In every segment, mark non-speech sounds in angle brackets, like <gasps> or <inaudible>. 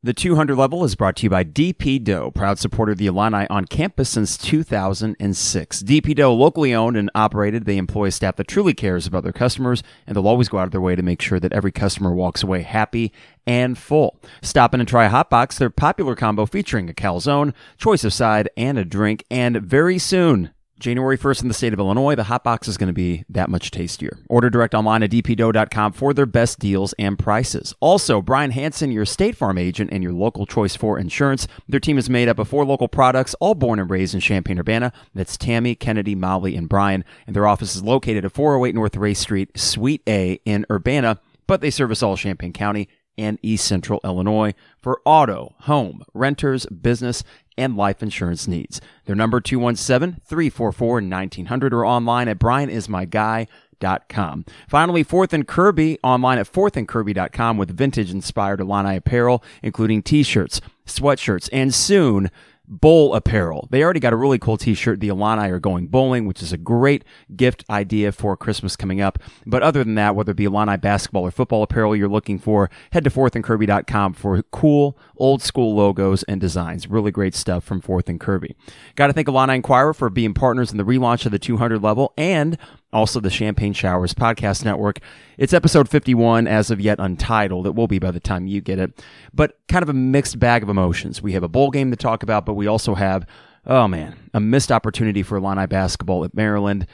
The 200 level is brought to you by DP Dough, proud supporter of the Illini on campus since 2006. DP Dough, locally owned and operated, they employ a staff that truly cares about their customers, and they'll always go out of their way to make sure that every customer walks away happy and full. Stop in and try a hot box, their popular combo featuring a calzone, choice of side, and a drink, and very soon, January 1st in the state of Illinois, the hot box is going to be that much tastier. Order direct online at dpdough.com for their best deals and prices. Also, Brian Hanson, your State Farm agent and your local choice for insurance. Their team is made up of four local products, all born and raised in Champaign Urbana. That's Tammy, Kennedy, Molly, and Brian. And their office is located at 408 North Race Street, Suite A in Urbana, but they service all Champaign County and East Central Illinois for auto, home, renters, business, and life insurance needs. Their number 217-344-1900 or online at brianismyguy.com. Finally, Fourth and Kirby online at fourthandkirby.com with vintage inspired Illini apparel, including t-shirts, sweatshirts, and soon bowl apparel. They already got a really cool t-shirt. The Illini are going bowling, which is a great gift idea for Christmas coming up. But other than that, whether it be Illini basketball or football apparel you're looking for, head to fourthandkirby.com for cool, old school logos and designs. Really great stuff from Fourth and Kirby. Got to thank Illini Inquirer for being partners in the relaunch of the 200 level and also the Champagne Showers Podcast Network. It's episode 51, as of yet untitled. It will be by the time you get it, but kind of a mixed bag of emotions. We have a bowl game to talk about, but we also have, oh man, a missed opportunity for Illini basketball at Maryland,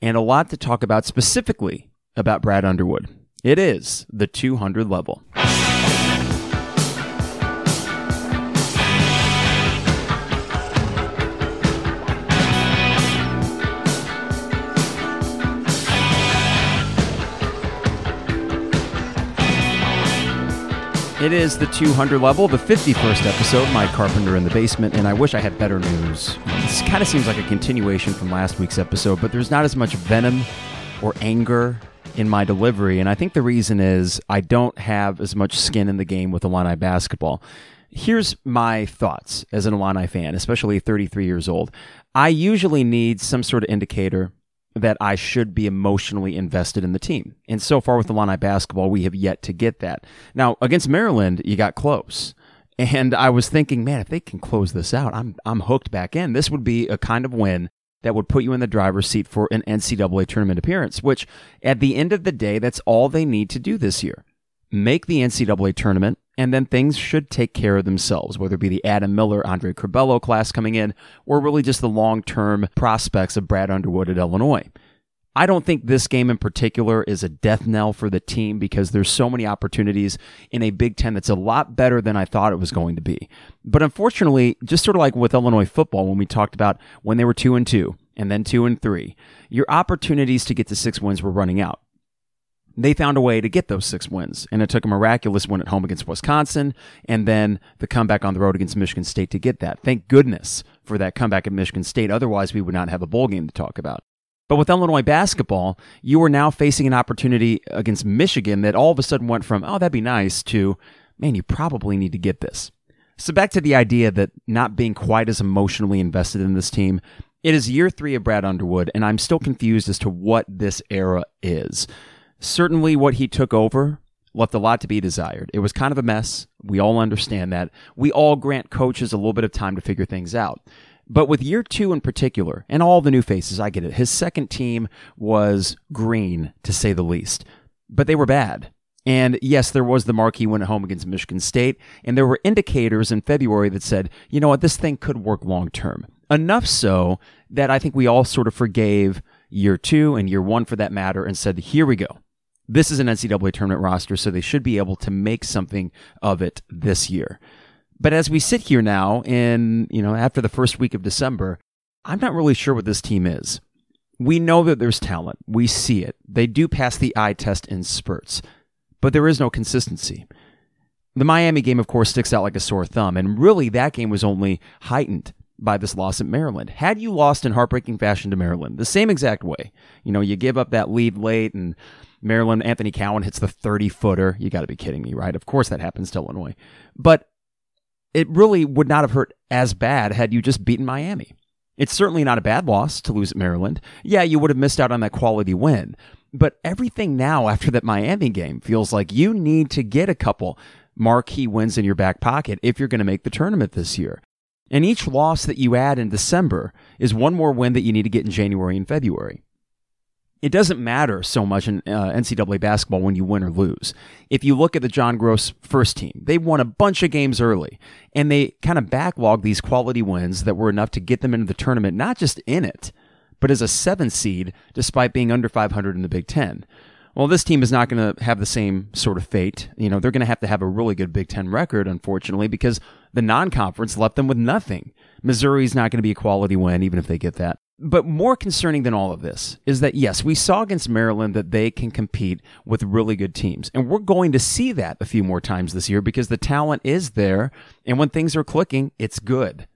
and a lot to talk about specifically about Brad Underwood. It is the 200 level. It is the 200 level, the 51st episode, Mike Carpenter in the Basement, and I wish I had better news. This kind of seems like a continuation from last week's episode, but there's not as much venom or anger in my delivery, and I think the reason is I don't have as much skin in the game with Illini basketball. Here's my thoughts as an Illini fan, especially 33 years old. I usually need some sort of indicator that I should be emotionally invested in the team. And so far with Illini basketball, we have yet to get that. Now, against Maryland, you got close. And I was thinking, man, if they can close this out, I'm I'm hooked back in. This would be a kind of win that would put you in the driver's seat for an NCAA tournament appearance, which at the end of the day, that's all they need to do this year. Make the NCAA tournament and then things should take care of themselves, whether it be the Adam Miller, Andre Curbelo class coming in, or really just the long term prospects of Brad Underwood at Illinois. I don't think this game in particular is a death knell for the team because there's so many opportunities in a Big Ten that's a lot better than I thought it was going to be. But unfortunately, just sort of like with Illinois football, when we talked about when they were two and two and then two and three, your opportunities to get to six wins were running out they found a way to get those six wins. And it took a miraculous win at home against Wisconsin and then the comeback on the road against Michigan State to get that. Thank goodness for that comeback at Michigan State. Otherwise, we would not have a bowl game to talk about. But with Illinois basketball, you are now facing an opportunity against Michigan that all of a sudden went from, oh, that'd be nice to, man, you probably need to get this. So back to the idea that not being quite as emotionally invested in this team, it is year three of Brad Underwood, and I'm still confused as to what this era is. Certainly, what he took over left a lot to be desired. It was kind of a mess. We all understand that. We all grant coaches a little bit of time to figure things out. But with year two in particular, and all the new faces, I get it. His second team was green, to say the least. But they were bad. And yes, there was the marquee win at home against Michigan State, and there were indicators in February that said, you know what, this thing could work long term. Enough so that I think we all sort of forgave year two and year one for that matter and said, here we go. This is an NCAA tournament roster, so they should be able to make something of it this year. But as we sit here now in, you know, after the first week of December, I'm not really sure what this team is. We know that there's talent. We see it. They do pass the eye test in spurts, but there is no consistency. The Miami game, of course, sticks out like a sore thumb, and really that game was only heightened by this loss at Maryland. Had you lost in heartbreaking fashion to Maryland, the same exact way, you know, you give up that lead late and Maryland, Anthony Cowan hits the 30 footer. You got to be kidding me, right? Of course that happens to Illinois. But it really would not have hurt as bad had you just beaten Miami. It's certainly not a bad loss to lose at Maryland. Yeah, you would have missed out on that quality win. But everything now after that Miami game feels like you need to get a couple marquee wins in your back pocket if you're going to make the tournament this year. And each loss that you add in December is one more win that you need to get in January and February. It doesn't matter so much in uh, NCAA basketball when you win or lose. If you look at the John Groce first team, they won a bunch of games early and they kind of backlogged these quality wins that were enough to get them into the tournament, not just in it, but as a seven seed, despite being under 500 in the Big Ten. Well, this team is not going to have the same sort of fate. You know, they're going to have to have a really good Big Ten record, unfortunately, because the non conference left them with nothing. Missouri's not going to be a quality win, even if they get that. But more concerning than all of this is that, yes, we saw against Maryland that they can compete with really good teams. And we're going to see that a few more times this year because the talent is there. And when things are clicking, it's good.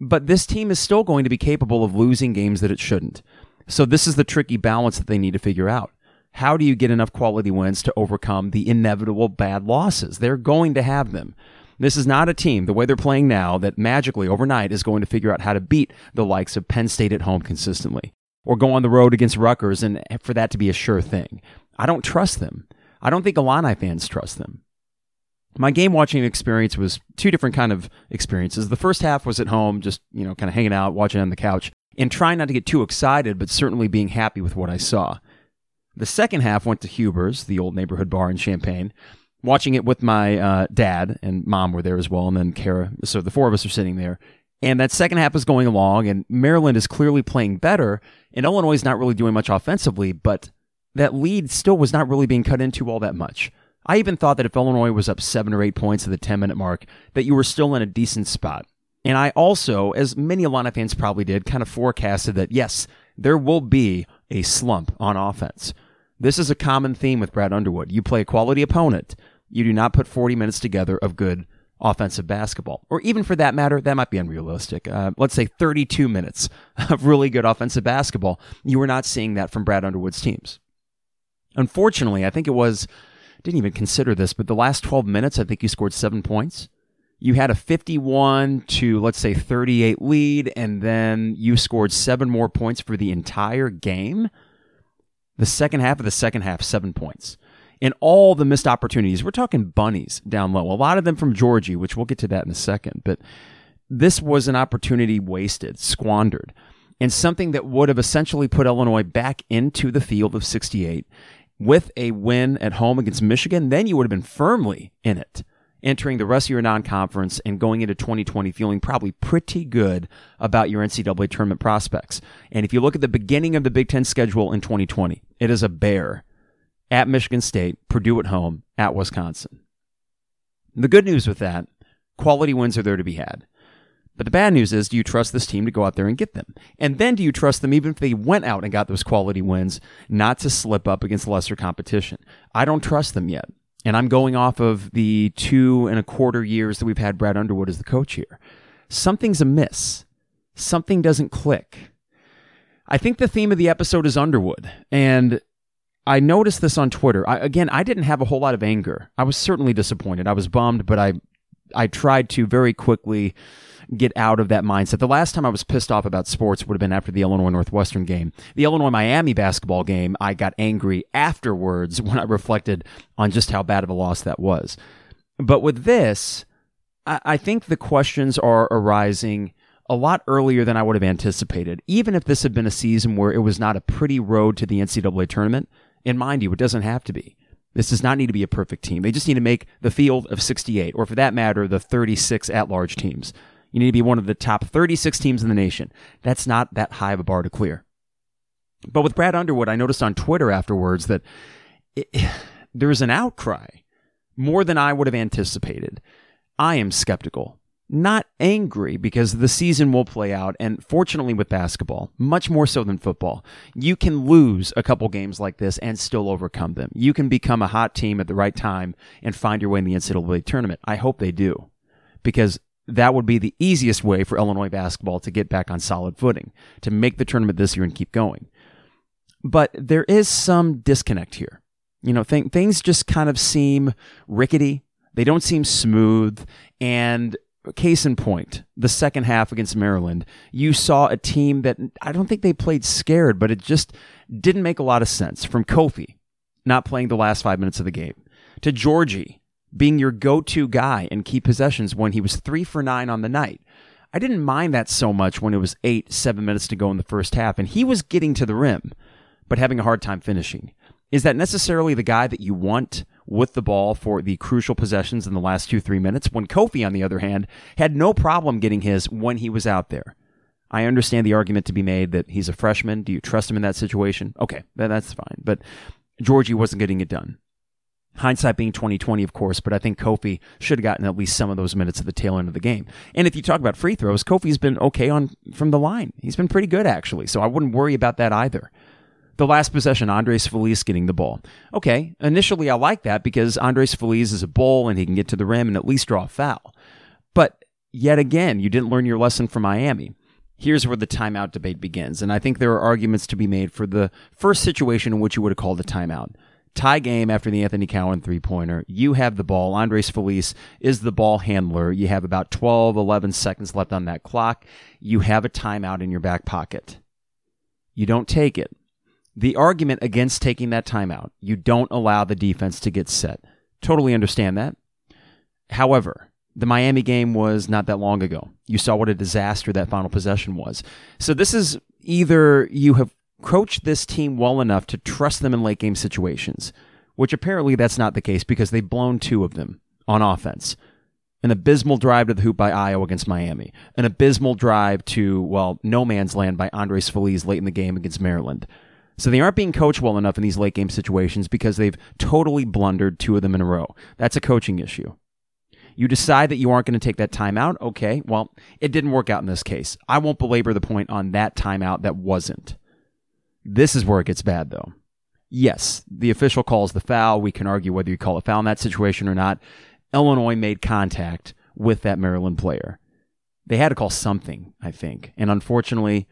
But this team is still going to be capable of losing games that it shouldn't. So this is the tricky balance that they need to figure out. How do you get enough quality wins to overcome the inevitable bad losses? They're going to have them. This is not a team, the way they're playing now, that magically overnight is going to figure out how to beat the likes of Penn State at home consistently or go on the road against Rutgers and for that to be a sure thing. I don't trust them. I don't think Illini fans trust them. My game watching experience was two different kind of experiences. The first half was at home, just, you know, kind of hanging out, watching on the couch, and trying not to get too excited, but certainly being happy with what I saw. The second half went to Huber's, the old neighborhood bar in Champaign, watching it with my uh, dad and mom were there as well, and then Kara. So the four of us are sitting there. And that second half is going along, and Maryland is clearly playing better, and Illinois is not really doing much offensively, but that lead still was not really being cut into all that much. I even thought that if Illinois was up seven or eight points at the 10 minute mark, that you were still in a decent spot. And I also, as many Illini fans probably did, kind of forecasted that yes, there will be a slump on offense. This is a common theme with Brad Underwood. You play a quality opponent, you do not put 40 minutes together of good offensive basketball. Or even for that matter, that might be unrealistic. Uh, let's say 32 minutes <laughs> of really good offensive basketball. You were not seeing that from Brad Underwood's teams. Unfortunately, I think it was, didn't even consider this, but the last 12 minutes, I think you scored seven points. You had a 51 to, let's say, 38 lead, and then you scored seven more points for the entire game. The second half of the second half, seven points. In all the missed opportunities, we're talking bunnies down low. A lot of them from Giorgi, which we'll get to that in a second. But this was an opportunity wasted, squandered, and something that would have essentially put Illinois back into the field of 68 with a win at home against Michigan. Then you would have been firmly in it entering the rest of your non-conference and going into 2020 feeling probably pretty good about your NCAA tournament prospects. And if you look at the beginning of the Big Ten schedule in 2020, it is a bear at Michigan State, Purdue at home, at Wisconsin. The good news with that, quality wins are there to be had. But the bad news is, do you trust this team to go out there and get them? And then do you trust them, even if they went out and got those quality wins, not to slip up against lesser competition? I don't trust them yet. And I'm going off of the two and a quarter years that we've had Brad Underwood as the coach here. Something's amiss. Something doesn't click. I think the theme of the episode is Underwood. And I noticed this on Twitter. I, again, I didn't have a whole lot of anger. I was certainly disappointed. I was bummed, but I I tried to very quickly get out of that mindset. The last time I was pissed off about sports would have been after the Illinois Northwestern game. The Illinois Miami basketball game, I got angry afterwards <laughs> when I reflected on just how bad of a loss that was. But with this, I, I think the questions are arising a lot earlier than I would have anticipated. Even if this had been a season where it was not a pretty road to the NCAA tournament, and mind you, it doesn't have to be. This does not need to be a perfect team. They just need to make the field of 68, or for that matter, the 36 at large teams. You need to be one of the top 36 teams in the nation. That's not that high of a bar to clear. But with Brad Underwood, I noticed on Twitter afterwards that it, <sighs> there is an outcry more than I would have anticipated. I am skeptical, not angry because the season will play out. And fortunately, with basketball, much more so than football, you can lose a couple games like this and still overcome them. You can become a hot team at the right time and find your way in the NCAA tournament. I hope they do because that would be the easiest way for Illinois basketball to get back on solid footing, to make the tournament this year and keep going. But there is some disconnect here. You know, th- things just kind of seem rickety. They don't seem smooth. And case in point, the second half against Maryland, you saw a team that I don't think they played scared, but it just didn't make a lot of sense. From Kofi not playing the last five minutes of the game to Giorgi being your go to guy in key possessions when he was three for nine on the night. I didn't mind that so much when it was eight, seven minutes to go in the first half, and he was getting to the rim, but having a hard time finishing. Is that necessarily the guy that you want with the ball for the crucial possessions in the last two, three minutes? When Kofi, on the other hand, had no problem getting his when he was out there. I understand the argument to be made that he's a freshman. Do you trust him in that situation? Okay, that's fine. But Giorgi wasn't getting it done. Hindsight being 2020, of course, but I think Kofi should have gotten at least some of those minutes at the tail end of the game. And if you talk about free throws, Kofi's been okay on from the line. He's been pretty good actually, so I wouldn't worry about that either. The last possession, Andres Feliz getting the ball. Okay, initially I like that because Andres Feliz is a bull and he can get to the rim and at least draw a foul. But yet again, you didn't learn your lesson from Miami. Here's where the timeout debate begins, and I think there are arguments to be made for the first situation in which you would have called a timeout tie game after the Anthony Cowan three pointer. You have the ball. Andres Feliz is the ball handler. You have about 12, 11 seconds left on that clock. You have a timeout in your back pocket. You don't take it. The argument against taking that timeout, you don't allow the defense to get set. Totally understand that. However, the Miami game was not that long ago. You saw what a disaster that final possession was. So this is either you have coached this team well enough to trust them in late game situations, which apparently that's not the case because they've blown two of them on offense. An abysmal drive to the hoop by Ayo against Miami. An abysmal drive to, well, no man's land by Andres Feliz late in the game against Maryland. So they aren't being coached well enough in these late game situations because they've totally blundered two of them in a row. That's a coaching issue. You decide that you aren't going to take that timeout. Okay, well, it didn't work out in this case. I won't belabor the point on that timeout that wasn't. This is where it gets bad, though. Yes, the official calls the foul. We can argue whether you call a foul in that situation or not. Illinois made contact with that Maryland player. They had to call something, I think. And unfortunately,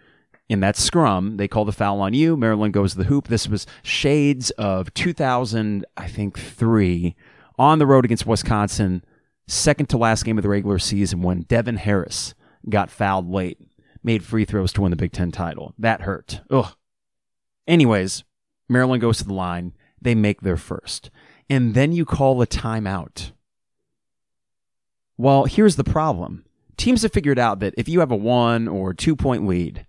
in that scrum, they call the foul on you. Maryland goes to the hoop. This was shades of 2000, I think, three on the road against Wisconsin, second to last game of the regular season when Devin Harris got fouled late, made free throws to win the Big Ten title. That hurt. Ugh. Anyways, Maryland goes to the line. They make their first. And then you call a timeout. Well, here's the problem. Teams have figured out that if you have a one or two point lead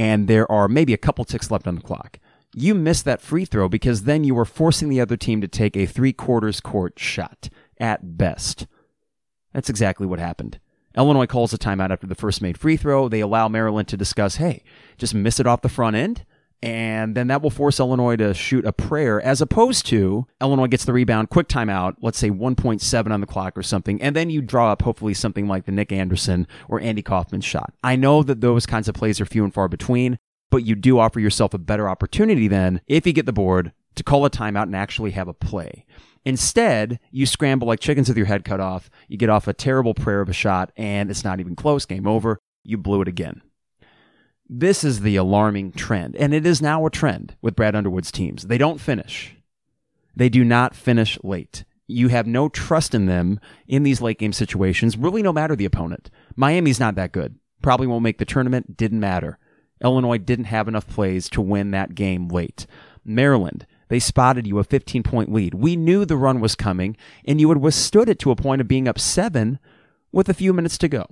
and there are maybe a couple ticks left on the clock, you miss that free throw because then you are forcing the other team to take a three quarters court shot at best. That's exactly what happened. Illinois calls a timeout after the first made free throw. They allow Maryland to discuss, hey, just miss it off the front end and then that will force Illinois to shoot a prayer as opposed to Illinois gets the rebound, quick timeout, let's say 1.7 on the clock or something, and then you draw up hopefully something like the Nick Anderson or Andy Kaufman shot. I know that those kinds of plays are few and far between, but you do offer yourself a better opportunity then if you get the board to call a timeout and actually have a play. Instead, you scramble like chickens with your head cut off. You get off a terrible prayer of a shot, and it's not even close. Game over. You blew it again. This is the alarming trend, and it is now a trend with Brad Underwood's teams. They don't finish. They do not finish late. You have no trust in them in these late game situations, really, no matter the opponent. Miami's not that good. Probably won't make the tournament. Didn't matter. Illinois didn't have enough plays to win that game late. Maryland, they spotted you a 15 point lead. We knew the run was coming, and you had withstood it to a point of being up seven with a few minutes to go.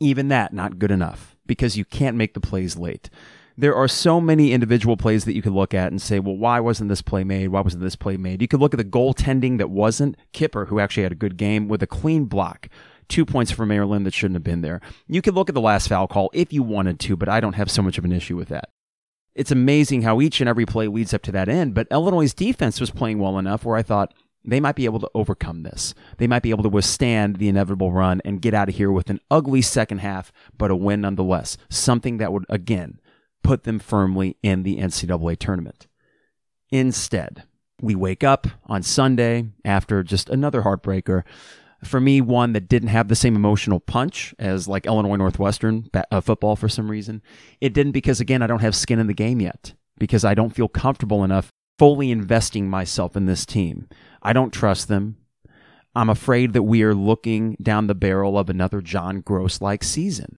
Even that, not good enough because you can't make the plays late. There are so many individual plays that you could look at and say, well, why wasn't this play made? Why wasn't this play made? You could look at the goaltending that wasn't. Kipper, who actually had a good game with a clean block. Two points for Maryland that shouldn't have been there. You could look at the last foul call if you wanted to, but I don't have so much of an issue with that. It's amazing how each and every play leads up to that end, but Illinois' defense was playing well enough where I thought, they might be able to overcome this. They might be able to withstand the inevitable run and get out of here with an ugly second half, but a win nonetheless. Something that would, again, put them firmly in the NCAA tournament. Instead, we wake up on Sunday after just another heartbreaker. For me, one that didn't have the same emotional punch as like Illinois Northwestern uh, football for some reason. It didn't because, again, I don't have skin in the game yet because I don't feel comfortable enough fully investing myself in this team. I don't trust them. I'm afraid that we are looking down the barrel of another John Groce like season.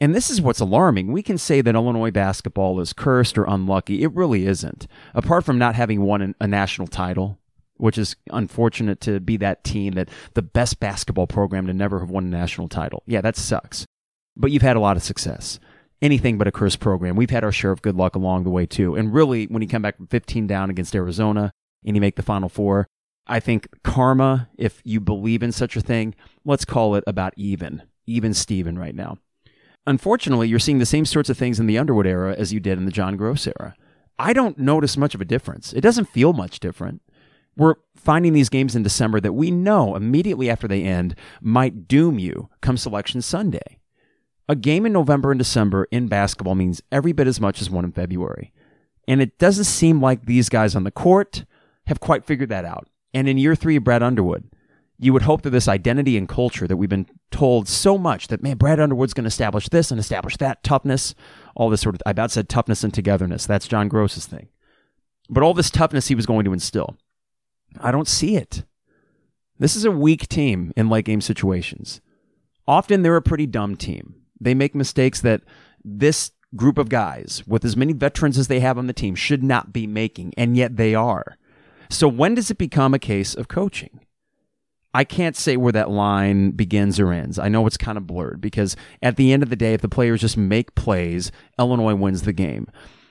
And this is what's alarming. We can say that Illinois basketball is cursed or unlucky. It really isn't. Apart from not having won a national title, which is unfortunate to be that team that the best basketball program to never have won a national title. Yeah, that sucks. But you've had a lot of success. Anything but a cursed program. We've had our share of good luck along the way, too. And really, when you come back from 15 down against Arizona and you make the Final Four, I think karma, if you believe in such a thing, let's call it about even, even Steven right now. Unfortunately, you're seeing the same sorts of things in the Underwood era as you did in the John Groce era. I don't notice much of a difference. It doesn't feel much different. We're finding these games in December that we know immediately after they end might doom you come selection Sunday. A game in November and December in basketball means every bit as much as one in February. And it doesn't seem like these guys on the court have quite figured that out. And in year three Brad Underwood, you would hope that this identity and culture that we've been told so much that, man, Brad Underwood's going to establish this and establish that toughness, all this sort of, I about said toughness and togetherness. That's John Groce's thing. But all this toughness he was going to instill. I don't see it. This is a weak team in late game situations. Often they're a pretty dumb team. They make mistakes that this group of guys, with as many veterans as they have on the team, should not be making, and yet they are. So when does it become a case of coaching? I can't say where that line begins or ends. I know it's kind of blurred because at the end of the day, if the players just make plays, Illinois wins the game.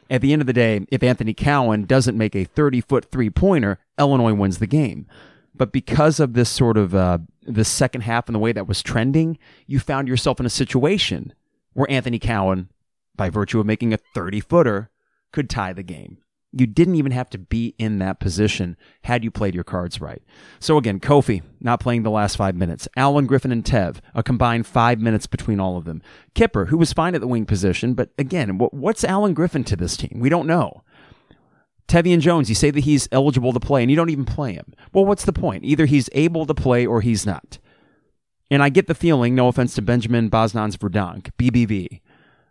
At the end of the day, if Anthony Cowan doesn't make a 30 foot three pointer, Illinois wins the game. But because of this sort of uh, the second half and the way that was trending, you found yourself in a situation where Anthony Cowan, by virtue of making a 30 footer, could tie the game. You didn't even have to be in that position had you played your cards right. So again, Kofi not playing the last five minutes. Allen Griffin and Tev, a combined five minutes between all of them. Kipper, who was fine at the wing position, but again, what's Allen Griffin to this team? We don't know. Tevian Jones, you say that he's eligible to play and you don't even play him. Well, what's the point? Either he's able to play or he's not. And I get the feeling, no offense to Benjamin Bosmans-Verdonk, BBV,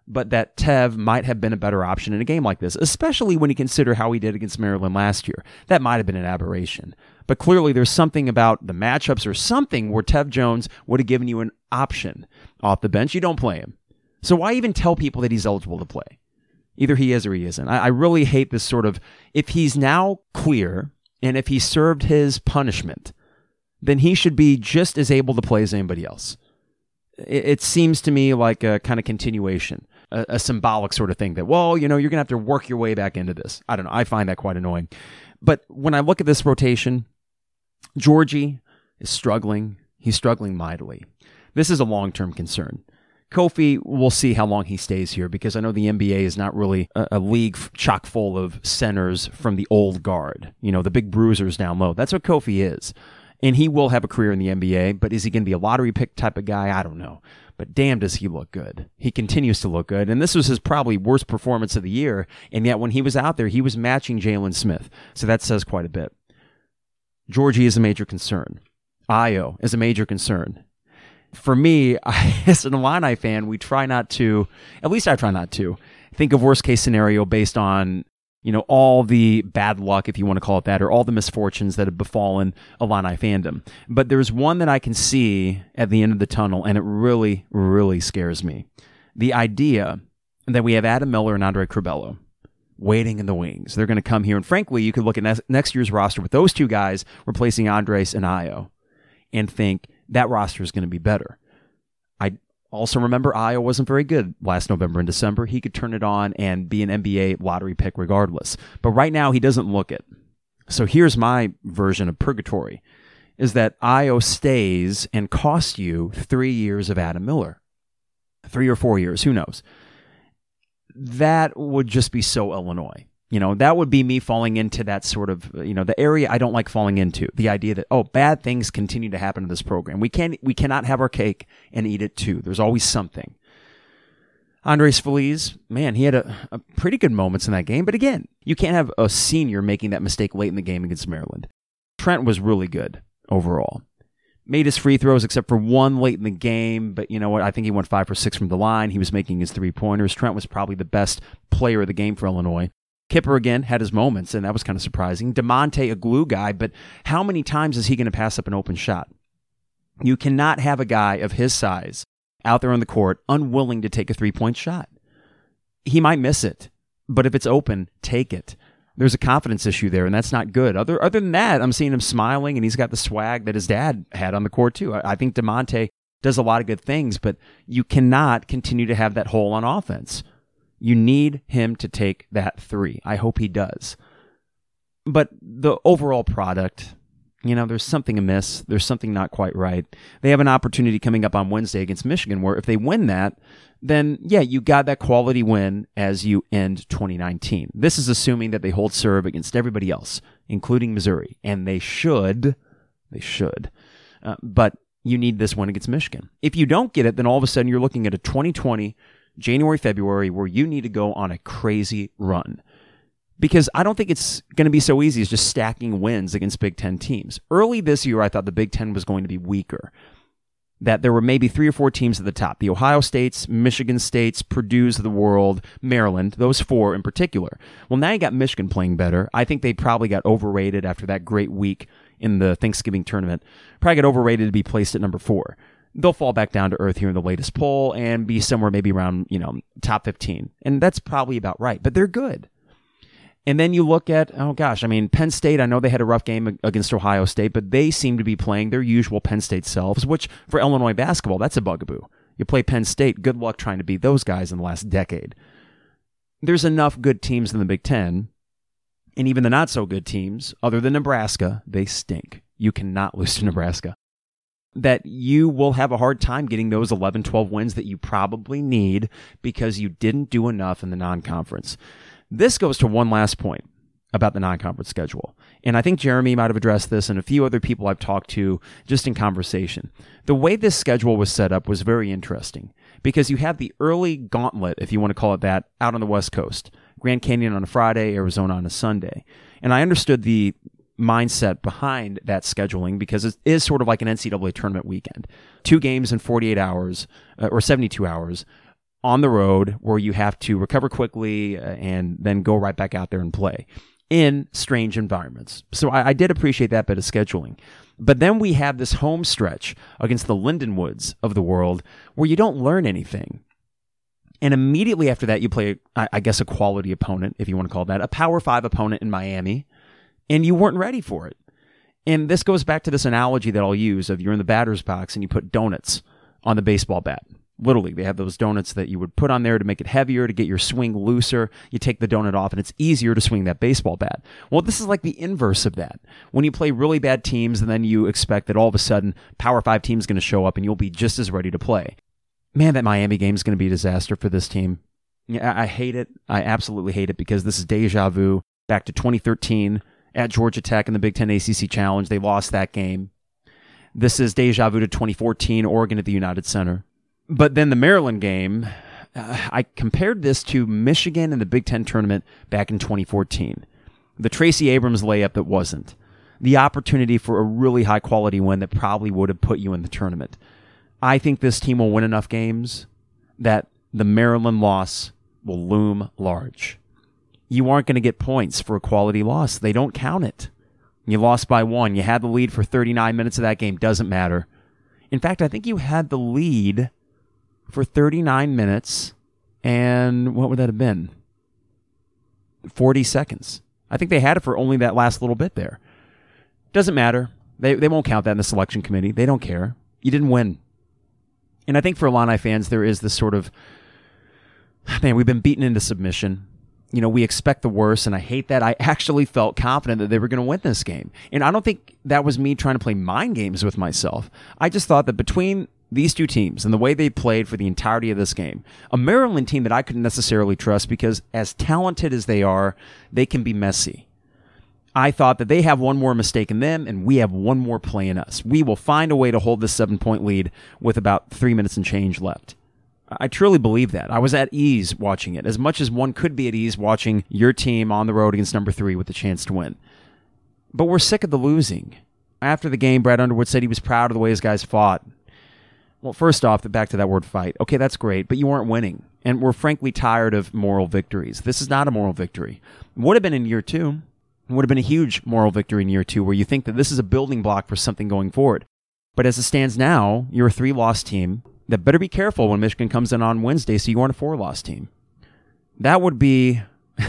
but that Tev might have been a better option in a game like this, especially when you consider how he did against Maryland last year. That might have been an aberration. But clearly, there's something about the matchups or something where Tev Jones would have given you an option off the bench. You don't play him. So why even tell people that he's eligible to play? Either he is or he isn't. I, I really hate this sort of if he's now clear and if he served his punishment, then he should be just as able to play as anybody else. It, it seems to me like a kind of continuation a, a symbolic sort of thing that, well, you know, you're going to have to work your way back into this. I don't know. I find that quite annoying. But when I look at this rotation, Giorgi is struggling. He's struggling mightily. This is a long term concern. Kofi, we'll see how long he stays here because I know the NBA is not really a, a, league chock full of centers from the old guard. You know, the big bruisers down low. That's what Kofi is. And he will have a career in the NBA, but is he going to be a lottery pick type of guy? I don't know but damn does he look good. He continues to look good. And this was his probably worst performance of the year. And yet when he was out there, he was matching Jalen Smith. So that says quite a bit. Giorgi is a major concern. Ayo is a major concern. For me, <laughs> as an Illini fan, we try not to, at least I try not to, think of worst case scenario based on you know, all the bad luck, if you want to call it that, or all the misfortunes that have befallen Illini fandom. But there's one that I can see at the end of the tunnel, and it really, really scares me. The idea that we have Adam Miller and Andre Curbelo waiting in the wings. They're going to come here. And frankly, you could look at next year's roster with those two guys replacing Andres and Ayo and think that roster is going to be better. Also, remember, Ayo wasn't very good last November and December. He could turn it on and be an NBA lottery pick regardless. But right now, he doesn't look it. So here's my version of purgatory is that Ayo stays and costs you three years of Adam Miller. Three or four years, who knows? That would just be so Illinois. You know, that would be me falling into that sort of, you know, the area I don't like falling into. The idea that, oh, bad things continue to happen to this program. We can't, we cannot have our cake and eat it too. There's always something. Andres Feliz, man, he had a, a pretty good moments in that game. But again, you can't have a senior making that mistake late in the game against Maryland. Trent was really good overall. Made his free throws except for one late in the game, but you know what? I think he went five for six from the line. He was making his three pointers. Trent was probably the best player of the game for Illinois. Kipper again had his moments, and that was kind of surprising. Da'Monte, a glue guy, but how many times is he going to pass up an open shot? You cannot have a guy of his size out there on the court unwilling to take a three point shot. He might miss it, but if it's open, take it. There's a confidence issue there, and that's not good. Other other than that, I'm seeing him smiling, and he's got the swag that his dad had on the court too. I, I think Da'Monte does a lot of good things, but you cannot continue to have that hole on offense. You need him to take that three. I hope he does. But the overall product, you know, there's something amiss. There's something not quite right. They have an opportunity coming up on Wednesday against Michigan where if they win that, then yeah, you got that quality win as you end 2019. This is assuming that they hold serve against everybody else, including Missouri, and they should. They should. Uh, but you need this win against Michigan. If you don't get it, then all of a sudden you're looking at a 2020 January, February where you need to go on a crazy run because I don't think it's going to be so easy as just stacking wins against Big Ten teams. Early this year, I thought the Big Ten was going to be weaker. That there were maybe three or four teams at the top the Ohio States, Michigan States, Purdue's the world, Maryland, those four in particular. Well, now you got Michigan playing better. I think they probably got overrated after that great week in the Thanksgiving tournament. Probably got overrated to be placed at number four. They'll fall back down to earth here in the latest poll and be somewhere maybe around, you know, top 15. And that's probably about right, but they're good. And then you look at, oh gosh, I mean, Penn State, I know they had a rough game against Ohio State, but they seem to be playing their usual Penn State selves, which for Illinois basketball, that's a bugaboo. You play Penn State, good luck trying to beat those guys in the last decade. There's enough good teams in the Big Ten, and even the not so good teams, other than Nebraska, they stink. You cannot <laughs> lose to Nebraska. That you will have a hard time getting those 11, 12 wins that you probably need because you didn't do enough in the non conference. This goes to one last point about the non conference schedule. And I think Jeremy might have addressed this and a few other people I've talked to just in conversation. The way this schedule was set up was very interesting because you have the early gauntlet, if you want to call it that, out on the West Coast. Grand Canyon on a Friday, Arizona on a Sunday. And I understood the mindset behind that scheduling because it is sort of like an NCAA tournament weekend. Two games in 48 hours uh, or 72 hours on the road where you have to recover quickly uh, and then go right back out there and play in strange environments. So I, I, did appreciate that bit of scheduling. But then we have this home stretch against the Lindenwoods of the world where you don't learn anything. And immediately after that, you play, I, I guess, a quality opponent, if you want to call that, a Power Five opponent in Miami, and you weren't ready for it. And this goes back to this analogy that I'll use of you're in the batter's box and you put donuts on the baseball bat. League, they have those donuts that you would put on there to make it heavier, to get your swing looser. You take the donut off, and it's easier to swing that baseball bat. Well, this is like the inverse of that. When you play really bad teams, and then you expect that all of a sudden, Power Five team is going to show up, and you'll be just as ready to play. Man, that Miami game is going to be a disaster for this team. Yeah, I hate it. I absolutely hate it because this is deja vu back to 2013 at Georgia Tech in the Big Ten ACC Challenge. They lost that game. This is deja vu to 2014 Oregon at the United Center. But then the Maryland game, uh, I compared this to Michigan in the Big Ten tournament back in 2014. The Tracy Abrams layup that wasn't. The opportunity for a really high quality win that probably would have put you in the tournament. I think this team will win enough games that the Maryland loss will loom large. You aren't going to get points for a quality loss. They don't count it. You lost by one. You had the lead for 39 minutes of that game. Doesn't matter. In fact, I think you had the lead for 39 minutes and what would that have been? 40 seconds. I think they had it for only that last little bit there. Doesn't matter. They, they won't count that in the selection committee. They don't care. You didn't win. And I think for Illini fans, there is this sort of man, we've been beaten into submission. You know, we expect the worst, and I hate that. I <laughs> actually felt confident that they were going to win this game. And I don't think that was me trying to play mind games with myself. I just thought that between these two teams and the way they played for the entirety of this game. A Maryland team that I couldn't necessarily trust because, as talented as they are, they can be messy. I thought that they have one more mistake in them and we have one more play in us. We will find a way to hold this seven point lead with about three minutes and change left. I truly believe that. I was at ease watching it, as much as one could be at ease watching your team on the road against number three with the chance to win. But we're sick of the losing. After the game, Brad Underwood said he was proud of the way his guys fought. Well, first off, back to that word fight. Okay, that's great, but you weren't winning. And we're frankly tired of moral victories. This is not a moral victory. Would have been in year two. Would have been a huge moral victory in year two where you think that this is a building block for something going forward. But as it stands now, you're a three loss team that better be careful when Michigan comes in on Wednesday so you aren't a four loss team. That would be <laughs>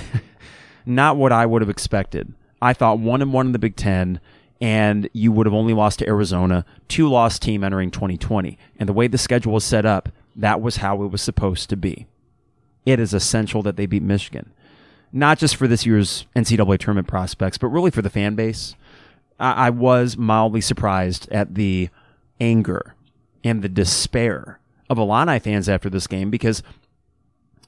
not what I would have expected. I thought one and one in the Big Ten, and you would have only lost to Arizona, two loss team entering 2020. And the way the schedule was set up, that was how it was supposed to be. It is essential that they beat Michigan, not just for this year's NCAA tournament prospects, but really for the fan base. I, I was mildly surprised at the anger and the despair of Illini fans after this game because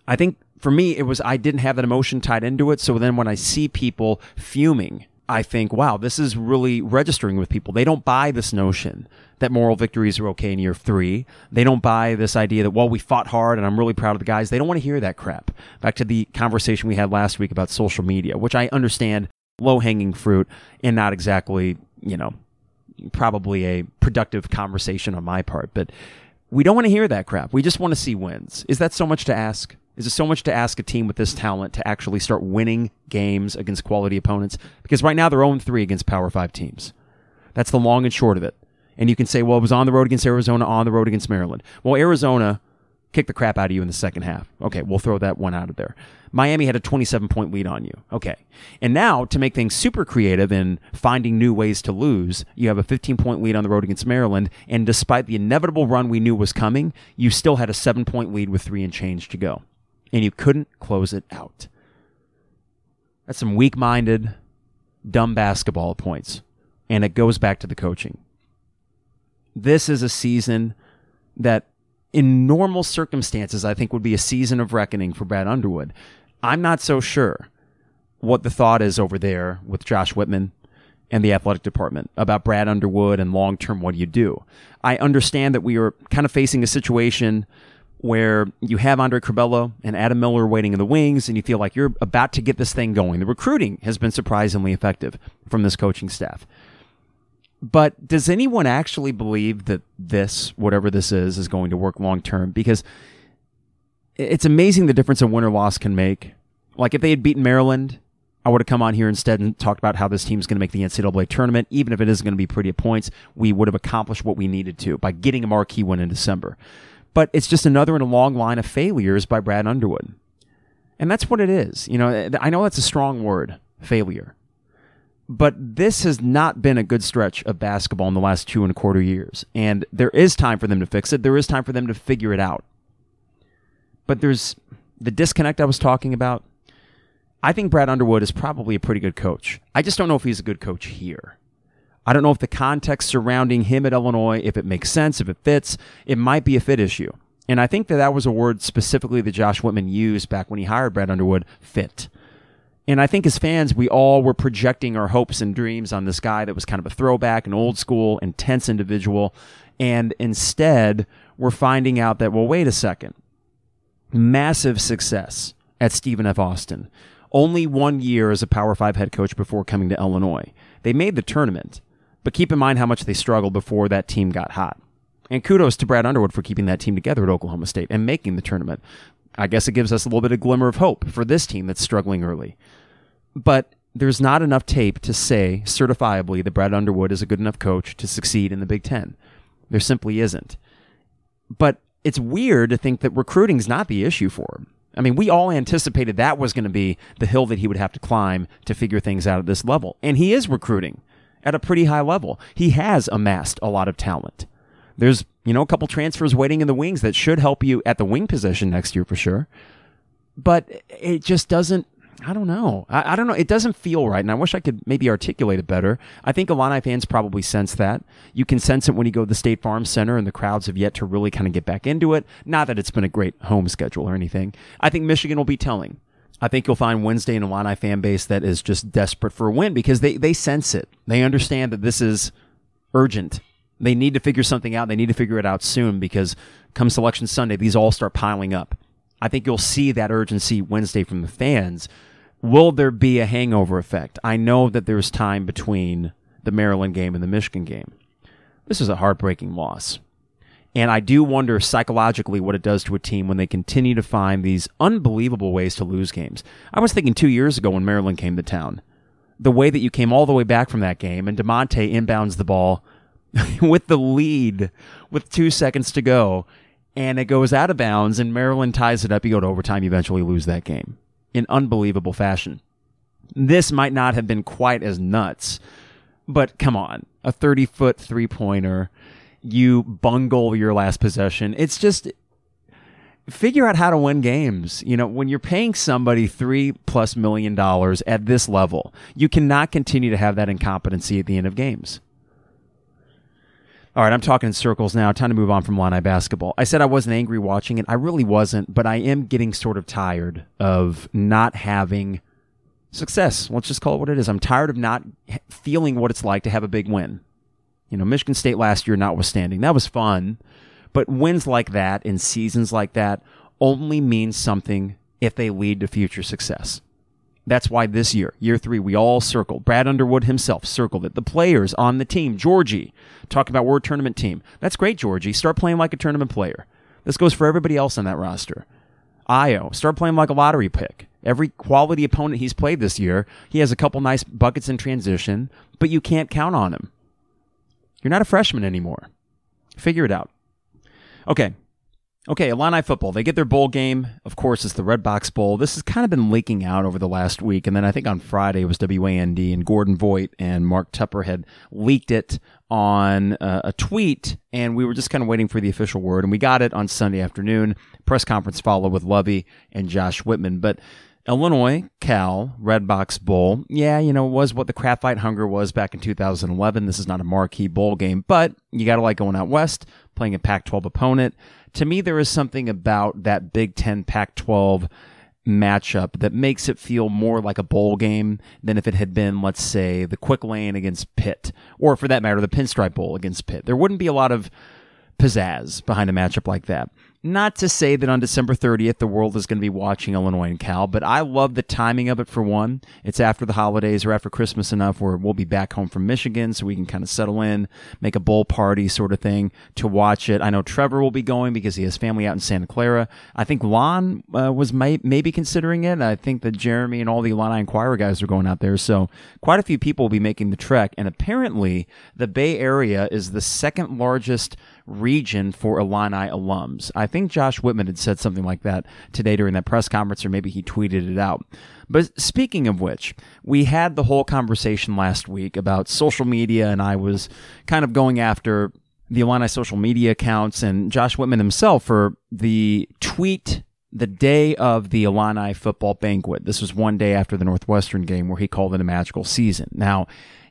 I think for me, it was I didn't have that emotion tied into it. So then when I see people fuming, I think, wow, this is really registering with people. They don't buy this notion that moral victories are okay in year three. They don't buy this idea that, well, we fought hard and I'm really proud of the guys. They don't want to hear that crap. Back to the conversation we had last week about social media, which I understand low hanging fruit and not exactly, you know, probably a productive conversation on my part. But we don't want to hear that crap. We just want to see wins. Is that so much to ask? Is it so much to ask a team with this talent to actually start winning games against quality opponents? Because right now they're 0 3 against Power 5 teams. That's the long and short of it. And you can say, well, it was on the road against Arizona, on the road against Maryland. Well, Arizona kicked the crap out of you in the second half. Okay, we'll throw that one out of there. Miami had a 27 point lead on you. Okay. And now, to make things super creative in finding new ways to lose, you have a 15 point lead on the road against Maryland. And despite the inevitable run we knew was coming, you still had a seven point lead with three and change to go and you couldn't close it out. That's some weak minded, dumb basketball points. And it goes back to the coaching. This is a season that, in normal circumstances, I think would be a season of reckoning for Brad Underwood. I'm not so sure what the thought is over there with Josh Whitman and the athletic department about Brad Underwood and long term what do you do. I understand that we are kind of facing a situation where you have Andre Curbelo and Adam Miller waiting in the wings, and you feel like you're about to get this thing going. The recruiting has been surprisingly effective from this coaching staff. But does anyone actually believe that this, whatever this is, is going to work long term? Because it's amazing the difference a win or loss can make. Like if they had beaten Maryland, I would have come on here instead and talked about how this team's going to make the NCAA tournament. Even if it is going to be pretty at points, we would have accomplished what we needed to by getting a marquee win in December but it's just another in a long line of failures by Brad Underwood. And that's what it is. You know, I know that's a strong word, failure. But this has not been a good stretch of basketball in the last two and a quarter years. And there is time for them to fix it. There is time for them to figure it out. But there's the disconnect I was talking about. I think Brad Underwood is probably a pretty good coach. I just don't know if he's a good coach here. I don't know if the context surrounding him at Illinois, if it makes sense, if it fits, it might be a fit issue. And I think that that was a word specifically that Josh Whitman used back when he hired Brad Underwood fit. And I think as fans, we all were projecting our hopes and dreams on this guy that was kind of a throwback, an old school, intense individual. And instead, we're finding out that, well, wait a second. Massive success at Stephen F. Austin. Only one year as a Power Five head coach before coming to Illinois. They made the tournament. But keep in mind how much they struggled before that team got hot. And kudos to Brad Underwood for keeping that team together at Oklahoma State and making the tournament. I guess it gives us a little bit of glimmer of hope for this team that's struggling early. But there's not enough tape to say certifiably that Brad Underwood is a good enough coach to succeed in the Big Ten. There simply isn't. But it's weird to think that recruiting's not the issue for him. I mean, we all anticipated that was going to be the hill that he would have to climb to figure things out at this level. And he is recruiting at a pretty high level. He has amassed a lot of talent. There's, you know, a couple transfers waiting in the wings that should help you at the wing position next year for sure. But it just doesn't, I don't know. I, I don't know. It doesn't feel right. And I wish I could maybe articulate it better. I think Illini fans probably sense that. You can sense it when you go to the State Farm Center and the crowds have yet to really kind of get back into it. Not that it's been a great home schedule or anything. I think Michigan will be telling. I think you'll find Wednesday an Illini fan base that is just desperate for a win because they, they sense it. They understand that this is urgent. They need to figure something out. They need to figure it out soon because come selection Sunday, these all start piling up. I think you'll see that urgency Wednesday from the fans. Will there be a hangover effect? I know that there's time between the Maryland game and the Michigan game. This is a heartbreaking loss. And I do wonder psychologically what it does to a team when they continue to find these unbelievable ways to lose games. I was thinking two years ago when Maryland came to town, the way that you came all the way back from that game and Da'Monte inbounds the ball <laughs> with the lead with two seconds to go and it goes out of bounds and Maryland ties it up. You go to overtime, you eventually lose that game in unbelievable fashion. This might not have been quite as nuts, but come on, a 30 foot three pointer, you bungle your last possession. It's just figure out how to win games. You know, when you're paying somebody three plus million dollars at this level, you cannot continue to have that incompetency at the end of games. All right, I'm talking in circles now. Time to move on from Illini basketball. I said I wasn't angry watching it. I really wasn't, but I am getting sort of tired of not having success. Let's just call it what it is. I'm tired of not feeling what it's like to have a big win. You know, Michigan State last year, notwithstanding, that was fun. But wins like that in seasons like that only mean something if they lead to future success. That's why this year, year three, we all circled. Brad Underwood himself circled it. The players on the team, Giorgi, talking about word tournament team. That's great, Giorgi. Start playing like a tournament player. This goes for everybody else on that roster. Ayo, start playing like a lottery pick. Every quality opponent he's played this year, he has a couple nice buckets in transition, but you can't count on him. You're not a freshman anymore. Figure it out. Okay, Okay, Illini football. They get their bowl game. Of course, it's the Redbox Bowl. This has kind of been leaking out over the last week. And then I think on Friday it was WAND and Gordon Voit and Mark Tupper had leaked it on uh, a tweet. And we were just kind of waiting for the official word. And we got it on Sunday afternoon. Press conference followed with Lovie and Josh Whitman. But Illinois, Cal, Redbox Bowl. Yeah, you know, was what the Kraft Fight Hunger was back in 2011. This is not a marquee bowl game, but you got to like going out west, playing a Pac 12 opponent to me, there is something about that Big Ten Pac 12 matchup that makes it feel more like a bowl game than if it had been, let's say, the Quick Lane against Pitt, or for that matter, the Pinstripe Bowl against Pitt. There wouldn't be a lot of pizzazz behind a matchup like that. Not to say that on December 30th, the world is going to be watching Illinois and Cal, but I love the timing of it for one. It's after the holidays or after Christmas enough where we'll be back home from Michigan so we can kind of settle in, make a bowl party sort of thing to watch it. I know Trevor will be going because he has family out in Santa Clara. I think Lon uh, was may- maybe considering it. I think that Jeremy and all the Illini Inquirer guys are going out there. So quite a few people will be making the trek. And apparently, the Bay Area is the second largest region for Illini alums. I think Josh Whitman had said something like that today during that press conference, or maybe he tweeted it out. But speaking of which, we had the whole conversation last week about social media, and I was kind of going after the Illini social media accounts and Josh Whitman himself for the tweet the day of the Illini football banquet. This was one day after the Northwestern game where he called it a magical season. Now,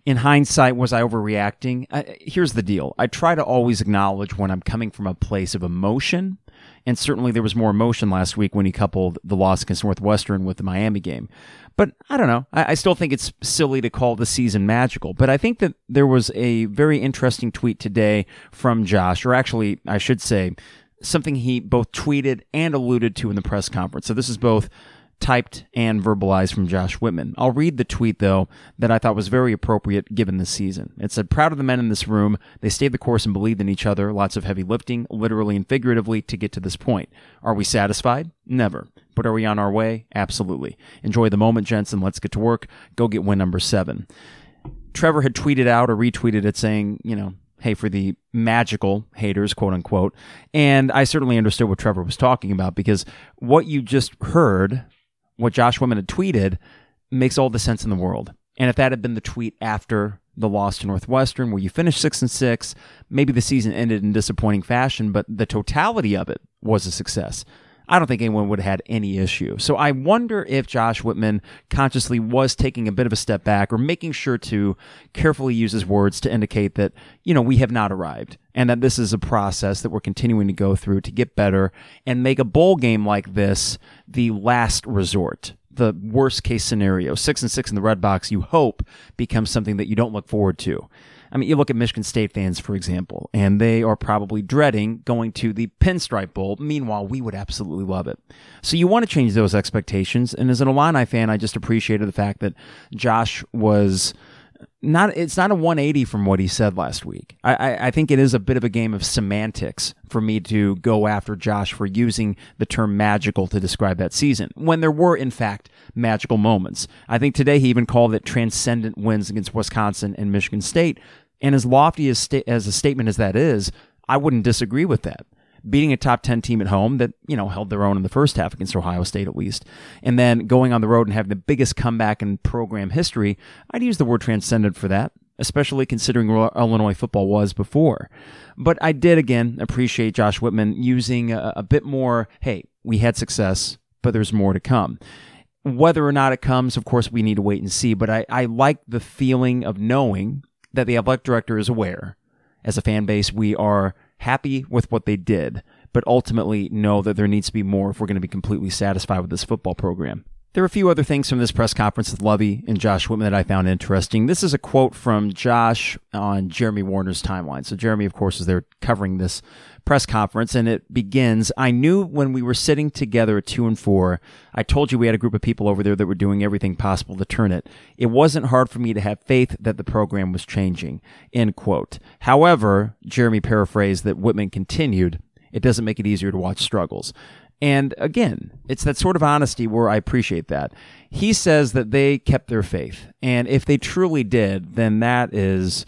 in hindsight, was I overreacting? Here's the deal. I try to always acknowledge when I'm coming from a place of emotion. And certainly there was more emotion last week when he coupled the loss against Northwestern with the Miami game. But I don't know. I, I still think it's silly to call the season magical. But I think that there was a very interesting tweet today from Josh, or actually, I should say, something he both tweeted and alluded to in the press conference. So this is both typed and verbalized from Josh Whitman. I'll read the tweet, though, that I thought was very appropriate given this season. It said, Proud of the men in this room. They stayed the course and believed in each other. Lots of heavy lifting, literally and figuratively, to get to this point. Are we satisfied? Never. But are we on our way? Absolutely. Enjoy the moment, Jensen. Let's get to work. Go get win number seven. Trevor had tweeted out or retweeted it saying, you know, hey, for the magical haters, quote unquote. And I certainly understood what Trevor was talking about because what you just heard what Josh Whitman had tweeted makes all the sense in the world. And if that had been the tweet after the loss to Northwestern, where you finished six and six, maybe the season ended in disappointing fashion, but the totality of it was a success. I don't think anyone would have had any issue. So I wonder if Josh Whitman consciously was taking a bit of a step back or making sure to carefully use his words to indicate that, you know, we have not arrived and that this is a process that we're continuing to go through to get better and make a bowl game like this the last resort the worst case scenario. Six and six in the Redbox, you hope becomes something that you don't look forward to. I mean, you look at Michigan State fans, for example, and they are probably dreading going to the Pinstripe Bowl. Meanwhile, we would absolutely love it. So you want to change those expectations. And as an Illini fan, I just appreciated the fact that Josh was not it's not a 180 from what he said last week. I, I, I, think it is a bit of a game of semantics for me to go after Josh for using the term magical to describe that season when there were in fact magical moments. I think today he even called it transcendent wins against Wisconsin and Michigan State. And as lofty as, sta- as a statement as that is, I wouldn't disagree with that beating a top 10 team at home that, you know, held their own in the first half against Ohio State at least, and then going on the road and having the biggest comeback in program history, I'd use the word transcendent for that, especially considering where Illinois football was before. But I did again appreciate Josh Whitman using a, a bit more, hey, we had success, but there's more to come. Whether or not it comes, of course, we need to wait and see. But I, I like the feeling of knowing that the athletic director is aware. As a fan base, we are happy with what they did, but ultimately know that there needs to be more if we're going to be completely satisfied with this football program. There are a few other things from this press conference with Lovie and Josh Whitman that I found interesting. This is a quote from Josh on Jeremy Werner's timeline. So Jeremy, of course, is there covering this press conference, and it begins. I knew when we were sitting together at two and four, I told you we had a group of people over there that were doing everything possible to turn it. It wasn't hard for me to have faith that the program was changing. End quote. However, Jeremy paraphrased that Whitman continued. It doesn't make it easier to watch struggles. And again, it's that sort of honesty where I appreciate that. He says that they kept their faith. And if they truly did, then that is,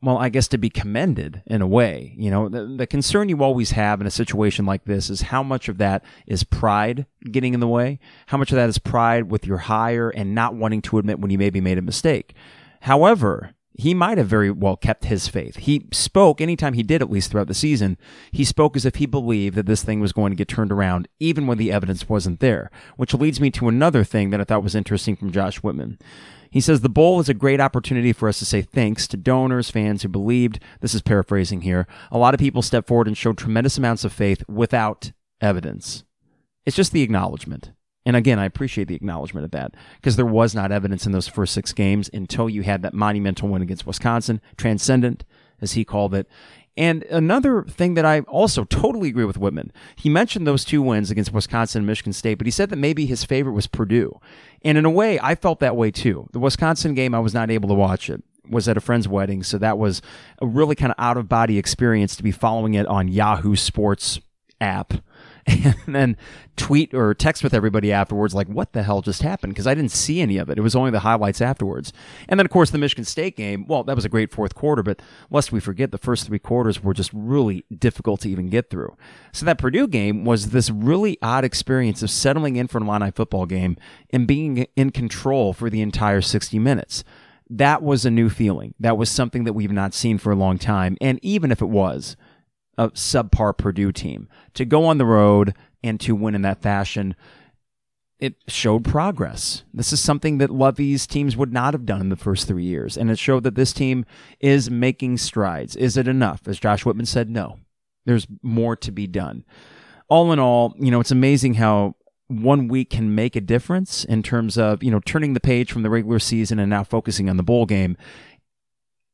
well, I guess to be commended in a way. You know, the, the concern you always have in a situation like this is how much of that is pride getting in the way, how much of that is pride with your hire and not wanting to admit when you maybe made a mistake. However, he might have very well kept his faith. He spoke anytime he did, at least throughout the season, he spoke as if he believed that this thing was going to get turned around, even when the evidence wasn't there. Which leads me to another thing that I thought was interesting from Josh Whitman. He says the bowl is a great opportunity for us to say thanks to donors, fans who believed. This is paraphrasing here. A lot of people stepped forward and showed tremendous amounts of faith without evidence. It's just the acknowledgement. And again, I appreciate the acknowledgement of that because there was not evidence in those first six games until you had that monumental win against Wisconsin, transcendent, as he called it. And another thing that I also totally agree with Whitman, he mentioned those two wins against Wisconsin and Michigan State, but he said that maybe his favorite was Purdue. And in a way, I felt that way too. The Wisconsin game, I was not able to watch it was at a friend's wedding, so that was a really kind of out of body experience to be following it on Yahoo Sports app <laughs> and then tweet or text with everybody afterwards, like, what the hell just happened? Because I didn't see any of it. It was only the highlights afterwards. And then, of course, the Michigan State game, well, that was a great fourth quarter, but lest we forget, the first three quarters were just really difficult to even get through. So that Purdue game was this really odd experience of settling in for an Illini football game and being in control for the entire 60 minutes that was a new feeling. That was something that we've not seen for a long time. And even if it was, a subpar Purdue team. To go on the road and to win in that fashion, it showed progress. This is something that Lovie's teams would not have done in the first three years. And it showed that this team is making strides. Is it enough? As Josh Whitman said, no. There's more to be done. All in all, you know, it's amazing how one week can make a difference in terms of, you know, turning the page from the regular season and now focusing on the bowl game.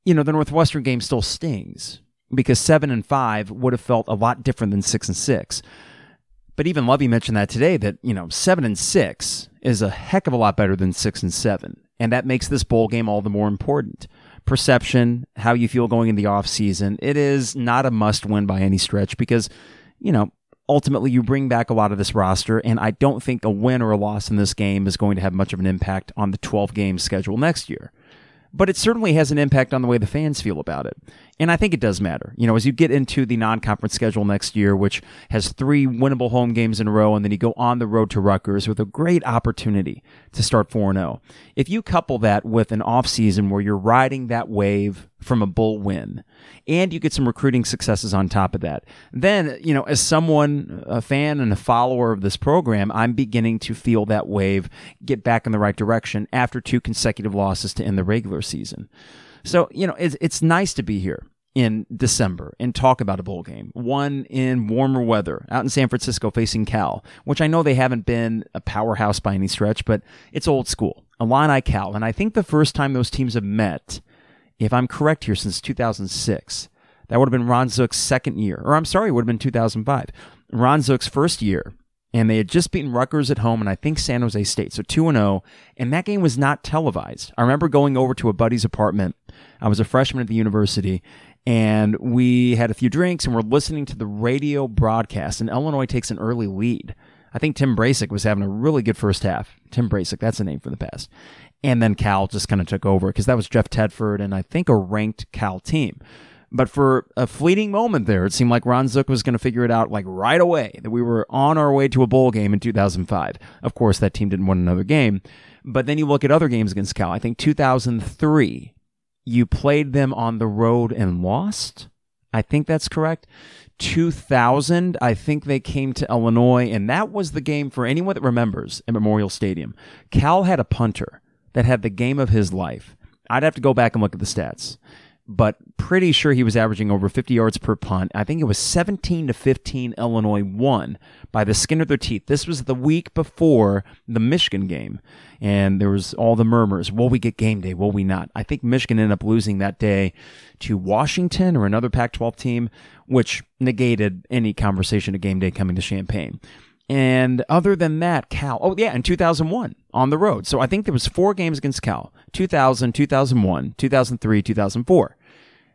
You know, the Northwestern game still stings because seven and five would have felt a lot different than six and six. But even Lovie mentioned that today that, you know, seven and six is a heck of a lot better than six and seven. And that makes this bowl game all the more important. Perception, how you feel going in the offseason, it is not a must win by any stretch because, you know, ultimately you bring back a lot of this roster, and I don't think a win or a loss in this game is going to have much of an impact on the 12 game schedule next year. But it certainly has an impact on the way the fans feel about it. And I think it does matter. You know, as you get into the non conference schedule next year, which has three winnable home games in a row, and then you go on the road to Rutgers with a great opportunity to start 4 0. If you couple that with an offseason where you're riding that wave from a bull win, and you get some recruiting successes on top of that, then, you know, as someone, a fan and a follower of this program, I'm beginning to feel that wave get back in the right direction after two consecutive losses to end the regular season. So, you know, it's, it's nice to be here in December and talk about a bowl game. One in warmer weather out in San Francisco facing Cal, which I know they haven't been a powerhouse by any stretch, but it's old school. Illini Cal. And I think the first time those teams have met, if I'm correct here, since 2006, that would have been Ron Zook's second year. Or I'm sorry, it would have been 2005. Ron Zook's first year. And they had just beaten Rutgers at home and I think San Jose State. So 2 0. And that game was not televised. I remember going over to a buddy's apartment. I was a freshman at the university and we had a few drinks and we're listening to the radio broadcast and Illinois takes an early lead. I think Tim Brasic was having a really good first half. Tim Brasic, that's a name from the past. And then Cal just kind of took over because that was Jeff Tedford and I think a ranked Cal team. But for a fleeting moment there, it seemed like Ron Zook was going to figure it out like right away that we were on our way to a bowl game in 2005. Of course, that team didn't win another game. But then you look at other games against Cal. I think 2003, you played them on the road and lost. I think that's correct. 2000, I think they came to Illinois, and that was the game for anyone that remembers at Memorial Stadium. Cal had a punter that had the game of his life. I'd have to go back and look at the stats but pretty sure he was averaging over 50 yards per punt. I think it was 17 to 15 Illinois won by the skin of their teeth. This was the week before the Michigan game. And there was all the murmurs. Will we get game day? Will we not? I think Michigan ended up losing that day to Washington or another Pac 12 team, which negated any conversation of game day coming to Champaign. And other than that, Cal, oh yeah, in 2001 on the road. So I think there was four games against Cal, 2000, 2001, 2003, 2004.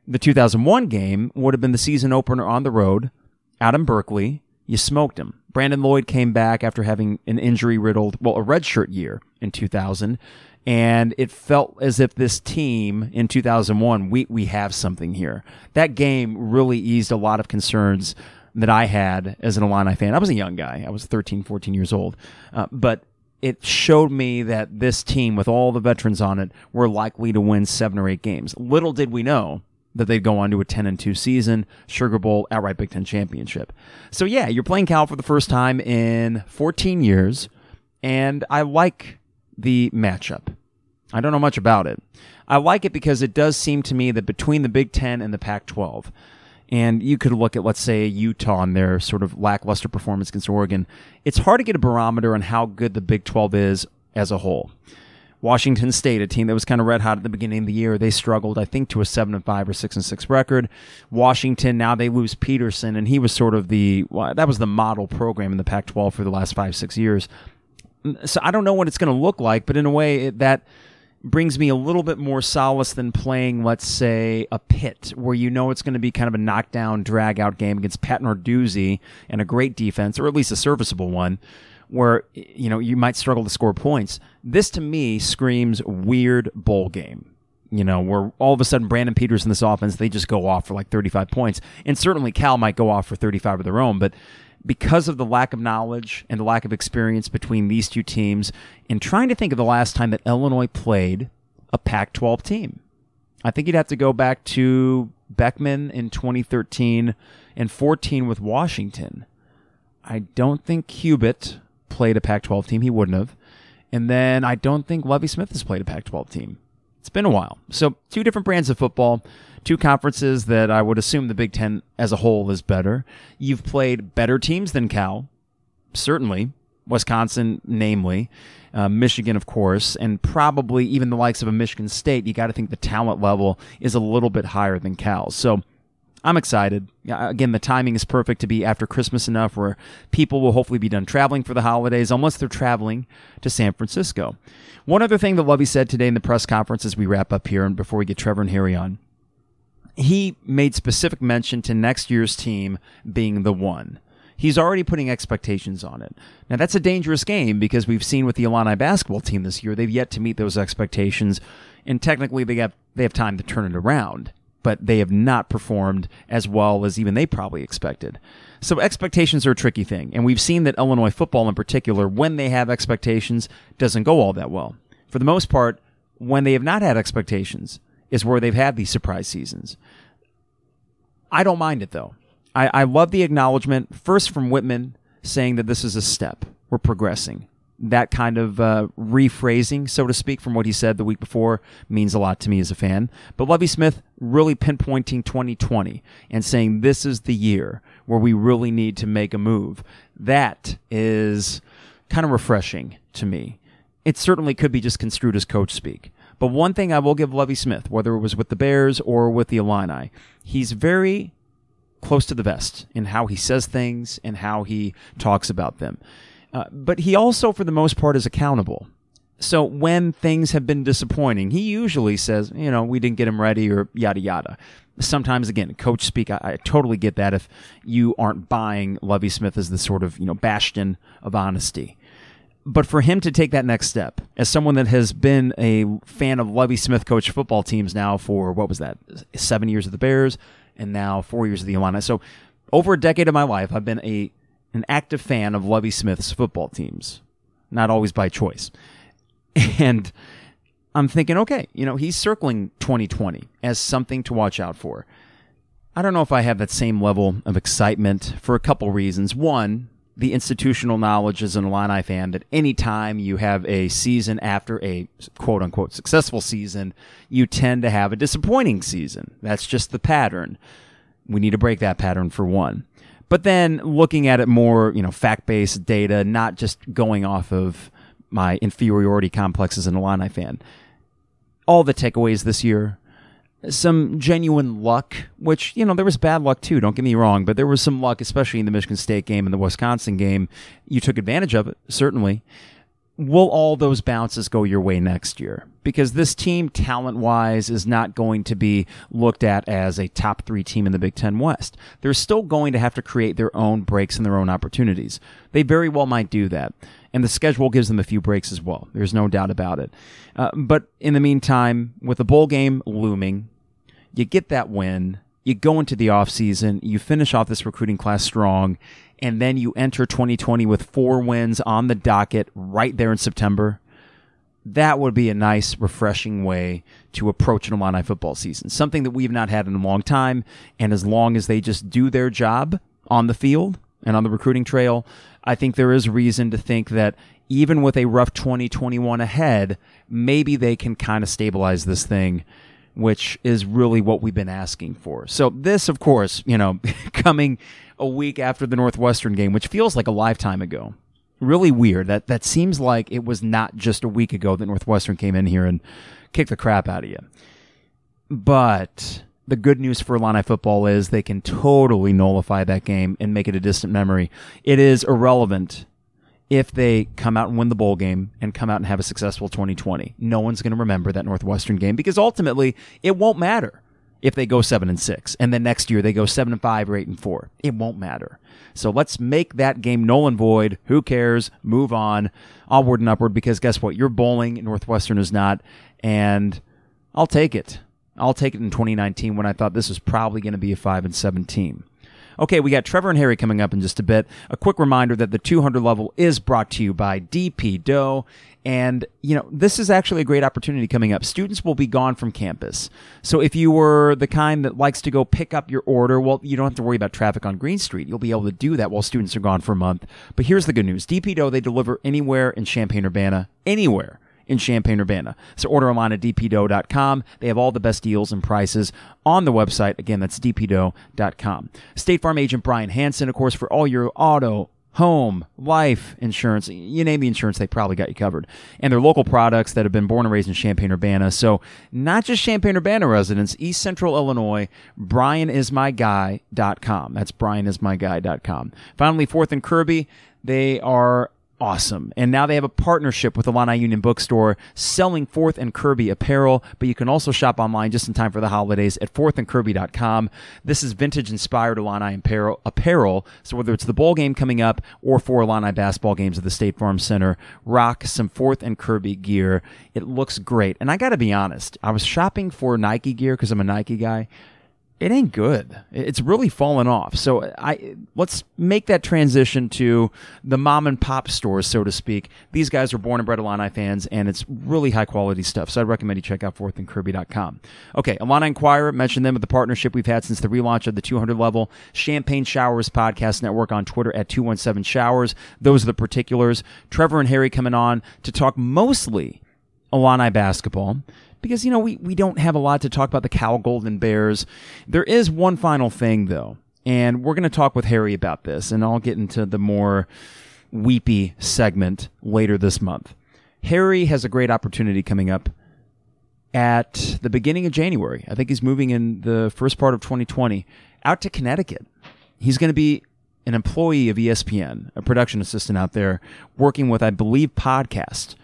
The 2001 game would have been the season opener on the road Adam Berkeley. You smoked him. Brandon Lloyd came back after having an injury riddled, well, a redshirt year in 2000. And it felt as if this team in 2001, we, we have something here. That game really eased a lot of concerns that I had as an Illini fan. I was a young guy. I was 13, 14 years old. Uh, but it showed me that this team, with all the veterans on it, were likely to win seven or eight games. Little did we know that they'd go on to a 10 and 2 season, Sugar Bowl, outright Big Ten championship. So, yeah, you're playing Cal for the first time in 14 years, and I like the matchup. I don't know much about it. I like it because it does seem to me that between the Big Ten and the Pac 12, and you could look at, let's say, Utah and their sort of lackluster performance against Oregon. It's hard to get a barometer on how good the Big 12 is as a whole. Washington State, a team that was kind of red hot at the beginning of the year, they struggled, I think, to a seven and five or six and six record. Washington now they lose Petersen, and he was sort of the well, that was the model program in the Pac-12 for the last five six years. So I don't know what it's going to look like, but in a way it, that brings me a little bit more solace than playing, let's say, a pit where you know it's going to be kind of a knockdown, drag out game against Pat Narduzzi and a great defense, or at least a serviceable one, where you know you might struggle to score points. This to me screams weird bowl game. You know, where all of a sudden Brandon Peters in this offense, they just go off for like 35 points. And certainly Cal might go off for 35 of their own, but because of the lack of knowledge and the lack of experience between these two teams, and trying to think of the last time that Illinois played a Pac 12 team. I think you'd have to go back to Beckman in 2013 and 14 with Washington. I don't think Cubit played a Pac 12 team. He wouldn't have. And then I don't think Lovie Smith has played a Pac 12 team. It's been a while. So, two different brands of football two conferences that I would assume the Big Ten as a whole is better. You've played better teams than Cal, certainly. Wisconsin, namely, uh, Michigan, of course, and probably even the likes of a Michigan State. You got to think the talent level is a little bit higher than Cal. So I'm excited. Again, the timing is perfect to be after Christmas enough where people will hopefully be done traveling for the holidays, unless they're traveling to San Francisco. One other thing that Lovie said today in the press conference as we wrap up here and before we get Trevor and Harry on he made specific mention to next year's team being the one. He's already putting expectations on it. Now, that's a dangerous game because we've seen with the Illini basketball team this year, they've yet to meet those expectations. And technically, they have, they have time to turn it around, but they have not performed as well as even they probably expected. So, expectations are a tricky thing. And we've seen that Illinois football, in particular, when they have expectations, doesn't go all that well. For the most part, when they have not had expectations, is where they've had these surprise seasons. I don't mind it though. I, I love the acknowledgement first from Whitman saying that this is a step. We're progressing. That kind of uh, rephrasing, so to speak, from what he said the week before means a lot to me as a fan. But Lovie Smith really pinpointing 2020 and saying this is the year where we really need to make a move. That is kind of refreshing to me. It certainly could be just construed as coach speak. But one thing I will give Lovie Smith, whether it was with the Bears or with the Illini, he's very close to the vest in how he says things and how he talks about them. Uh, but he also, for the most part, is accountable. So when things have been disappointing, he usually says, you know, we didn't get him ready or yada yada. Sometimes, again, coach speak, I, I totally get that if you aren't buying Lovie Smith as the sort of, you know, bastion of honesty but for him to take that next step, as someone that has been a fan of Lovie Smith coach football teams now for what was that, seven years of the Bears, and now four years of the Illini. So over a decade of my life, I've been a an active fan of Lovie Smith's football teams, not always by choice. <laughs> And I'm thinking, okay, you know, he's circling 2020 as something to watch out for. I don't know if I have that same level of excitement for a couple reasons. One, the institutional knowledge as an Illini fan that anytime you have a season after a quote unquote successful season, you tend to have a disappointing season. That's just the pattern. We need to break that pattern for one. But then looking at it more, you know, fact based data, not just going off of my inferiority complex as an Illini fan. All the takeaways this year, some genuine luck, which, you know, there was bad luck too, don't get me wrong, but there was some luck, especially in the Michigan State game and the Wisconsin game. You took advantage of it, certainly. Will all those bounces go your way next year? Because this team, talent wise, is not going to be looked at as a top three team in the Big Ten West. They're still going to have to create their own breaks and their own opportunities. They very well might do that. And the schedule gives them a few breaks as well. There's no doubt about it. Uh, but in the meantime, with the bowl game looming, you get that win, you go into the offseason, you finish off this recruiting class strong, and then you enter 2020 with four wins on the docket right there in September. That would be a nice, refreshing way to approach an Illini football season. Something that we've not had in a long time. And as long as they just do their job on the field and on the recruiting trail, I think there is reason to think that even with a rough 2021 ahead, maybe they can kind of stabilize this thing which is really what we've been asking for. So this, of course, you know, <laughs> coming a week after the Northwestern game, which feels like a lifetime ago. Really weird. That that seems like it was not just a week ago that Northwestern came in here and kicked the crap out of you. But the good news for Illini football is they can totally nullify that game and make it a distant memory. It is irrelevant if they come out and win the bowl game and come out and have a successful 2020. No one's going to remember that Northwestern game because ultimately it won't matter if they go 7 and 6 and then next year they go 7 and 5 or 8 and 4. It won't matter. So let's make that game null and void. Who cares? Move on. Onward and upward because guess what? You're bowling, Northwestern is not, and I'll take it. I'll take it in 2019 when I thought this was probably going to be a 5 and 7 team. Okay, we got Trevor and Harry coming up in just a bit. A quick reminder that the 200 level is brought to you by DP Dough. And, you know, this is actually a great opportunity coming up. Students will be gone from campus. So if you were the kind that likes to go pick up your order, well, you don't have to worry about traffic on Green Street. You'll be able to do that while students are gone for a month. But here's the good news. DP Dough, they deliver anywhere in Champaign-Urbana, anywhere in Champaign Urbana. So order online at dpdough.com. They have all the best deals and prices on the website. Again, that's dpdough.com. State Farm agent Brian Hanson, of course, for all your auto, home, life insurance. You name the insurance, they probably got you covered. And they're local products that have been born and raised in Champaign Urbana. So not just Champaign Urbana residents, East Central Illinois, brianismyguy.com. That's brianismyguy.com. Finally, Fourth and Kirby, they are awesome. And now they have a partnership with Illini Union Bookstore selling Fourth and Kirby apparel, but you can also shop online just in time for the holidays at fourthandkirby.com. This is vintage inspired Illini apparel. So whether it's the bowl game coming up or for Illini basketball games at the State Farm Center, rock some Fourth and Kirby gear. It looks great. And I got to be honest, I was shopping for Nike gear because I'm a Nike guy it ain't good. It's really fallen off. So I let's make that transition to the mom and pop stores, so to speak. These guys are born and bred Illini fans, and it's really high quality stuff. So I'd recommend you check out fourthandkirby.com. Okay, Illini Inquirer, mentioned them with the partnership we've had since the relaunch of the 200 level Champagne Showers Podcast Network on Twitter at 217 Showers. Those are the particulars. Trevor and Harry coming on to talk mostly Illini basketball because you know we, we don't have a lot to talk about the Cal Golden Bears. There is one final thing though, and we're going to talk with Harry about this, and I'll get into the more weepy segment later this month. Harry has a great opportunity coming up at the beginning of January. I think he's moving in the first part of 2020 out to Connecticut. He's going to be an employee of ESPN, a production assistant out there, working with, I believe, podcast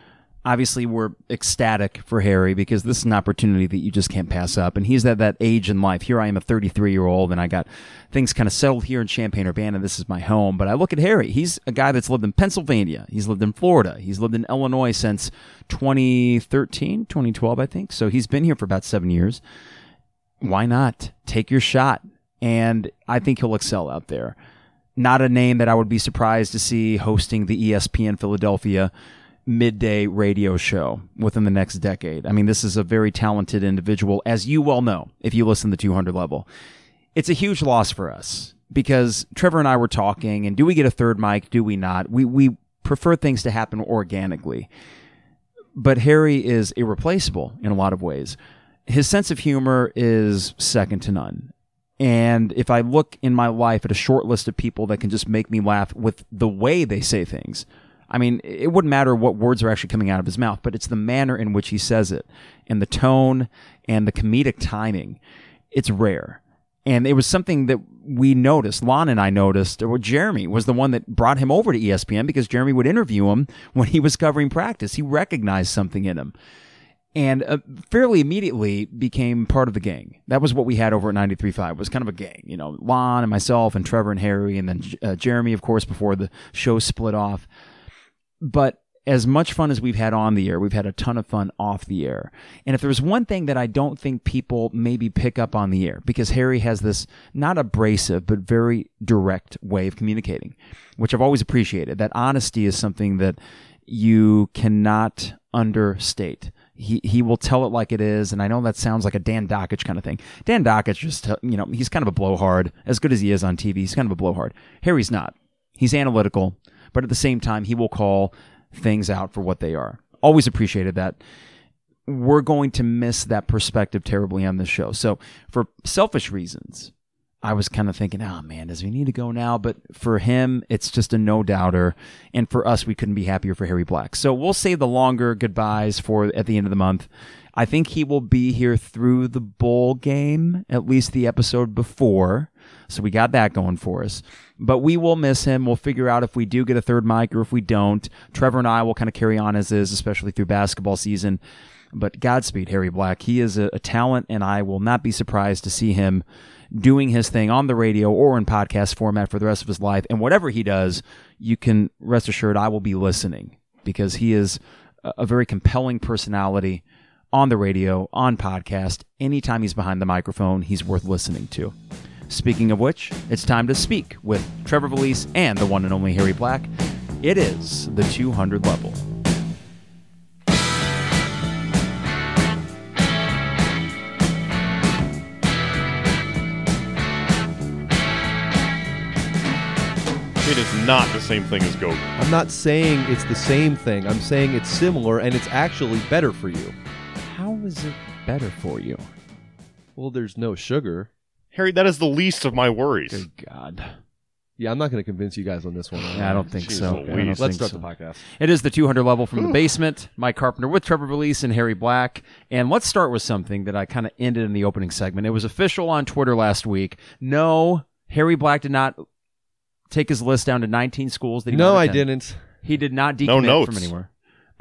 obviously we're ecstatic for Harry because this is an opportunity that you just can't pass up. And he's at that age in life. Here I am, a 33 year old, and I got things kind of settled here in Champaign Urbana. This is my home. But I look at Harry. He's a guy that's lived in Pennsylvania. He's lived in Florida. He's lived in Illinois since 2013, 2012, I think. So he's been here for about seven years. Why not take your shot? and I think he'll excel out there. Not a name that I would be surprised to see hosting the ESPN Philadelphia midday radio show within the next decade. I mean, this is a very talented individual, as you well know if you listen to 200 level. It's a huge loss for us because Trevor and I were talking, and do we get a third mic? Do we not? We we prefer things to happen organically, but Harry is irreplaceable in a lot of ways. His sense of humor is second to none. And if I look in my life at a short list of people that can just make me laugh with the way they say things, I mean, it wouldn't matter what words are actually coming out of his mouth, but it's the manner in which he says it and the tone and the comedic timing. It's rare. And it was something that we noticed, Lon and I noticed, or Jeremy was the one that brought him over to ESPN because Jeremy would interview him when he was covering practice. He recognized something in him and uh, fairly immediately became part of the gang. That was what we had over at 93.5 was kind of a gang, you know, Lon and myself and Trevor and Harry and then uh, Jeremy, of course, before the show split off. But as much fun as we've had on the air, we've had a ton of fun off the air. And if there's one thing that I don't think people maybe pick up on the air, because Harry has this not abrasive, but very direct way of communicating, which I've always appreciated. That honesty is something that you cannot understate. He he will tell it like it is, and I know that sounds like a Dan Dakich kind of thing. Dan Dakich just you know he's kind of a blowhard, as good as he is on TV. He's kind of a blowhard. Harry's not. He's analytical, but at the same time, he will call things out for what they are. Always appreciated that. We're going to miss that perspective terribly on this show. So, for selfish reasons, I was kind of thinking, oh man, does he need to go now? But for him, it's just a no doubter. And for us, we couldn't be happier for Harry Black. So we'll save the longer goodbyes for at the end of the month. I think he will be here through the bowl game, at least the episode before. So we got that going for us. But we will miss him. We'll figure out if we do get a third mic or if we don't. Trevor and I will kind of carry on as is, especially through basketball season. But Godspeed, Harry Black. He is a, a talent, and I will not be surprised to see him doing his thing on the radio or in podcast format for the rest of his life. And whatever he does, you can rest assured I will be listening because he is a, a very compelling personality on the radio, on podcast. Anytime he's behind the microphone, he's worth listening to. Speaking of which, it's time to speak with Trevor Vallese and the one and only Harry Black. It is the 200 level. It is not the same thing as Go. I'm not saying it's the same thing. I'm saying it's similar and it's actually better for you. How is it better for you? Well, there's no sugar. Harry, that is the least of my worries. Good God. Yeah, I'm not going to convince you guys on this one. Yeah, I don't think Jeez so. I don't Let's think start so. the podcast. It is the 200 level from the basement. Mike Carpenter with Trevor Vallese and Harry Black. And let's start with something that I kind of ended in the opening segment. It was official on Twitter last week. No, Harry Black did not take his list down to 19 schools. That he No, I didn't. He did not No decommit notes. from anywhere.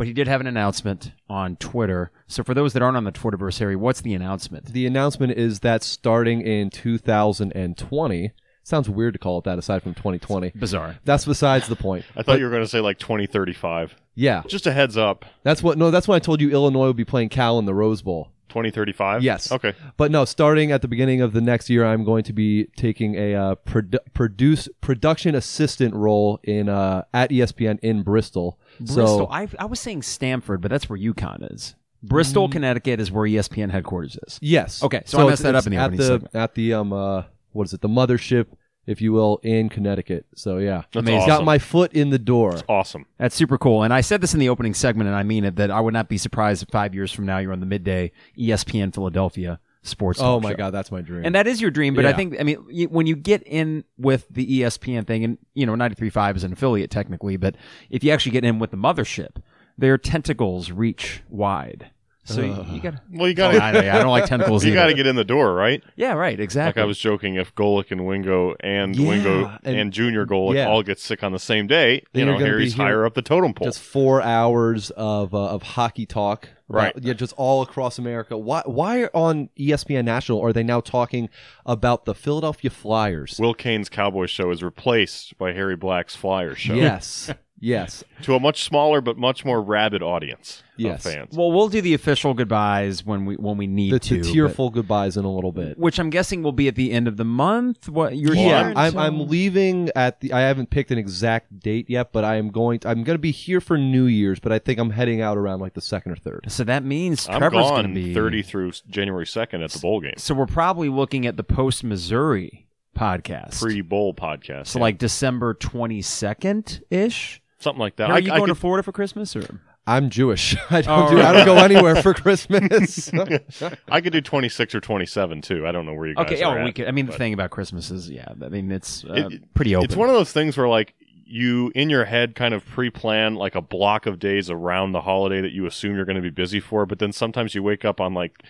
But he did have an announcement on Twitter. So for those that aren't on the Twitterverse, Harry, what's the announcement? The announcement is that starting in 2020, sounds weird to call it that aside from 2020. Bizarre. That's besides the point. I thought you were going to say like 2035. Yeah, Just a heads up. that's what. No, that's when I told you Illinois would be playing Cal in the Rose Bowl. 2035? Yes. Okay. But no, starting at the beginning of the next year, I'm going to be taking a uh, produ- produce production assistant role in uh, at ESPN in Bristol. Bristol. So I, I was saying Stanford, but that's where UConn is. Bristol, Connecticut is where ESPN headquarters is. yes, Okay, so I messed that up in the at opening the segment. at the um uh what is it the mothership, if you will, in Connecticut. So yeah, That's Amazing. awesome. got my foot in the door. awesome. That's super cool. And I said this in the opening segment, and I mean it, that I would not be surprised if five years from now you're on the midday ESPN Philadelphia sports. Oh my show. god, that's my dream. And that is your dream, but I think, I mean, when you get in with the ESPN thing, and, you know, 93.5 is an affiliate technically, but if you actually get in with the mothership, their tentacles reach wide. So you, you got Well, you Oh, got to I, I don't like tentacles <laughs> you either. got to get in the door, right? yeah, right, exactly. Like exactly. I was joking, if Golic and Wingo and Yeah, Wingo and, and- Junior Golic yeah. all get sick on the same day, Then you you're know, gonna be Harry's here- higher up the totem pole. just four hours of uh, of hockey talk. Right. Yeah, just all across America. Why why on ESPN National are they now talking about the Philadelphia Flyers? Will Cain's Cowboy Show is replaced by Harry Black's Flyer Show. Yes. <laughs> Yes. to a much smaller but much more rabid audience Yes. of fans. Well, we'll do the official goodbyes when we when we need The, to. the but- tearful goodbyes in a little bit. which I'm guessing will be at the end of the month. What you're Yeah, here? I'm, I'm leaving at the. I haven't picked an exact date yet, but I am going. To, I'm going to be here for New Year's, but I think I'm heading out around like the second or third. So that means I'm Trevor's going to be 30 through January 2nd at the bowl game. So we're probably looking at the post Missouri podcast. Pre-bowl podcast. so yeah. like December 22nd ish. Something like that. Are I, you I going to could- Florida for Christmas or? I'm Jewish. <laughs> I don't Oh, do. I don't go anywhere for Christmas. <laughs> I could do 26 or 27 too. I don't know where you guys Okay. are Oh, we could. I mean, the thing about Christmas is, yeah. I mean, it's uh, It- pretty open. It's one of those things where like you in your head kind of pre-plan like a block of days around the holiday that you assume you're going to be busy for, but then sometimes you wake up on like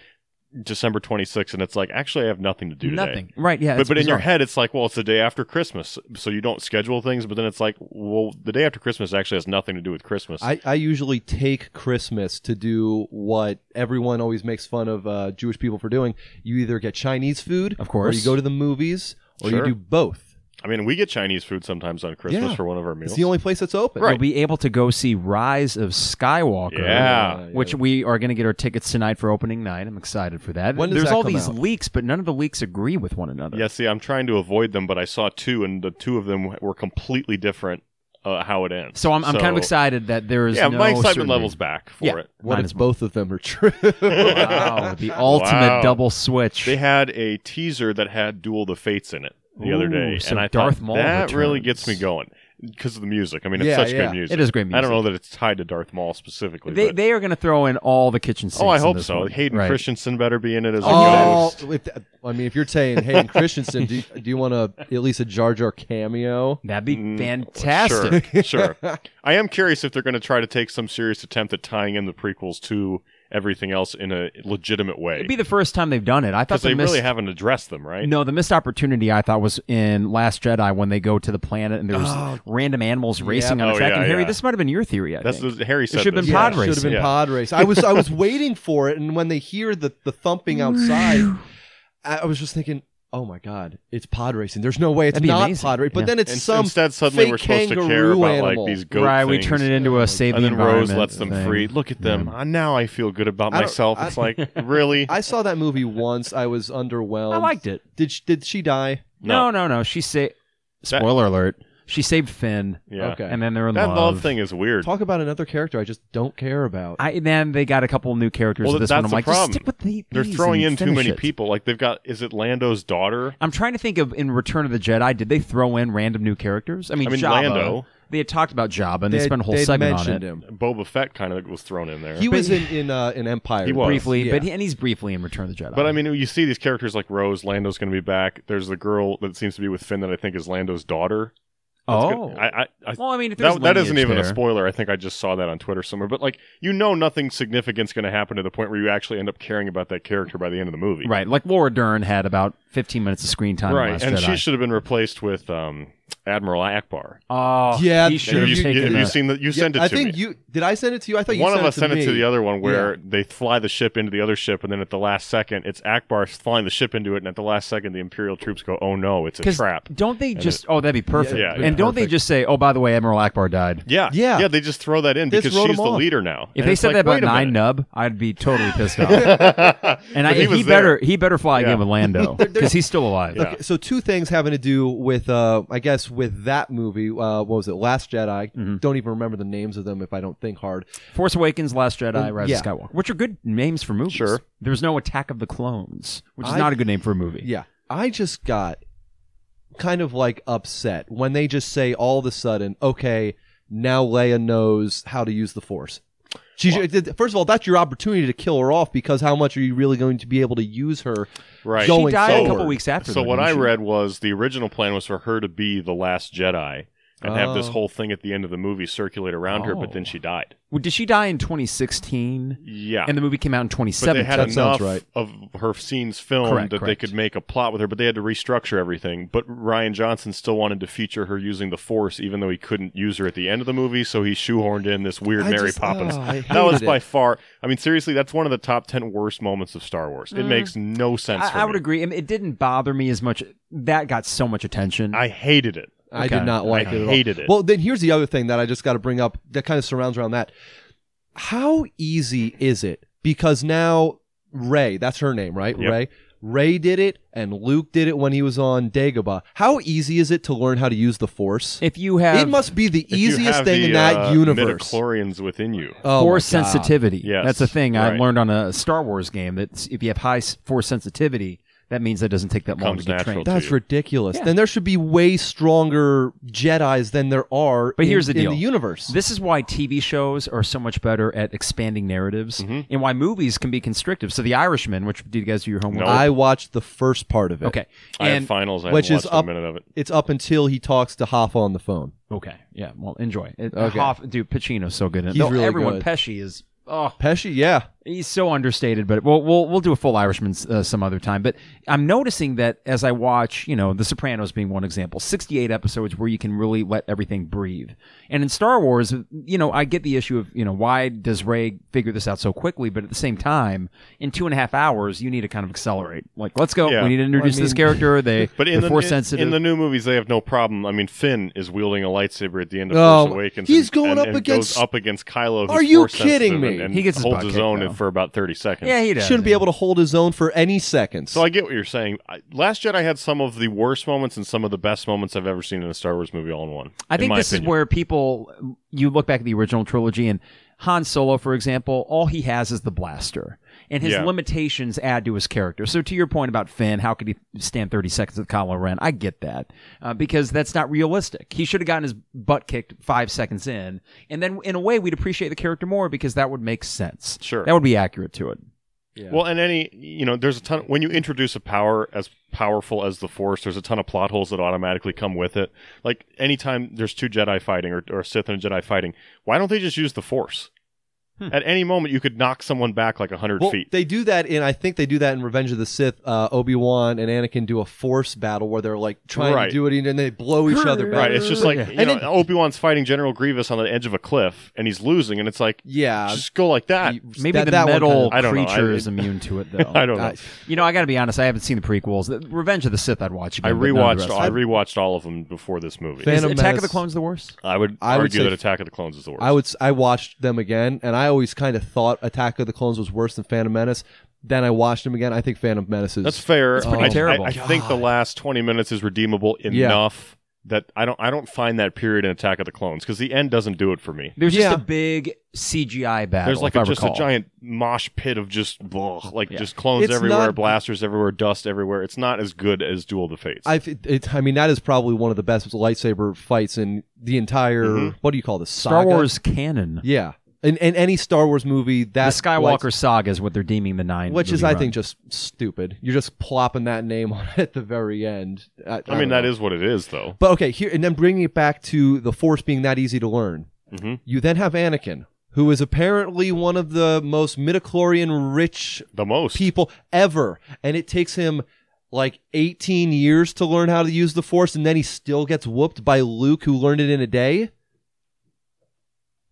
December 26th and it's like actually I have nothing to do today. Nothing. Right. Yeah. But, but in your head, it's like, well, it's the day after Christmas, so you don't schedule things. But then it's like, well, the day after Christmas actually has nothing to do with Christmas. I, I usually take Christmas to do what everyone always makes fun of uh, Jewish people for doing. You either get Chinese food, Of course. or you go to the movies, or Sure. you do both. I mean, we get Chinese food sometimes on Christmas Yeah. for one of our meals. It's the only place that's open. You'll be able to go see Rise of Skywalker. Yeah. Which we are going to get our tickets tonight for opening night. I'm excited for that. When does There's that all come these out? leaks, but none of the leaks agree with one another. yeah, see, I'm trying to avoid them, but I saw two, and the two of them were completely different. Uh, how it ends. So I'm, I'm kind of excited that there is Yeah, no my excitement certainty. level's back for Yeah. it. What Mine if as well. both of them are true? Wow, the ultimate Wow. double switch. They had a teaser that had Duel of the Fates in it the other day, so and I Darth thought Maul that really gets me going because of the music. I mean, it's Yeah, such yeah. good music. It is great music. I don't know that it's tied to Darth Maul specifically. they but- they are going to throw in all the kitchen sinks. oh, I in hope this so. one. Hayden Right. Christensen better be in it as a oh, ghost. I mean, if you're saying Hayden Christensen, do, do you want to at least a Jar Jar cameo? That'd be Mm, fantastic. Sure, sure. I am curious if they're going to try to take some serious attempt at tying in the prequels to everything else in a legitimate way. It'd be the first time they've done it. I thought Because they missed, really haven't addressed them, right? No, the missed opportunity I thought was in Last Jedi when they go to the planet and there's Oh. random animals racing on a Oh, track. yeah, and Harry, yeah. this might have been your theory. I That's think. the, Harry said. should've been this. pod should have been Yeah. pod race. I was I was waiting for it, and when they hear the the thumping outside, <laughs> I I was just thinking, oh my god, it's pod racing. There's no way it's That'd be not amazing. pod racing. But Yeah. then it's In- some instead, suddenly fake we're supposed to care kangaroo about animal. like these goat right, we things. turn it into a save and the then Rose environment lets them thing. free. Look at them. Ah, now I feel good about I don't- myself. I- it's like <laughs> really. I saw that movie once. I was underwhelmed. I liked it. Did she, did she die? No, no, no. She saved. Spoiler alert. She saved Finn, yeah. Okay. and then they're in That love. love thing is weird. Talk about another character I just don't care about. I then they got a couple new characters. Well, in this that's one. I'm the like, problem. just stick with the. They're these throwing and in too finish many it. people. Like they've got. Is it Lando's daughter? I'm trying to think of in Return of the Jedi. Did they throw in random new characters? I mean, I mean, Jabba. Lando. They had talked about Jabba, and they, They- spent a whole they'd segment on it mentioned him. Boba Fett kind of was thrown in there. He was in <laughs> in uh, in Empire. He was. briefly, Yeah. but he, and he's briefly in Return of the Jedi. But I mean, you see these characters like Rose. Lando's going to be back. There's the girl that seems to be with Finn that I think is Lando's daughter. Oh. I, I, I, well, I mean, if that, that isn't even a spoiler. I think I just saw that on Twitter somewhere. But like, you know, nothing significant's going to happen to the point where you actually end up caring about that character by the end of the movie. Right, like Laura Dern had about 15 minutes of screen time. in Right, and Jedi. she should have been replaced with um, Admiral Ackbar. Oh, Yeah, he should Have have you, taken have you that. seen that? You Yeah, sent it I to think me. you did. I send it to you. I thought you One sent of us it to sent me. it to the other one where Yeah. they fly the ship into the other ship, and then at the last second, it's Ackbar flying the ship into it, and at the last second, the Imperial troops go, "Oh no, it's a trap." Don't they just? Oh, that'd be perfect. Yeah, and don't they just say, "Oh, by the way, Admiral Ackbar died"? Yeah, Yeah. yeah. They just throw that in Just because she's the off. leader now. If And they said like, that about Nine. Nub, I'd be totally pissed <laughs> off. and I, he he, better he better fly again with Lando <laughs> because he's still alive. So two things having to do with, uh, I guess, with that movie. Uh, what was it? Last Jedi. Mm-hmm. Don't even remember the names of them if I don't think hard. Force Awakens, Last Jedi, Oh, Rise yeah. of Skywalker, which are good names for movies. Sure. There's no Attack of the Clones, which is I- not a good name for a movie. Yeah, I just got kind of like upset when they just say all of a sudden, okay, now Leia knows how to use the Force. She first of all, that's your opportunity to kill her off because how much are you really going to be able to use her? Right. Going She died a couple weeks after. So that, what I she? read was the original plan was for her to be the last Jedi and have this Oh. whole thing at the end of the movie circulate around her, but then Oh. she died. Well, did she die in 2016? Yeah. And the movie came out in but they 2017. had That sounds enough right. of her scenes filmed Correct, that they could make a plot with her, but they had to restructure everything. But Rian Johnson still wanted to feature her using the Force, even though he couldn't use her at the end of the movie. So he shoehorned in this weird I Mary just- Poppins. oh, <laughs> that was hated by it. far. I mean, seriously, that's one of the top ten worst moments of Star Wars. It mm. makes no sense. for I, I would agree. I mean, it didn't bother me as much. That got so much attention. I hated it. I Okay. did not like I it at hated all. it. Well, then here's the other thing that I just got to bring up that kind of surrounds around that. How easy is it? Because now Rey, that's her name, right? Yep. Rey. Rey did it, and Luke did it when he was on Dagobah. How easy is it to learn how to use the Force? If you have it must be the easiest thing the, in that uh, universe. midichlorians within you. Oh force sensitivity. Yes, That's a thing I learned on a Star Wars game. That if you have high force sensitivity, that means that doesn't take that long Comes to get natural trained. to That's you. ridiculous. Yeah. Then there should be way stronger Jedi's than there are But in, here's the in deal. the universe. This is why TV shows are so much better at expanding narratives, Mm-hmm. and why movies can be constrictive. So, The Irishman, which did you guys do your homework? No. I watched the first part of it. Okay, I have and finals. I which haven't is watched up- a minute of it. It's up until he talks to Hoffa on the phone. okay, yeah. Well, enjoy. It, Okay. Hoff, dude, Pacino's so good. In it. He's Though really everyone, good. Pesci is. Oh, Pesci, yeah. He's so understated, but we'll we'll we'll do a full Irishman uh, some other time. But I'm noticing that as I watch, you know, The Sopranos being one example, 68 episodes where you can really let everything breathe. And in Star Wars, you know, I get the issue of you know why does Rey figure this out so quickly? But at the same time, in two and a half hours, you need to kind of accelerate. Like, let's go. Yeah. We need to introduce I this mean- character. They <laughs> But in they're the force in, sensitive. in the new movies, they have no problem. I mean, Finn is wielding a lightsaber at the end of Oh, Force Awakens. he's and- going and- up and against- goes up against Kylo. Are you kidding me? And, and He gets his holds butt his kicked, own though. for about thirty seconds. yeah, he does. Shouldn't be able to hold his own for any seconds. So I get what you're saying. I, Last Jedi had some of the worst moments and some of the best moments I've ever seen in a Star Wars movie all in one. I in think my this opinion. is where people you look back at the original trilogy and Han Solo, for example, all he has is the blaster, and his Yeah. limitations add to his character. So, to your point about Finn, how could he stand thirty seconds with Kylo Ren? I get that uh, because that's not realistic. He should have gotten his butt kicked five seconds in, and then in a way we'd appreciate the character more because that would make sense. Sure. that would be accurate to it. Yeah. Well, and any you know, there's a ton. when you introduce a power as powerful as the Force, there's a ton of plot holes that automatically come with it. Like anytime there's two Jedi fighting or, or a Sith and a Jedi fighting, why don't they just use the Force? At any moment, you could knock someone back like hundred well, feet. they do that in. I think they do that in Revenge of the Sith. Uh, Obi Wan and Anakin do a force battle where they're like trying Right. to do it, and then they blow each other back. Right, it's just like Yeah. you know, Obi Wan's fighting General Grievous on the edge of a cliff, and he's losing, and it's like yeah, just go like that. Maybe that- the that metal kind of- I know. creature I- is immune to it, <laughs> though. I don't know. I- You know, I got to be honest. I haven't seen the prequels. The Revenge of the Sith, I'd watch again. I but none of the rewatched. rest. I rewatched all of them before this movie. Fan- Is Phantom Attack of the Clones the worst? I would I would say- that Attack of the Clones is the worst. I would. s- I watched them again, and I always kind of thought Attack of the Clones was worse than Phantom Menace. Then I watched them again. I think Phantom Menace is. That's fair. It's pretty I, terrible. I, I think the last twenty minutes is redeemable Yeah. enough that I don't. I don't find that period in Attack of the Clones because the end doesn't do it for me. There's Yeah. just a big CGI battle. There's like if a, I just a giant mosh pit of just ugh, like Yeah. just clones It's everywhere, not- blasters everywhere, dust everywhere. It's not as good as Duel of the Fates. I. It, it, I mean, that is probably one of the best lightsaber fights in the entire. Mhm. What do you call this? Star? Wars canon. Yeah, in, in any Star Wars movie, The that Skywalker saga is what they're deeming the nine, which is movie I run. think just stupid. You're just plopping that name on it <laughs> at the very end. I, I mean, that is what it is, though. But okay, here and then bringing it back to the Force being that easy to learn. Mhm. You then have Anakin, who is apparently one of the most midichlorian rich The most. people ever, and it takes him like 18 years to learn how to use the Force, and then he still gets whooped by Luke, who learned it in a day.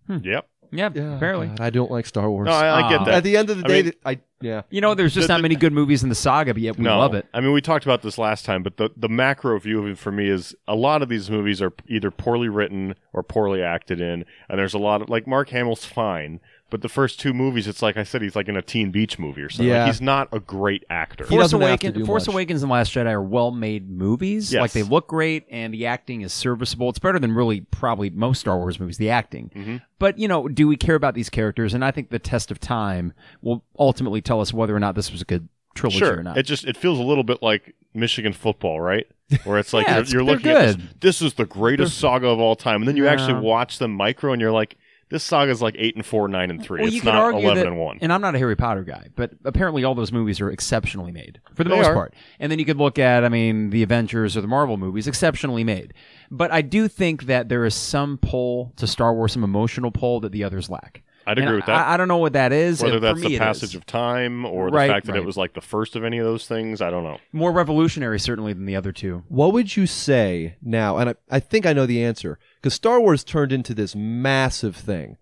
Yep. Yeah, apparently. God, I don't like Star Wars. No, I, I get Ah. that. At the end of the I day, mean- th- I yeah. You know, there's just The- not the- many good movies in the saga, but yet we no, love it. I mean, we talked about this last time, but the the macro view of it for me is a lot of these movies are either poorly written or poorly acted in, and there's a lot of like Mark Hamill's fine, but the first two movies, it's like I said, he's like in a Teen Beach movie or something. Yeah. Like, he's not a great actor. He Force doesn't have to Awakens, do Force much. Awakens and Last Jedi are well-made movies. Yes. Like they look great, and the acting is serviceable. It's better than really probably most Star Wars movies. The acting, Mm-hmm. but you know, do we care about these characters? And I think the test of time will ultimately tell us whether or not this was a good trilogy Sure, or not. it just it feels a little bit like Michigan football, right? Where it's like <laughs> Yeah, you're, it's- you're they're looking at this, this is the greatest saga of all time, and then you actually watch them micro, and you're like, this saga is like eight and four, nine and three. Well, it's not eleven that, and one. And I'm not a Harry Potter guy, but apparently all those movies are exceptionally made for the They most are. part. And then you could look at, I mean, the Avengers or the Marvel movies, exceptionally made. But I do think that there is some pull to Star Wars, some emotional pull that the others lack. I'd And agree with that. I, I don't know what that is. Whether and for that's me the passage of time or the Right, fact that right. it was like the first of any of those things, I don't know. more revolutionary certainly than the other two. What would you say now? And I, I think I know the answer because Star Wars turned into this massive thing.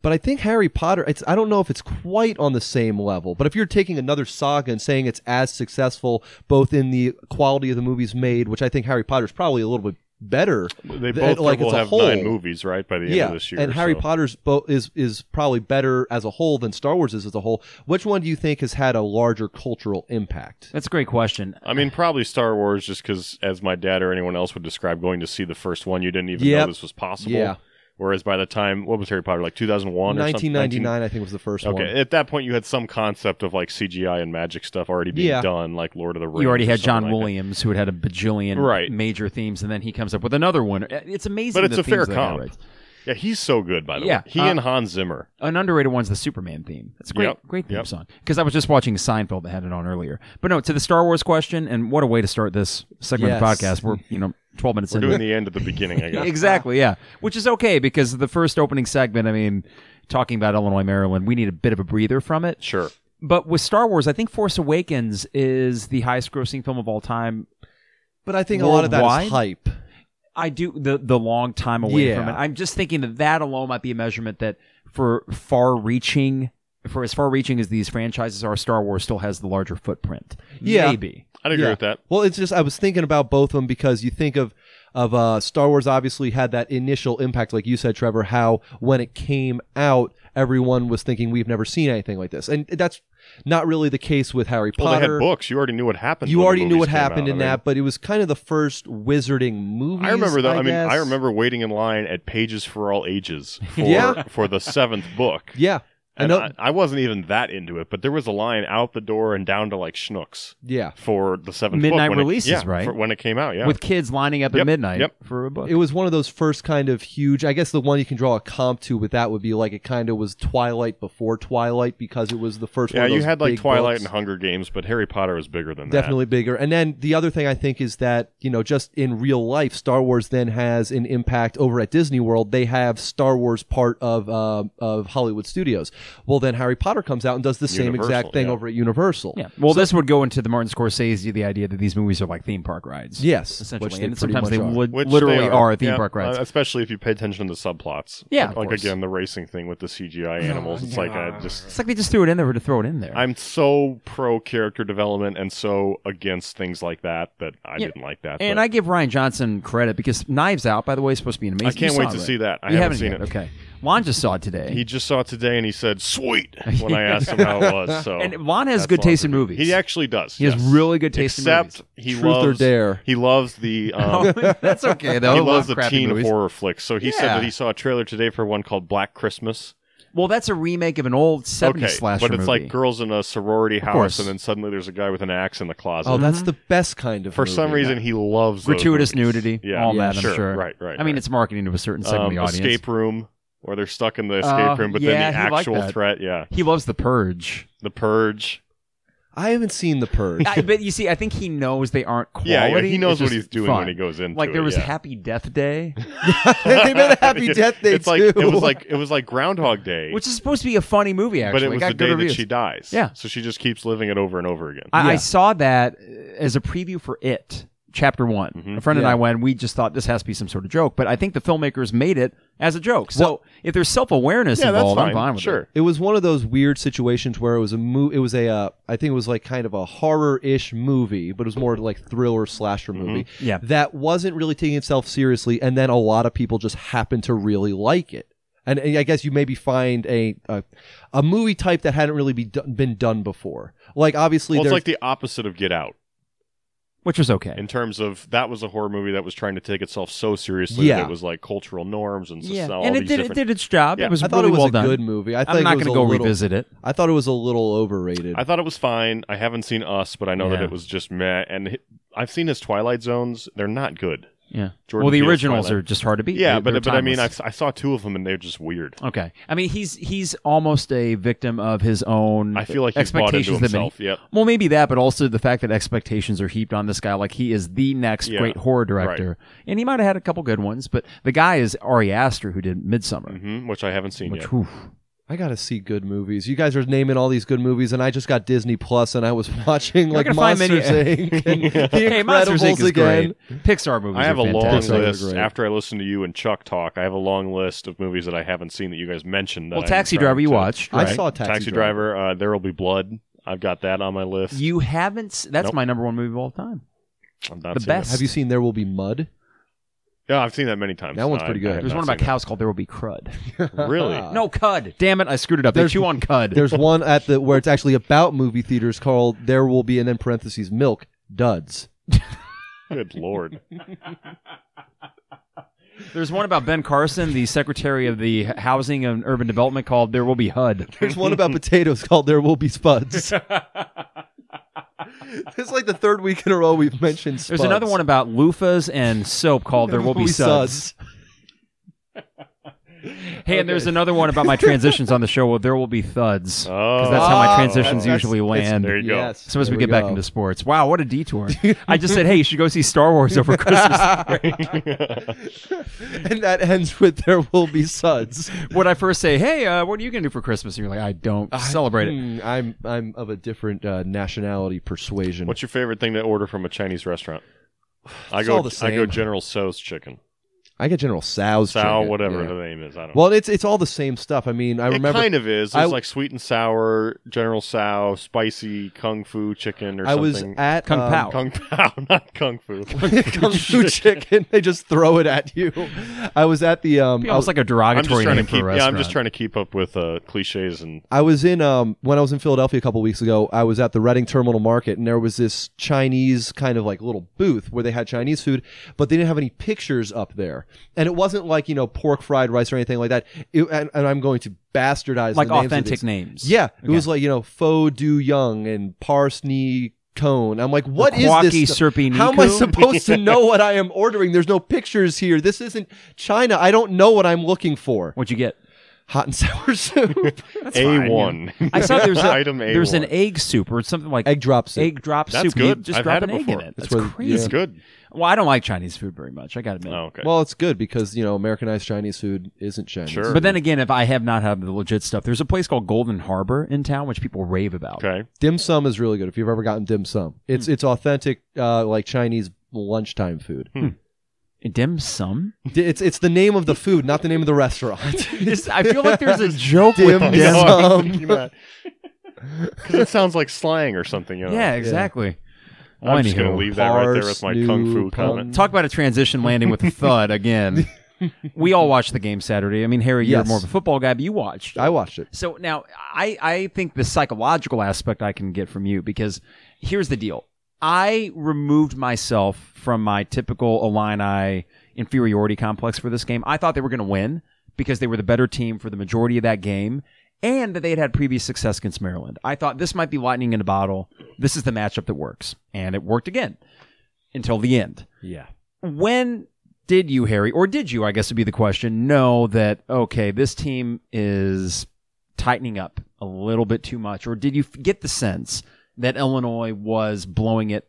But I think Harry Potter, it's, I don't know if it's quite on the same level. But if you're taking another saga and saying it's as successful, both in the quality of the movies made, which I think Harry Potter is probably a little bit better. They th- both like will as a have whole. nine movies, right, by the end yeah, of this year. and Harry so. Potter's bo- is is probably better as a whole than Star Wars is as a whole. Which one do you think has had a larger cultural impact? That's a great question. I mean, probably Star Wars, just because, as my dad or anyone else would describe, going to see the first one, you didn't even Yep. know this was possible. Yeah. Whereas by the time, what was Harry Potter, like 2001 or something? 1999, I think, was the first 19 one. Okay, at that point, you had some concept of like CGI and magic stuff already being Yeah. done, like Lord of the Rings. You already had John something like that. Williams, who had had a bajillion Right. major themes, and then he comes up with another one. It's amazing. But it's the a fair themes they comp. Right. Yeah, he's so good, by the Yeah, way. He uh, and Hans Zimmer. An underrated one's the Superman theme. That's a great, Yep, great theme yep. song. Because I was just watching Seinfeld that had it on earlier. But no, to the Star Wars question, and what a way to start this segment of the podcast. We're you know twelve minutes We're into doing the end at the beginning, I <laughs> guess. exactly, yeah. Which is okay because the first opening segment, I mean, talking about Illinois, Maryland, we need a bit of a breather from it. Sure. But with Star Wars, I think Force Awakens is the highest grossing film of all time. But I think a lot of that Worldwide? is hype. I do the the long time away Yeah. from it. I'm just thinking that that alone might be a measurement that for far reaching, for as far reaching as these franchises are, Star Wars still has the larger footprint. Yeah. maybe. I'd agree Yeah. with that. Well, it's just I was thinking about both of them because you think of of uh, Star Wars obviously had that initial impact, like you said, Trevor. How when it came out, everyone was thinking we've never seen anything like this, and that's not really the case with Harry Well, they Potter. had books. You already knew what happened. you already knew what happened out. in I mean, that, but it was kind of the first wizarding movie. I remember though. I, mean, I remember waiting in line at Pages for All Ages <laughs> for Yeah. for the seventh book. Yeah, I And. I, I wasn't even that into it, but there was a line out the door and down to like Schnucks yeah, for the seventh Midnight book when it- releases, yeah, right? for when it came out. Yeah, With kids lining up at midnight yep. for a book. it was one of those first kind of huge. I guess the one you can draw a comp to with that would be like it kind of was Twilight before Twilight because it was the first. yeah. one of You had like Twilight books. and Hunger Games, but Harry Potter was bigger than that. definitely bigger. And then the other thing I think is that you know just in real life, Star Wars then has an impact over at Disney World. They have Star Wars part of uh, of Hollywood Studios. Well, then Harry Potter comes out and does the same exact thing yeah. over at Universal. yeah. Well, this would go into the Martin Scorsese, the idea that these movies are like theme park rides. Yes, essentially, which they and sometimes they much are. would. Which literally they are. theme Yeah, park rides. uh, especially if you pay attention to the subplots. Yeah, like, of like, again the racing thing with the CGI animals. It's like I just it's like they just threw it in there to throw it in there. I'm so pro character development and so against things like that that I Yeah, didn't like that. and but I give Rian Johnson credit because Knives Out, by the way, is supposed to be an amazing. I can't wait to it, see that. I You haven't haven't seen yet. it. Okay, Lon just saw it today. He just saw it today and he said "sweet" when I asked him how it was. So <laughs> and Juan has good taste in movies. He actually does. He has really good taste in Except movies. he Truth or dare. he loves the <laughs> um, That's okay though. he loves the teen movies. horror flicks. So he said that he saw a trailer today for one called Black Christmas. Well, that's a remake of an old '70s Okay, slasher but it's movie. like girls in a sorority house, and then suddenly there's a guy with an axe in the closet. Oh, that's the best kind of. for some movie. reason, he loves gratuitous movies. nudity, Yeah, all Yeah, that. sure. I'm sure. Right, right. I mean, right. it's marketing to a certain segment um, of the audience. escape room where they're stuck in the escape Uh, room, but yeah, then the actual threat, yeah, He loves The Purge. the purge. I haven't seen The Purge. I, but you see, I think he knows they aren't quality. <laughs> Yeah, yeah, he knows what he's doing fun. when he goes into it. Like it. there was yeah. Happy Death Day, <laughs> <laughs> they made a Happy Death Day it's too. like it was like it was like Groundhog Day, which is supposed to be a funny movie. Actually, but it was got the good day that she dies. Yeah. so she just keeps living it over and over again. I, I saw that as a preview for It, Chapter One. Mm-hmm. A friend and I went. We just thought this has to be some sort of joke, but I think the filmmakers made it as a joke. So Well- if there's self awareness yeah, that's involved, fine. I'm fine with sure. it. It was one of those weird situations where it was a mo- It was a, uh, I think it was like kind of a horror-ish movie, but it was more like thriller slasher movie. Yeah. that wasn't really taking itself seriously, and then a lot of people just happened to really like it. And, and I guess you maybe find a a, a movie type that hadn't really be done, been done before. Like obviously, Well, it's like the opposite of Get Out Which was okay. in terms of that was a horror movie that was trying to take itself so seriously Yeah. that it was like cultural norms and yeah, so, all and it these did it did its job. Yeah. It was I thought really it was well a done. good movie. I I'm not going to go little, revisit it. I thought it was a little overrated. I thought it was fine. I haven't seen Us, but I know that it was just meh. And I've seen his Twilight Zones. They're not good. Yeah. Jordan well, the Peele's originals Twilight. are just hard to beat. Yeah, They- but they're but I mean, I, timeless. I saw two of them and they're just weird. Okay. I mean, he's he's almost a victim of his own. I feel like he's bought into expectations that himself. Yep. Well, maybe that, but also the fact that expectations are heaped on this guy, like he is the next Yeah, great horror director, and he might have had a couple good ones, but the guy is Ari Aster, who did Midsommar. hmm which I haven't seen Which, yet. Whew, I gotta see good movies. You guys are naming all these good movies, and I just got Disney Plus, and I was <laughs> watching like gonna find Monsters Inc. <laughs> and The hey, Monsters Incredibles Inc. is again. great. Pixar movies. I have are a long fantastic. Pixar are list after I listened to you and Chuck talk. I have a long list of movies that I haven't seen that you guys mentioned. That Well, I'm Taxi trying Driver, you to- watched. I saw Taxi, Taxi, Driver. Uh, there will be blood. I've got that on my list. You haven't. That's Nope. my number one movie of all time. I'm not the seeing it. best. Have you seen There Will Be Mud? Yeah, I've seen that many times. That one's pretty I- I good. There's one about seen cows called There Will Be Crud. <laughs> Really? <laughs> No, cud. Damn it, I screwed it up. They There's- chew on <laughs> cud. There's one at the where it's actually about movie theaters called "There Will Be" and then parentheses milk duds. Good lord. There's one about Ben Carson, the Secretary of the Housing and Urban Development, called There Will Be HUD. There's one about potatoes called "There Will Be Spuds." <laughs> it's like the third week in a row we've mentioned. Spuds. There's another one about loofahs and soap called There Will Be <laughs> Suds. <laughs> Hey, and there's another one about my transitions on the show. Well, There Will Be Thuds. Oh, Because that's how my Oh, transitions that's- usually it's- land. there you go. Yes. So as we there get back go. into sports, wow, what a detour! <laughs> I just said, hey, you should go see Star Wars over Christmas. <laughs> and that ends with "There Will Be Suds." when I first say, hey, uh, what are you gonna do for Christmas? And you're like, I don't celebrate it. Hmm, I'm I'm of a different uh, nationality persuasion. What's your favorite thing to order from a Chinese restaurant? <sighs> I It's go. all the I go same. General Tso's chicken. I get General Tso's Sao, chicken. whatever Yeah. the name is. I don't. Know. Well, it's it's all the same stuff. I mean, I it remember kind of is. It's I- like sweet and sour, General Tso, spicy kung fu chicken or I was something. at Kung um, Pao. Kung Pao, <laughs> not <laughs> kung fu. Kung Fu chicken. They just throw it at you. I was at the um. Be I was, almost like a I'm just derogatory trying to name for keep. a Yeah. I'm just trying to keep up with uh, cliches and I was in um when I was in Philadelphia a couple weeks ago. I was at the Reading Terminal Market, and there was this Chinese kind of like little booth where they had Chinese food, but they didn't have any pictures up there, and it wasn't like you know pork fried rice or anything like that. It, and, and I'm going to bastardize like the names of authentic these. names. Yeah, it Okay. was like you know pho du young and parsney cone. I'm like, what is Kwaki this? stuff? How am I supposed to <laughs> know what I am ordering? There's no pictures here. This isn't China. I don't know what I'm looking for. What'd you get? Hot and sour <laughs> soup, A one. I saw there's <laughs> a, item A. there's an egg soup or something like egg drop soup. egg drop That's soup. and You good. just I've drop had an it egg in before. it. That's That's crazy. It's good. Well, I don't like Chinese food very much. I got to admit. Oh, okay. Well, it's good because you know Americanized Chinese food isn't Chinese. Sure. But then again, if I have not had the legit stuff, there's a place called Golden Harbor in town, which people rave about. okay. dim sum is really good. If you've ever gotten dim sum, it's it's authentic uh, like Chinese lunchtime food. Dim sum? D- It's it's the name of the food, not the name of the restaurant. <laughs> It's- I feel like there's a <laughs> joke Dim with Dim this. know, I sum. <laughs> thinking that. 'Cause it sounds like slang or something. You know? Yeah, exactly. I'm just gonna leave that right there with my kung new fu comment. Talk about a transition landing with a <laughs> thud again. we all watched the game Saturday. I mean, Harry, you're Yes. more of a football guy, but you watched. I watched it. So now I, I think the psychological aspect I can get from you because here's the deal. I removed myself from my typical Illini inferiority complex for this game. I thought they were going to win because they were the better team for the majority of that game and that they had had previous success against Maryland. I thought this might be lightning in a bottle. This is the matchup that works. And it worked again until the end Yeah. when did you, Harry, or did you, I guess would be the question, know that, okay, this team is tightening up a little bit too much? Or did you get the sense that Illinois was blowing it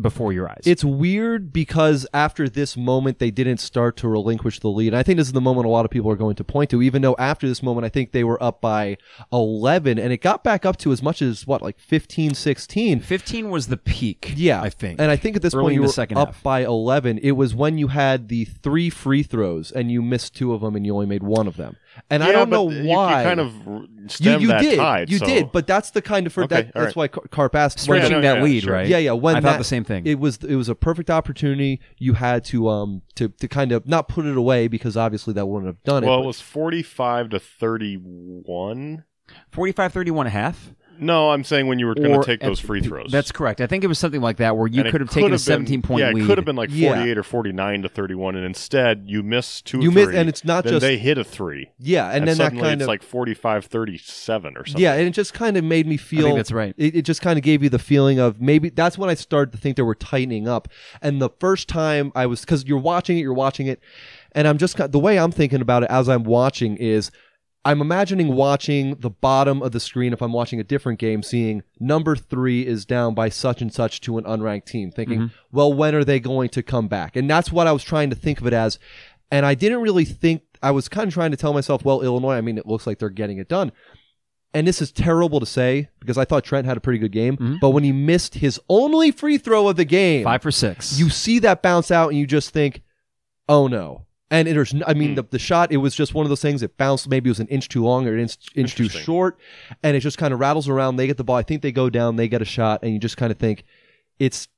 before your eyes? It's weird because after this moment, they didn't start to relinquish the lead. And I think this is the moment a lot of people are going to point to, even though after this moment, I think they were up by 11 and it got back up to as much as what, like 15, 16. 15 was the peak, Yeah. I think. And I think at this Early point in you were second up half. by 11. It was when you had the three free throws and you missed two of them and you only made one of them. And I don't but know why. You kind of r- you, you that did. tide. you so- did, but that's the kind of for Okay, that, all that's why Carp asked. Stretching that yeah, lead, sure. right? Yeah, yeah. When I thought that- the same thing. It was it was a perfect opportunity. You had to um to to kind of not put it away because obviously that wouldn't have done it. Well, it was forty-five to thirty-one. 45 31 and a half? No, I'm saying when you were going to take those free throws. That's correct. I think it was something like that where you could have taken a been- 17 point yeah, lead. it could have been like Yeah. 48 or 49 to 31, and instead you miss two. You or miss- and it's not then just- they hit a three, yeah, and, then that suddenly kind it's of like 45 37 or something. yeah, and it just kind of made me feel. that's right. It, it just kind of gave you the feeling of maybe that's when I started to think they were tightening up. And the first time I was because you're watching it, you're watching it, and I'm just the way I'm thinking about it as I'm watching is. I'm imagining watching the bottom of the screen if I'm watching a different game, seeing number three is down by such and such to an unranked team, thinking, mm-hmm. well, when are they going to come back? And that's what I was trying to think of it as. And I didn't really think, I was kind of trying to tell myself, well, Illinois, I mean, it looks like they're getting it done. And this is terrible to say because I thought Trent had a pretty good game. Mm-hmm. But when he missed his only free throw of the game, Five for six. you see that bounce out and you just think, oh no. And it was, I mean, hmm. the, the shot, it was just one of those things. It bounced, maybe it was an inch too long or an inch, inch too short. And it just kind of rattles around. They get the ball. I think they go down, they get a shot. And you just kind of think, it's,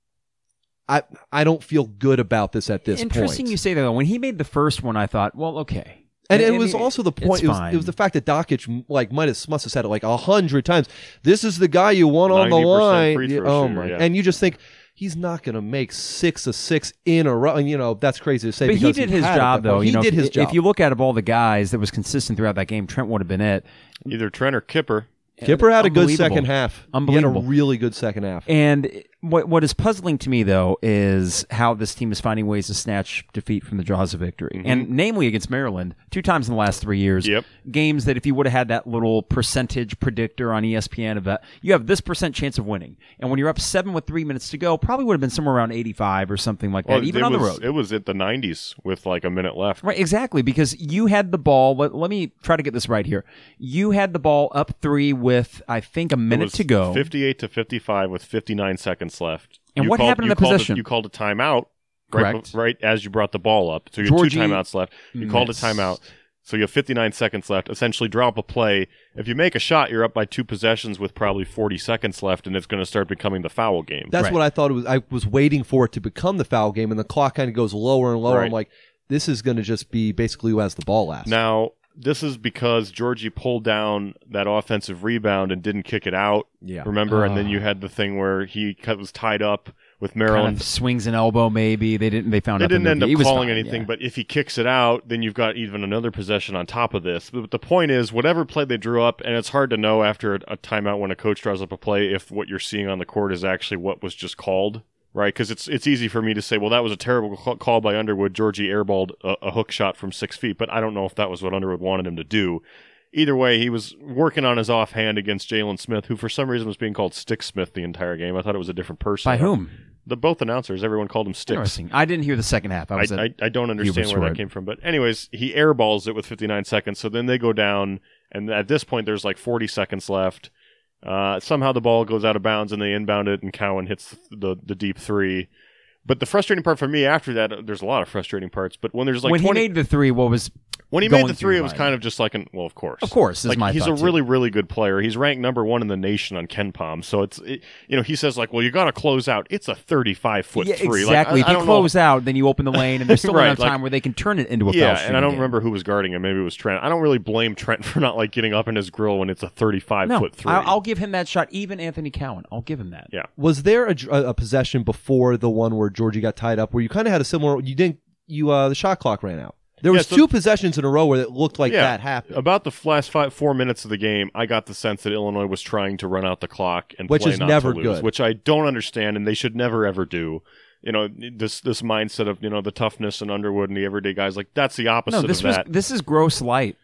I I don't feel good about this at this point. Interesting point. you say that. Though. When he made the first one, I thought, well, okay. and it was also the point. It was, it was the fact that Dakich like might have must have said it like a hundred times. This is the guy you want on the line. oh my! yeah. And you just think he's not going to make six of six in a row. And you know that's crazy to say. But he because did his had it, job, though. He you know, did if, his job. If you look at of all the guys that was consistent throughout that game, Trent would have been it. Either Trent or Kipper. Kipper had a good second half. Unbelievable. He had a really good second half. And what what is puzzling to me though is how this team is finding ways to snatch defeat from the jaws of victory, mm-hmm. and namely against Maryland two times in the last three years. Yep. Games that if you would have had that little percentage predictor on ESPN of that, you have this percent chance of winning, and when you're up seven with three minutes to go, probably would have been somewhere around eighty five or something like that, even on the was, road. It was at the 90s with like a minute left. Right, exactly, because you had the ball. Let, let me try to get this right here. You had the ball up three with, I think, a minute to go. 58 to 55 with 59 seconds left. And You what called- happened in the called a- possession? you called a timeout right, Correct. bef- right as you brought the ball up. So you had Giorgi two timeouts left. You called a timeout. So you have 59 seconds left. Essentially, drop a play. If you make a shot, you're up by two possessions with probably 40 seconds left, and it's going to start becoming the foul game. That's Right. what I thought it was. I was waiting for it to become the foul game, and the clock kind of goes lower and lower. Right. I'm like, this is going to just be basically who has the ball last. Now, this is because Giorgi pulled down that offensive rebound and didn't kick it out. Yeah. Remember? and then Ah. you had the thing where he was tied up with kind Maryland. of swings an elbow, maybe they didn't. They found They didn't end up he calling fine, anything, yeah. but if he kicks it out, then you've got even another possession on top of this. But the point is, whatever play they drew up, and it's hard to know after a timeout when a coach draws up a play if what you're seeing on the court is actually what was just called, right? Because it's it's easy for me to say, well, that was a terrible call by Underwood. Giorgi airballed a, a hook shot from six feet, but I don't know if that was what Underwood wanted him to do. Either way, he was working on his offhand against Jalen Smith, who for some reason was being called Stick Smith the entire game. I thought it was a different person. by whom? The both announcers, everyone called him Sticks. I didn't hear the second half. I I, I, I don't understand where that came from. But anyways, he airballs it with 59 seconds. So then they go down, and at this point, there's like 40 seconds left. Uh, somehow the ball goes out of bounds, and they inbound it, and Cowan hits the the deep three. But the frustrating part for me after that, there's a lot of frustrating parts. But when there's like when 20, he made the three, what was when he made the three, it was kind of just like an well, of course, Of course, is like my he's a too. really really good player. He's ranked number one in the nation on KenPom. So it's it, you know he says like, well, you got to close out. It's a 35 foot yeah, three. exactly. Like, I, I if you don't know close out, then you open the lane, and there's still <laughs> Right, enough like- time where they can turn it into a yeah, and I don't game. remember who was guarding him. Maybe it was Trent. I don't really blame <laughs> Trent for not like getting up in his grill when it's a 35 No, foot three. I'll, I'll give him that shot. Even Anthony Cowan, I'll give him that. Yeah. Was there a, a, a possession before the one where Giorgi got tied up, where you kind of had a similar? You didn't. You uh, the shot clock ran out. There Yeah, was so- two possessions in a row where it looked like Yeah. that happened, About the last five, four minutes of the game, I got the sense that Illinois was trying to run out the clock and Which play is not never to lose, good. which I don't understand, and they should never ever do. You know, this this mindset of you know the toughness and Underwood and the everyday guys like that's the opposite No, this of was that. this is gross light.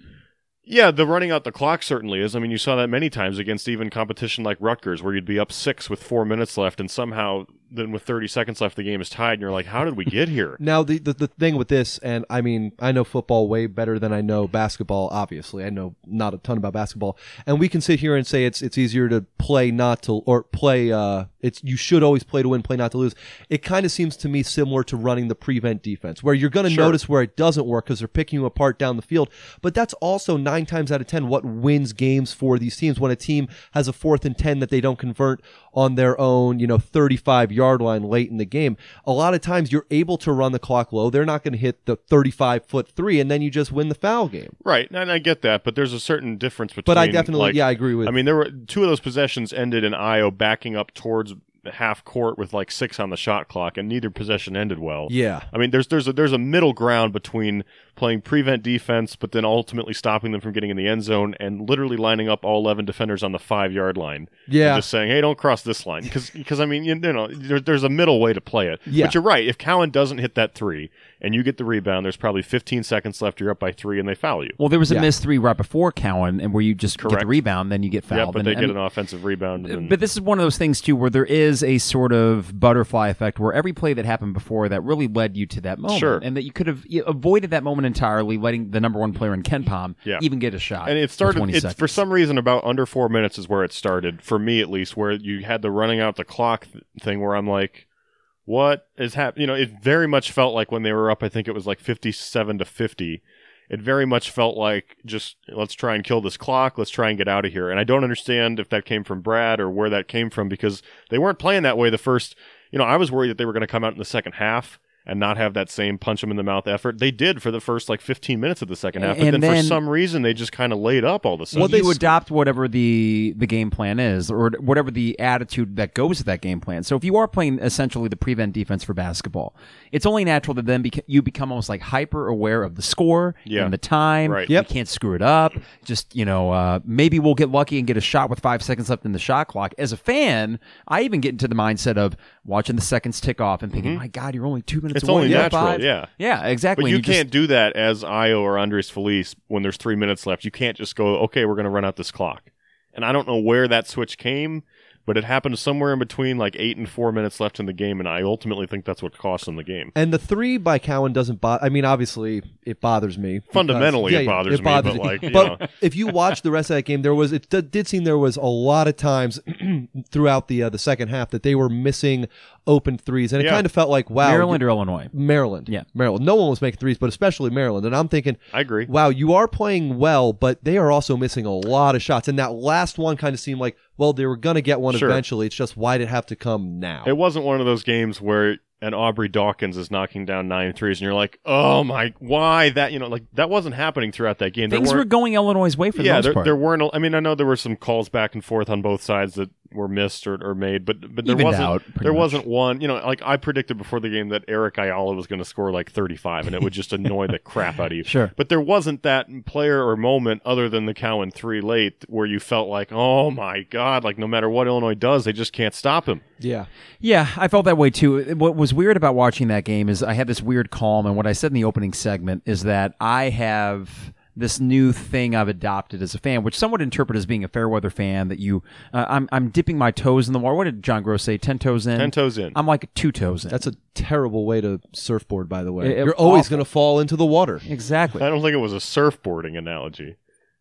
Yeah, the running out the clock certainly is. I mean, you saw that many times against even competition like Rutgers, where you'd be up six with four minutes left, and somehow then with 30 seconds left, the game is tied, and you're like, how did we get here? <laughs> Now the, the the thing with this, and I mean, I know football way better than I know basketball. Obviously, I know not a ton about basketball, and we can sit here and say it's it's easier to play not to or play. Uh, it's you should always play to win, play not to lose. It kind of seems to me similar to running the prevent defense, where you're going to Sure. notice where it doesn't work because they're picking you apart down the field. But that's also nine times out of ten what wins games for these teams. When a team has a fourth and ten that they don't convert on their own, you know, 35 yard line late in the game. A lot of times you're able to run the clock low. They're not going to hit the 35 foot three, and then you just win the foul game. Right, and I get that, but there's a certain difference between. But I definitely, like, yeah, I agree with. I mean, there were two of those possessions ended in Ayo backing up towards half court with like six on the shot clock, and neither possession ended well. yeah. I mean, there's there's a, there's a middle ground between playing prevent defense, but then ultimately stopping them from getting in the end zone, and literally lining up all 11 defenders on the five yard line. Yeah. and just saying, hey, don't cross this line, because I mean, you, you know, there, there's a middle way to play it. Yeah. But you're right. If Cowan doesn't hit that three, and you get the rebound, there's probably 15 seconds left. You're up by three, and they foul you. Well, there was a Yeah. missed three right before Cowan, and where you just get the rebound, then you get fouled. yeah, but and, they get and- an offensive rebound. And, But this is one of those things too, where there is a sort of butterfly effect, where every play that happened before that really led you to that moment, Sure. and that you could have avoided that moment entirely, letting the number one player in KenPom Yeah. even get a shot. and it started 20 it's for some reason about under four minutes is where it started for me at least where you had the running out the clock thing where i'm like what is happening you know it very much felt like when they were up i think it was like 57 to 50 it very much felt like just let's try and kill this clock let's try and get out of here. And i don't understand if that came from brad or where that came from because they weren't playing that way the first you know, I was worried that they were going to come out in the second half and not have that same punch them in the mouth effort. They did for the first like 15 minutes of the second half, but And then, then- for some reason they just kind of laid up all of a sudden. Well, they you adopt whatever the the game plan is, or whatever the attitude that goes with that game plan. So if you are playing essentially the prevent defense for basketball, it's only natural that then beca- you become almost like hyper aware of the score Yeah. and the time. Right. Yep. You can't screw it up. Just you know, uh, maybe we'll get lucky and get a shot with five seconds left in the shot clock. As a fan, I even get into the mindset of watching the seconds tick off and thinking, "My God, you're only two minutes It's away." only You're natural, five." yeah. yeah, exactly. But And you can't do that as Ayo or Andres Feliz when there's three minutes left. You can't just go, okay, we're going to run out this clock. And I don't know where that switch came, but it happened somewhere in between like eight and four minutes left in the game, and I ultimately think that's what cost them the game. And the three by Cowan doesn't bother. I mean, obviously, it bothers me. because- Fundamentally, it bothers me, but, like, you know. if you watch the rest of that game, there was it d- did seem there was a lot of times <clears throat> throughout the uh, the second half that they were missing open threes, and it Yeah. kind of felt like wow, Maryland or Illinois. Maryland, Yeah. Maryland. No one was making threes, but especially Maryland. And I'm thinking, I agree. wow, you are playing well, but they are also missing a lot of shots. And that last one kind of seemed like, well, they were going to get one Sure. eventually. It's just why did it have to come now? It wasn't one of those games where an Aubrey Dawkins is knocking down nine threes, and you're like, oh my, why that? You know, like that wasn't happening throughout that game. There Things were weren't- going Illinois' way for the yeah, most there, part. there weren't. a- I mean, I know there were some calls back and forth on both sides that were missed or, or made, but but there Evened wasn't. out, there much. wasn't one. You know, like I predicted before the game that Eric Ayala was going to score like 35, and it would just annoy the crap out of you. <laughs> Sure. But there wasn't that player or moment other than the Cowan three late where you felt like, oh my god, like no matter what Illinois does, they just can't stop him. yeah. Yeah, I felt that way too. What was weird about watching that game is I had this weird calm, and what I said in the opening segment is that I have this new thing I've adopted as a fan, which some would interpret as being a fair weather fan. That you, uh, I'm, I'm dipping my toes in the water. What did John Groce say? Ten toes in. Ten toes in. I'm like two toes in. That's a terrible way to surfboard, by the way. It- it- You're always going to fall into the water. exactly. I don't think it was a surfboarding analogy.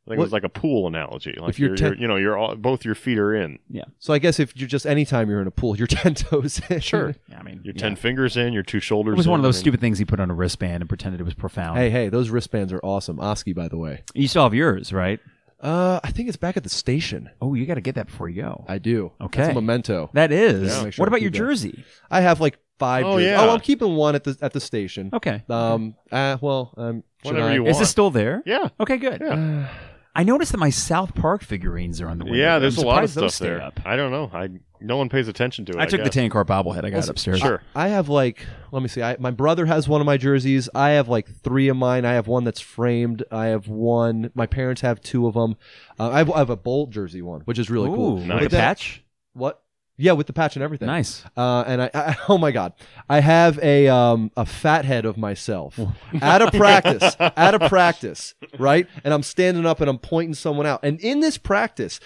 I think it was like a pool analogy. Like If you're you're, ten- you're- you know, you're all, both your feet are in. Yeah, So I guess if you're just anytime you're in a pool, you're <laughs> ten toes in. Sure. <laughs> I mean, Your yeah. ten fingers in, your two shoulders. It was one of those I mean, stupid things he put on a wristband and pretended it was profound. Hey, hey, those wristbands are awesome. Oski, by the way. you still have yours, right? Uh, I think it's back at the station. Oh, you got to get that before you go. I do. Okay. That's a memento. That is. Yeah. Make sure What about your keep that. jersey? I have like five. Oh, jerseys. yeah. Oh, I'm keeping one at the at the station. Okay. Um. Uh, well. Um. should Whatever I- you Is it still there? Yeah. Okay, good. Yeah. <sighs> <sighs> <sighs> I noticed that my South Park figurines are on the window. Yeah, there's I'm a lot of surprised those stuff stay there. Up. I don't know. I no one pays attention to it. I took the guess. Tank Car bobblehead I got upstairs. Sure. I have like. Let me see. I, my brother has one of my jerseys. I have like three of mine. I have one that's framed. I have one. My parents have two of them. Uh, I, have, I have a bolt jersey one, which is really cool. Ooh, Nice. With a But patch? What? Yeah, with the patch and everything. Nice. Uh, and I, I, <laughs> oh my god, I have a um, a fat head of myself at a <laughs> practice, at a practice, right? And I'm standing up and I'm pointing someone out. And in this practice,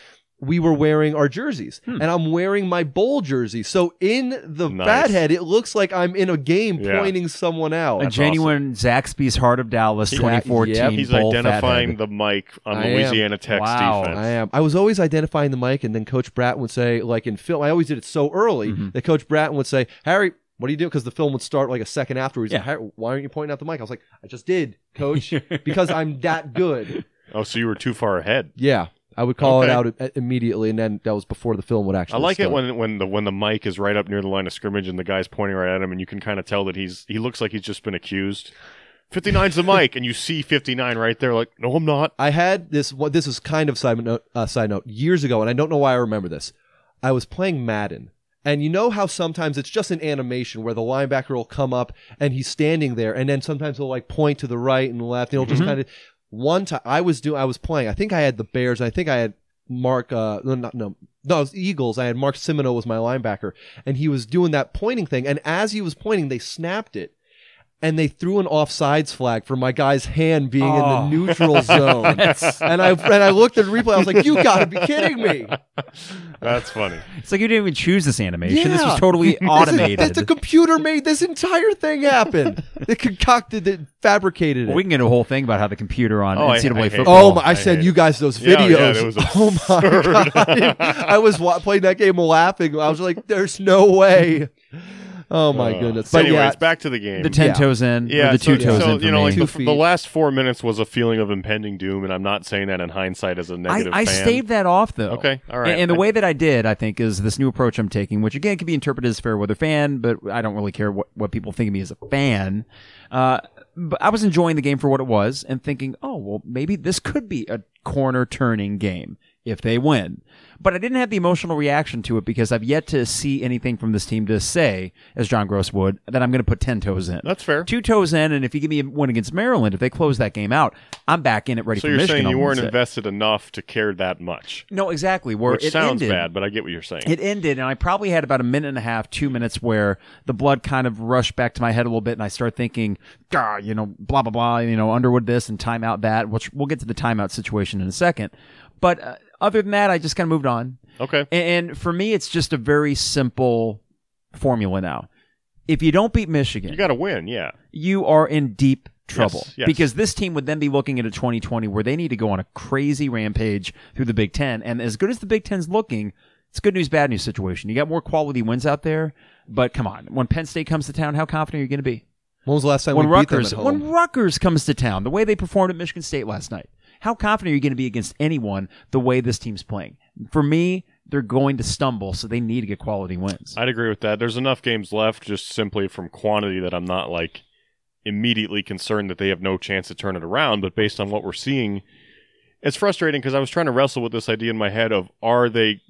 we were wearing our jerseys, Hmm. and I'm wearing my bowl jersey. So in the Nice. fat head, it looks like I'm in a game Yeah. pointing someone out. A genuine Zaxby's Heart of Dallas He- 2014 yep. He's bowl identifying fathead. the mic on I am. Louisiana Tech's Wow. defense. I am. I was always identifying the mic, and then Coach Bratton would say, like in film, I always did it so early Mm-hmm. that Coach Bratton would say, Harry, what do you do? Because the film would start like a second afterwards. Yeah. Like, why aren't you pointing out the mic? I was like, I just did, Coach, <laughs> because I'm that good. Oh, so you were too far ahead. Yeah, I would call Okay. it out i- immediately, and then that was before the film would actually. I like it when when the when the mic is right up near the line of scrimmage and the guy's pointing right at him, and you can kind of tell that he's he looks like he's just been accused. 59's the mic, and you see 59 right there. Like, no, I'm not. I had this. What this is kind of side note. Uh, side note. Years ago, and I don't know why I remember this. I was playing Madden, and you know how sometimes it's just an animation where the linebacker will come up and he's standing there, and then sometimes he'll like point to the right and left, and he'll just Mhm. kind of. One time I was doing. I was playing. I think I had the Bears. I think I had Mark. Uh, no, not, no, no, it was Eagles. I had Mark Simoneau was my linebacker, and he was doing that pointing thing. And as he was pointing, they snapped it. And they threw an offsides flag for my guy's hand being Oh. in the oh. neutral <laughs> zone. and I and I looked at the replay. I was like, "You got to be kidding me!" That's funny. It's like you didn't even choose this animation. This was totally This is- automated. the computer made this entire thing happen. It concocted it, fabricated it. Well, we can get a whole thing about how the computer on Oh, I- NCAA I hate football. Oh my! I, I sent you guys those Yeah, yeah, videos. it was <laughs> oh my god! I was wa- playing that game laughing. I was like, "There's no way." Oh my Uh, goodness! So But anyways, yeah, back to the game. The ten Yeah. toes in, yeah, or the two so, toes so, in for you know, me. like Two the, feet. the last four minutes was a feeling of impending doom, and I'm not saying that in hindsight as a I, negative I fan. staved that off though. Okay, all right. And, and the I- way that I did, I think, is this new approach I'm taking, which again can be interpreted as fair weather fan, but I don't really care what, what people think of me as a fan. Uh, but I was enjoying the game for what it was and thinking, oh well, maybe this could be a corner turning game if they win. But I didn't have the emotional reaction to it because I've yet to see anything from this team to say, as John Groce would, that I'm going to put ten toes in. That's fair. Two toes in, and if you give me a win against Maryland, if they close that game out, I'm back in it ready to mission. So you're saying you weren't invested enough to care that much, No, exactly. Where which it sounds ended, bad, but I get what you're saying. It ended, and I probably had about a minute and a half, two minutes, where the blood kind of rushed back to my head a little bit, and I started thinking, "Gah, you know, blah blah blah, you know, Underwood this and timeout that." Which we'll get to the timeout situation in a second. But uh, other than that, I just kind of moved on. okay. And, and for me, it's just a very simple formula now. If you don't beat Michigan, You got to win, yeah. you are in deep trouble Yes, yes. because this team would then be looking at a 2020 where they need to go on a crazy rampage through the Big Ten. And as good as the Big Ten's looking, it's good news, bad news situation. You got more quality wins out there, but come on, when Penn State comes to town, how confident are you going to be? when was the last time When we beat them Rutgers, at home? when Rutgers comes to town, the way they performed at Michigan State last night, how confident are you going to be against anyone the way this team's playing? For me, they're going to stumble, so they need to get quality wins. I'd agree with that. There's enough games left just simply from quantity that I'm not like immediately concerned that they have no chance to turn it around. But based on what we're seeing, it's frustrating because I was trying to wrestle with this idea in my head of are they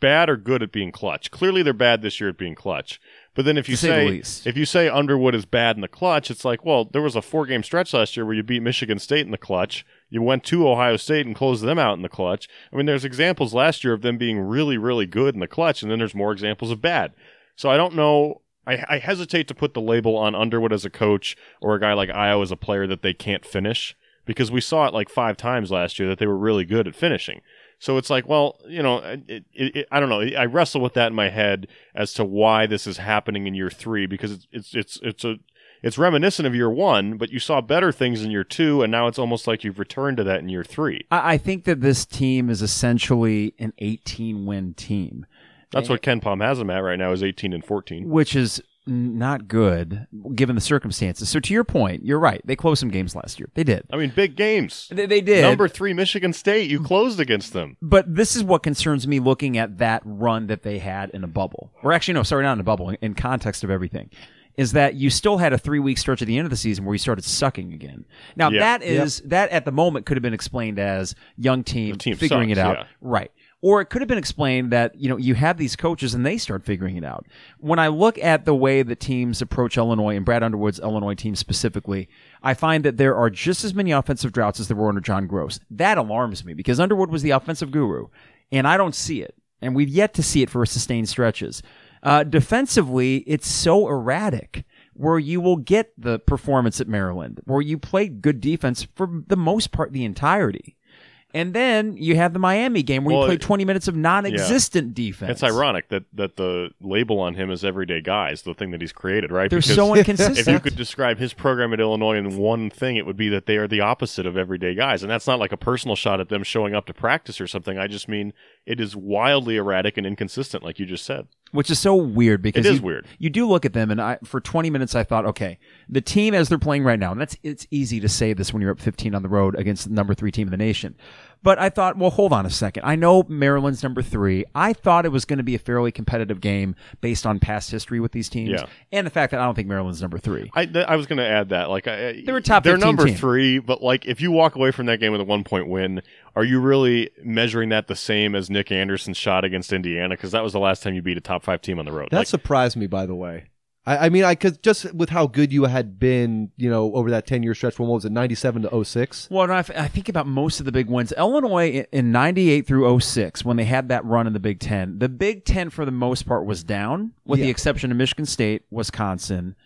bad or good at being clutch? Clearly they're bad this year at being clutch. But then if you say the say if you say Underwood is bad in the clutch, it's like, well, there was a four game stretch last year where you beat Michigan State in the clutch. You went to Ohio State and closed them out in the clutch. I mean, there's examples last year of them being really, really good in the clutch, and then there's more examples of bad. So I don't know. I, I hesitate to put the label on Underwood as a coach or a guy like Ayo as a player that they can't finish because we saw it like five times last year that they were really good at finishing. So it's like, well, you know, it, it, it, I don't know. I wrestle with that in my head as to why this is happening in year three because it's it's it's it's a it's reminiscent of year one, but you saw better things in year two, and now it's almost like you've returned to that in year three. I, I think that this team is essentially an 18 win team. That's what KenPom has them at right now is eighteen and fourteen. which is not good given the circumstances. So to your point, you're right. They closed some games last year. They did. I mean, big games. They, they did. Number three, Michigan State. You closed against them. but this is what concerns me looking at that run that they had in a bubble. Or actually, no, sorry, not in a bubble, in, in context of everything. Is that you still had a three week stretch at the end of the season where you started sucking again. Now, Yeah. that is, that at the moment could have been explained as young team, team figuring sucks, it out. yeah. Right. Or it could have been explained that, you know, you have these coaches and they start figuring it out. When I look at the way that teams approach Illinois and Brad Underwood's Illinois team specifically, I find that there are just as many offensive droughts as there were under John Groce. That alarms me because Underwood was the offensive guru and I don't see it. And we've yet to see it for sustained stretches. Uh, defensively, it's so erratic where you will get the performance at Maryland, where you played good defense for the most part the entirety. And then you have the Miami game where Well, you played it- 20 minutes of non-existent defense. It's ironic that, that the label on him is everyday guys, the thing that he's created, right? They're Because so inconsistent. if you could describe his program at Illinois in one thing, it would be that they are the opposite of everyday guys. And that's not like a personal shot at them showing up to practice or something. I just mean it is wildly erratic and inconsistent, like you just said. Which is so weird because It is you, weird. You do look at them, and I, for 20 minutes, I thought, okay, the team as they're playing right now, and that's it's easy to say this when you're up 15 on the road against the number three team in the nation. But I thought, well, hold on a second. I know Maryland's number three. I thought it was going to be a fairly competitive game based on past history with these teams, Yeah. and the fact that I don't think Maryland's number three. I, th- I was going to add that. Like, I, They were top They're number team. three, but like, if you walk away from that game with a one point win, are you really measuring that the same as Nick Anderson's shot against Indiana? Because that was the last time you beat a top five team on the road. That Like, surprised me, by the way. I, I mean, I could just with how good you had been, you know, over that ten year stretch from what was it, ninety seven to 06? Well, and I, f- I think about most of the big wins. Illinois in- in 98 through 06, when they had that run in the Big Ten, the Big Ten for the most part was down, with the exception of Michigan State, Wisconsin.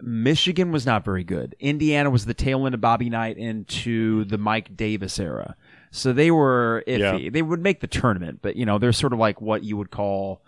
Michigan was not very good. Indiana was the tail end of Bobby Knight into the Mike Davis era. So they were iffy. Yeah. They would make the tournament, but, you know, they're sort of like what you would call.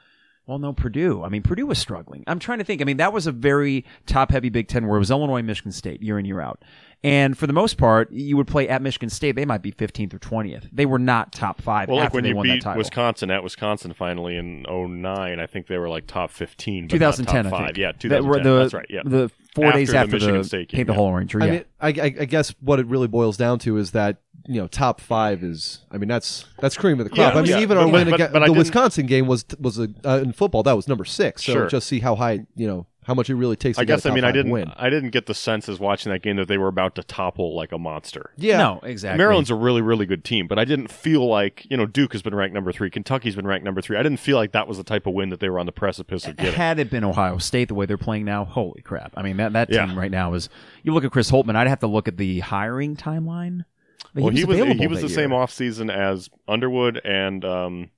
Well, no, Purdue. I mean, Purdue was struggling. I'm trying to think. I mean, that was a very top heavy Big Ten where it was Illinois, Michigan State year in, year out. And for the most part, you would play at Michigan State. They might be 15th or 20th. They were not top five Well, like when they you won that beat. Wisconsin at Wisconsin finally in 09, I think they were like top 15. But not 2010, top I think. Yeah, That 2010. the, That's right. Yeah. The four After days the after Michigan the State game, Paint the yeah. Whole Ranger. I mean, I, I, I guess what it really boils down to is that you know top five is. I mean, that's that's cream of the crop. Yeah, I mean, yeah. even But- our but- win but- against the Wisconsin game was was a uh, in football that was number six. So Sure. just see how high you know how much it really takes. To I get a guess I mean I didn't win. I didn't get the sense as watching that game that they were about to topple like a monster. Yeah, No, exactly. Maryland's a really, really good team, but I didn't feel like, you know, Duke has been ranked number three, Kentucky's been ranked number three. I didn't feel like that was the type of win that they were on the precipice of getting. Had it been Ohio State the way they're playing now, holy crap! I mean that that Yeah. team right now is. You look at Chris Holtmann. I'd have to look at the hiring timeline. But well, he was available he was the year. same offseason as Underwood and um,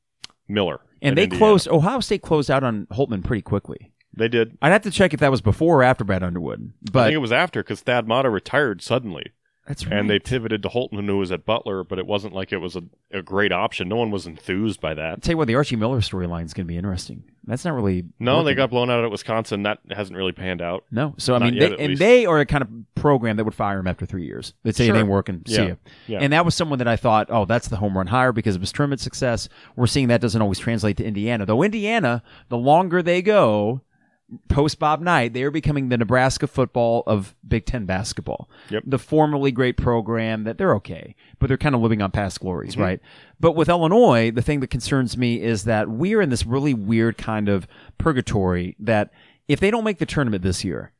Miller. and they Indiana. closed. Ohio State closed out on Holtmann pretty quickly. They did. I'd have to check if that was before or after Brad Underwood. But I think it was after because Thad Matta retired suddenly, that's right. and they pivoted to Holtmann, who was at Butler, but it wasn't like it was a, a great option. No one was enthused by that. I'll tell you what, the Archie Miller storyline is going to be interesting. That's not really No, they got blown out at Wisconsin. That hasn't really panned out. no. So I mean, yet, they, and least. they are a kind of program that would fire him after three years. They'd say Sure. it ain't working. See Yeah. ya. Yeah. And that was someone that I thought, oh, that's the home run hire because of his tournament success. We're seeing that doesn't always translate to Indiana, though. Indiana, the longer they go. Post Bob Knight, they are becoming the Nebraska football of Big Ten basketball. Yep. The formerly great program that they're okay, but they're kind of living on past glories, Mm-hmm. right? But with Illinois, the thing that concerns me is that we're in this really weird kind of purgatory that if they don't make the tournament this year,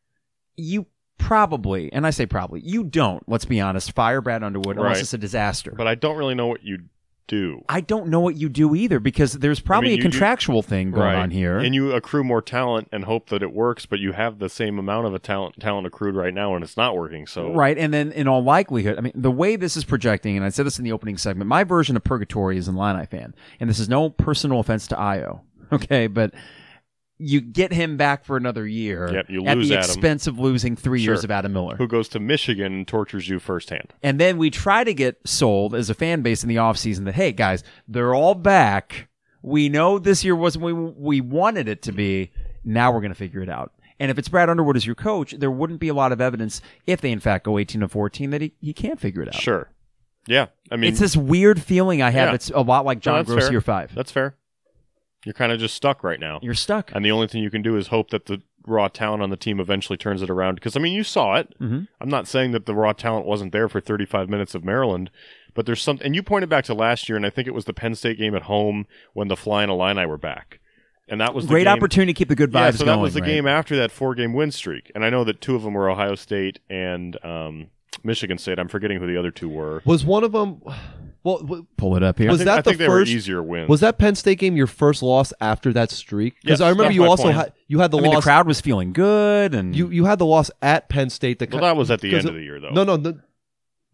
you probably, and I say probably, you don't, let's be honest, fire Brad Underwood unless it's a disaster. But I don't really know what you do. I don't know what you do either because there's probably you- a you- contractual thing going on here. And you accrue more talent and hope that it works, but you have the same amount of a talent talent accrued right now and it's not working. So Right, and then in all likelihood, I mean, the way this is projecting, and I said this in the opening segment, my version of purgatory is in Illini fan, and this is no personal offense to Ayo, <laughs> okay, but you get him back for another year Yep, you at lose the Adam. expense of losing three years of Adam Miller. who goes to Michigan and tortures you firsthand. And then we try to get sold as a fan base in the offseason that, hey, guys, they're all back. We know this year wasn't we we wanted it to be. Now we're going to figure it out. And if it's Brad Underwood as your coach, there wouldn't be a lot of evidence if they in fact go 18 to 14 that he, he can't figure it out. Sure. Yeah. I mean it's this weird feeling I have. Yeah. It's a lot like John that's Groce fair. year five. that's fair. You're kind of just stuck right now. You're stuck. And the only thing you can do is hope that the raw talent on the team eventually turns it around. Because I mean, you saw it. Mhm. I'm not saying that the raw talent wasn't there for 35 minutes of Maryland, but there's something. And you pointed back to last year, and I think it was the Penn State game at home when the Flying Illini were back, and that was the Great game- opportunity to keep the good vibes Yeah, so that going. was the right? game after that four-game win streak, and I know that two of them were Ohio State and um, Michigan State. I'm forgetting who the other two were. Was one of them? Well, w- Pull it up here. Was think, that I think the they were first- easier wins. was that Penn State game your first loss after that streak? Because Yes, I remember that's you my also point. had you had the I mean, the crowd was feeling good, and you you had the loss at Penn State. That Well, that was at the end of the year, though. No, no, no.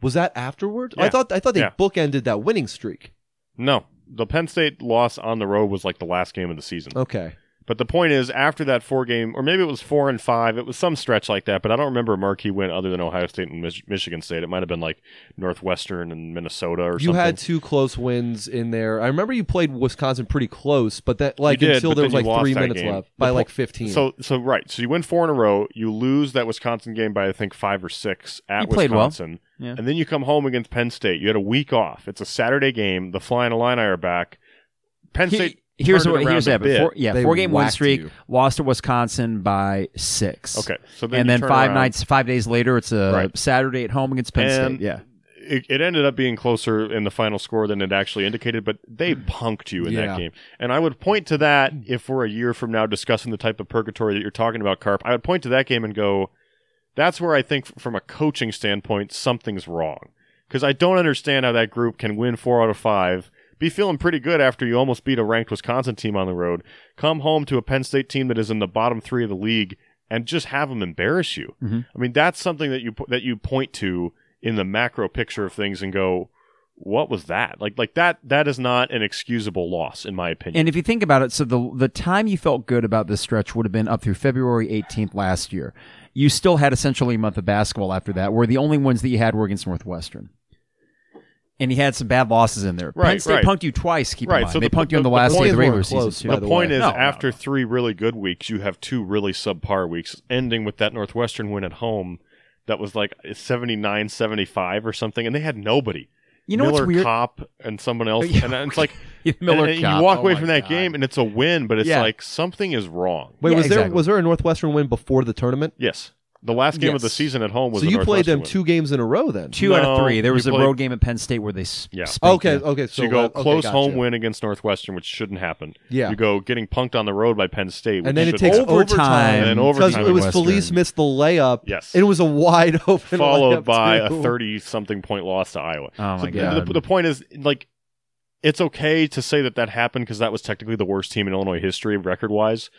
Was that afterward? I thought I thought they Yeah. bookended that winning streak. No, the Penn State loss on the road was like the last game of the season. Okay. But the point is, after that four game, or maybe it was four and five, it was some stretch like that. But I don't remember a marquee win other than Ohio State and Mich- Michigan State. It might have been like Northwestern and Minnesota or You something. had two close wins in there. I remember you played Wisconsin pretty close, but that like did, until there was like three minutes game. left by po- like fifteen. So, so right. So you win four in a row. You lose that Wisconsin game by I think five or six at You played well. Wisconsin, Yeah. and then you come home against Penn State. You had a week off. It's a Saturday game. The Flying Illini are back. Penn He- State. Here's what here's a that. Four, yeah, They four game win streak. you. Lost to Wisconsin by six. Okay, so then and then five around. nights, five days later, it's a Right. Saturday at home against Penn And- State. Yeah, it, it ended up being closer in the final score than it actually indicated, but they <clears throat> punked you in Yeah. that game. And I would point to that if we're a year from now discussing the type of purgatory that you're talking about, Carp. I would point to that game and go, that's where I think, from a coaching standpoint, something's wrong. Because I don't understand how that group can win four out of five, be feeling pretty good after you almost beat a ranked Wisconsin team on the road, come home to a Penn State team that is in the bottom three of the league, and just have them embarrass you. Mhm. I mean, that's something that you that you point to in the macro picture of things and go, what was that? Like like that that is not an excusable loss in my opinion. and if you think about it, so the the time you felt good about this stretch would have been up through February 18th last year. You still had essentially a month of basketball after that, where the only ones that you had were against Northwestern. And he had some bad losses in there. Penn Right, State right. punked you twice. Keep Right, in mind. so they the- punked you in the the- last day of the regular season. too. the the point way. is, No, no, after no. three really good weeks, you have two really subpar weeks, ending with that Northwestern win at home that was like 79 75 or something, and they had nobody. You know Miller what's weird? Cop and someone else, Yeah. and it's like <laughs> Miller and- and Cop. you walk Oh away from that God. game and it's a win, but it's Yeah. like something is wrong. Wait, Yeah, was there was there a Northwestern win before the tournament? Yes, the last game of the season at home was. So a you played them win. two games in a row then. Two out of three. There you was a played- road game at Penn State where they s- Yeah. spanked Okay, you. okay. So So, you go uh, okay, close gotcha. home win against Northwestern, which shouldn't happen. Yeah. You go getting punked on the road by Penn State, which and then it takes happen. Overtime. overtime. And then because it was Western. Feliz missed the layup. Yes. it was a wide <laughs> open followed layup, by too. a thirty-something point loss to Iowa. Oh my So God. The, the point is, like, it's okay to say that that happened because that was technically the worst team in Illinois history, record-wise.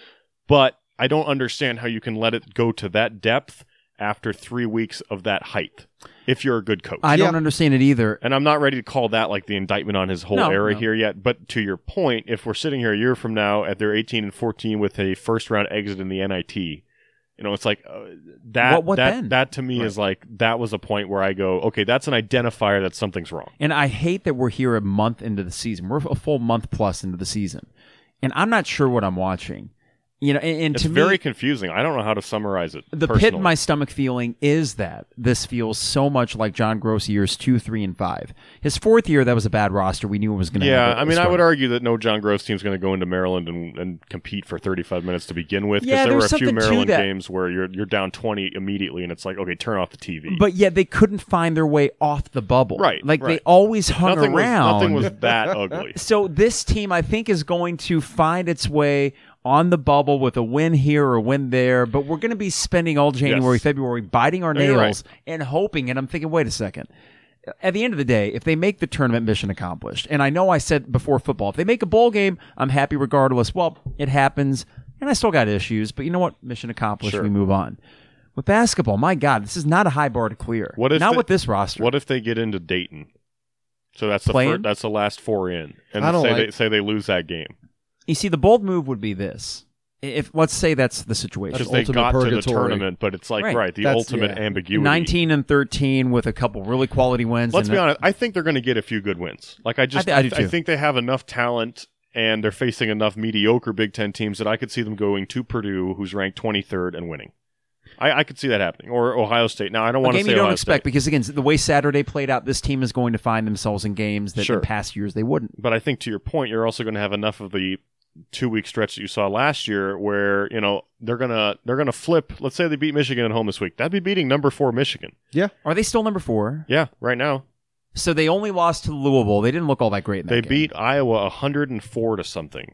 But I don't understand how you can let it go to that depth after three weeks of that height. If you're a good coach, I don't Yeah. understand it either. and I'm not ready to call that like the indictment on his whole No, era no. here yet. But to your point, if we're sitting here a year from now at their 18 and 14 with a first round exit in the NIT, you know, it's like uh, that. What- what that then? that to me is like that was a point where I go, okay, that's an identifier that something's wrong. And I hate that we're here a month into the season. We're a full month plus into the season. And I'm not sure what I'm watching. You know, and, and It's to very me, confusing. I don't know how to summarize it. the pit in my stomach feeling is that this feels so much like John Groce years two, three, and five. His fourth year, that was a bad roster. We knew it was going to be Yeah. I mean, I would argue that no John Groce team's going to go into Maryland and, and compete for 35 minutes to begin with. Because Yeah, there were a few Maryland games where you're you're down 20 immediately, and it's like, okay, turn off the TV. But yet they couldn't find their way off the bubble. Right, Like they always hung nothing around. was nothing was that ugly. <laughs> So this team, I think, is going to find its way on the bubble with a win here or a win there. But we're going to be spending all January, Yes. February biting our No, nails and hoping. And I'm thinking, wait a second. At the end of the day, if they make the tournament, mission accomplished. And I know I said before football, if they make a bowl game, I'm happy regardless. Well, it happens, and I still got issues. But you know what? Mission accomplished. Sure. We move on. With basketball, my God, this is not a high bar to clear. What if not they- with this roster? What if they get into Dayton? So that's the Play-in? that's the last four in, and say like- they say they lose that game You see, the bold move would be this. If let's say that's the situation. That's they ultimate got to the tournament, but it's like Right. right, the That's- ultimate yeah. ambiguity. 19 and 13 with a couple really quality wins. Let's and be a- honest. I think they're going to get a few good wins. Like I just, I thi- I do I think they have enough talent, and they're facing enough mediocre Big Ten teams that I could see them going to Purdue, who's ranked 23rd, and winning. I, I could see that happening, or Ohio State. Now I don't want to game say you don't Ohio expect State, because again, the way Saturday played out, this team is going to find themselves in games that Sure. in past years they wouldn't. but I think to your point, you're also going to have enough of the two week stretch that you saw last year, where you know they're gonna they're gonna flip. Let's say they beat Michigan at home this week. That'd be beating number four Michigan. Yeah. Are they still number four? Yeah, right now So they only lost to Louisville. They didn't look all that great in that they game. beat Iowa 104 to something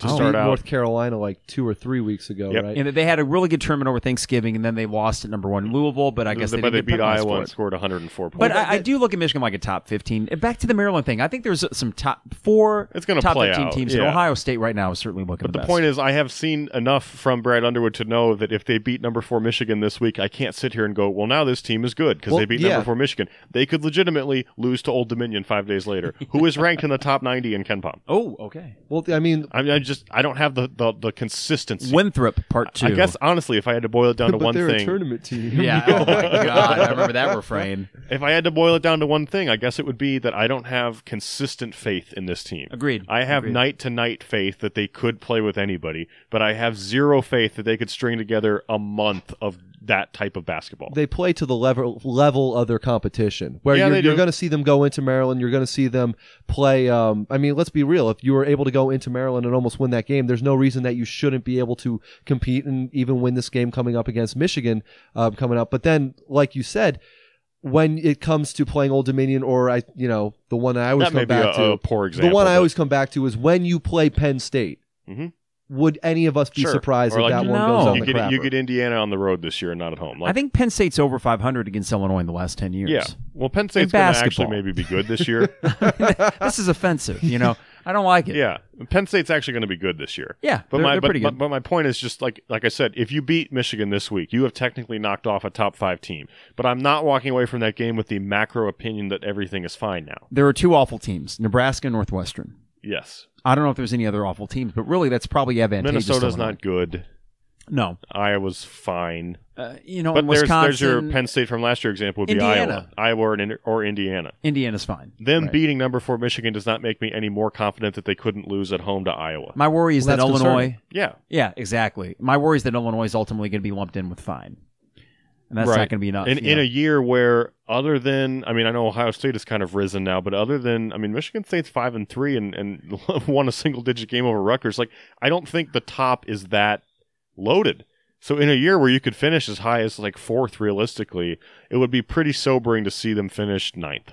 to Oh. start out. North Carolina like two or three weeks ago, Yep. right? And they had a really good tournament over Thanksgiving, and then they lost at number one Louisville. But I guess they but didn't they get beat Iowa for and scored 104 points. But I, I do look at Michigan like a top 15. And Back to the Maryland thing. I think there's some top four It's gonna top play 15 out, teams. And yeah. Ohio State right now is certainly looking But the best. point is, I have seen enough from Brad Underwood to know that if they beat number four Michigan this week, I can't sit here and go, well, now this team is good because Well, they beat yeah. number four Michigan. They could legitimately lose to Old Dominion five days later, who is ranked in the top 90 in KenPom. Oh, okay. well, I mean, I, mean, I just I don't have the the, the consistency. Winthrop part two. I guess honestly, if I had to boil it down to but one they're thing, a tournament team. <laughs> Yeah. Oh my God. I remember that refrain. if I had to boil it down to one thing, I guess it would be that I don't have consistent faith in this team. Agreed. I have Agreed. night to night faith that they could play with anybody, but I have zero faith that they could string together a month of that type of basketball. they play to the level level of their competition. Where Yeah, you're, you're going to see them go into Maryland. You're going to see them play. Um, I mean, let's be real. If you were able to go into Maryland and almost win that game, there's no reason that you shouldn't be able to compete and even win this game coming up against Michigan um, coming up. But then, like you said. When it comes to playing Old Dominion, or I, you know, the one I always that come back a, to, a poor example. the one I always come back to is when you play Penn State. Mhm. Would any of us be Sure. surprised Or if like that you one know. goes on you the get you get Indiana on the road this year and not at home. Like, I think Penn State's over 500 against Illinois in the last 10 years. yeah. Well, Penn State's going to actually basketball. maybe be good this year. <laughs> this is offensive. You know, I don't like it. yeah, Penn State's actually going to be good this year. Yeah, But they're, my they're but, pretty but, good. but my point is just like like I said, if you beat Michigan this week, you have technically knocked off a top five team. But I'm not walking away from that game with the macro opinion that everything is fine now. there are two awful teams: Nebraska and Northwestern. Yes, I don't know if there's any other awful teams, but really, that's probably advantageous. to Minnesota's Illinois. not good. No, Iowa's fine. uh, you know, But there's, Wisconsin, there's your Penn State from last year example would be Indiana. Iowa. Iowa or, in- or Indiana. Indiana's fine. Them Right. beating number four Michigan does not make me any more confident that they couldn't lose at home to Iowa. My worry is Well, that Illinois. concerning. Yeah. Yeah, exactly. My worry is that Illinois is ultimately going to be lumped in with fine, and that's Right. not going to be enough. In, in know. a year where, other than, I mean, I know Ohio State has kind of risen now, but other than, I mean, Michigan State's five and three and, and <laughs> won a single digit game over Rutgers. Like, I don't think the top is that loaded. So in a year where you could finish as high as like fourth realistically, it would be pretty sobering to see them finish ninth.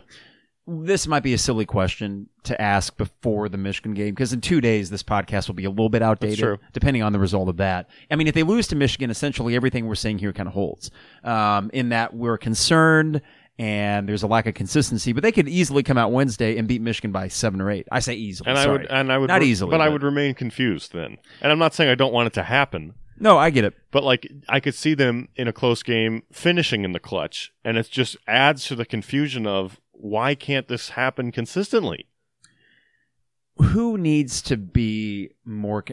This might be a silly question to ask before the Michigan game because in two days this podcast will be a little bit outdated, true. depending on the result of that. I mean, if they lose to Michigan, essentially everything we're saying here kind of holds. Um, in that we're concerned and there's a lack of consistency, but they could easily come out Wednesday and beat Michigan by seven or eight. I say easily. And I would, and I would, Not re- easily, but I would remain confused then. And I'm not saying I don't want it to happen, no, I get it. but like I could see them in a close game finishing in the clutch, and it just adds to the confusion of why can't this happen consistently? who needs to be more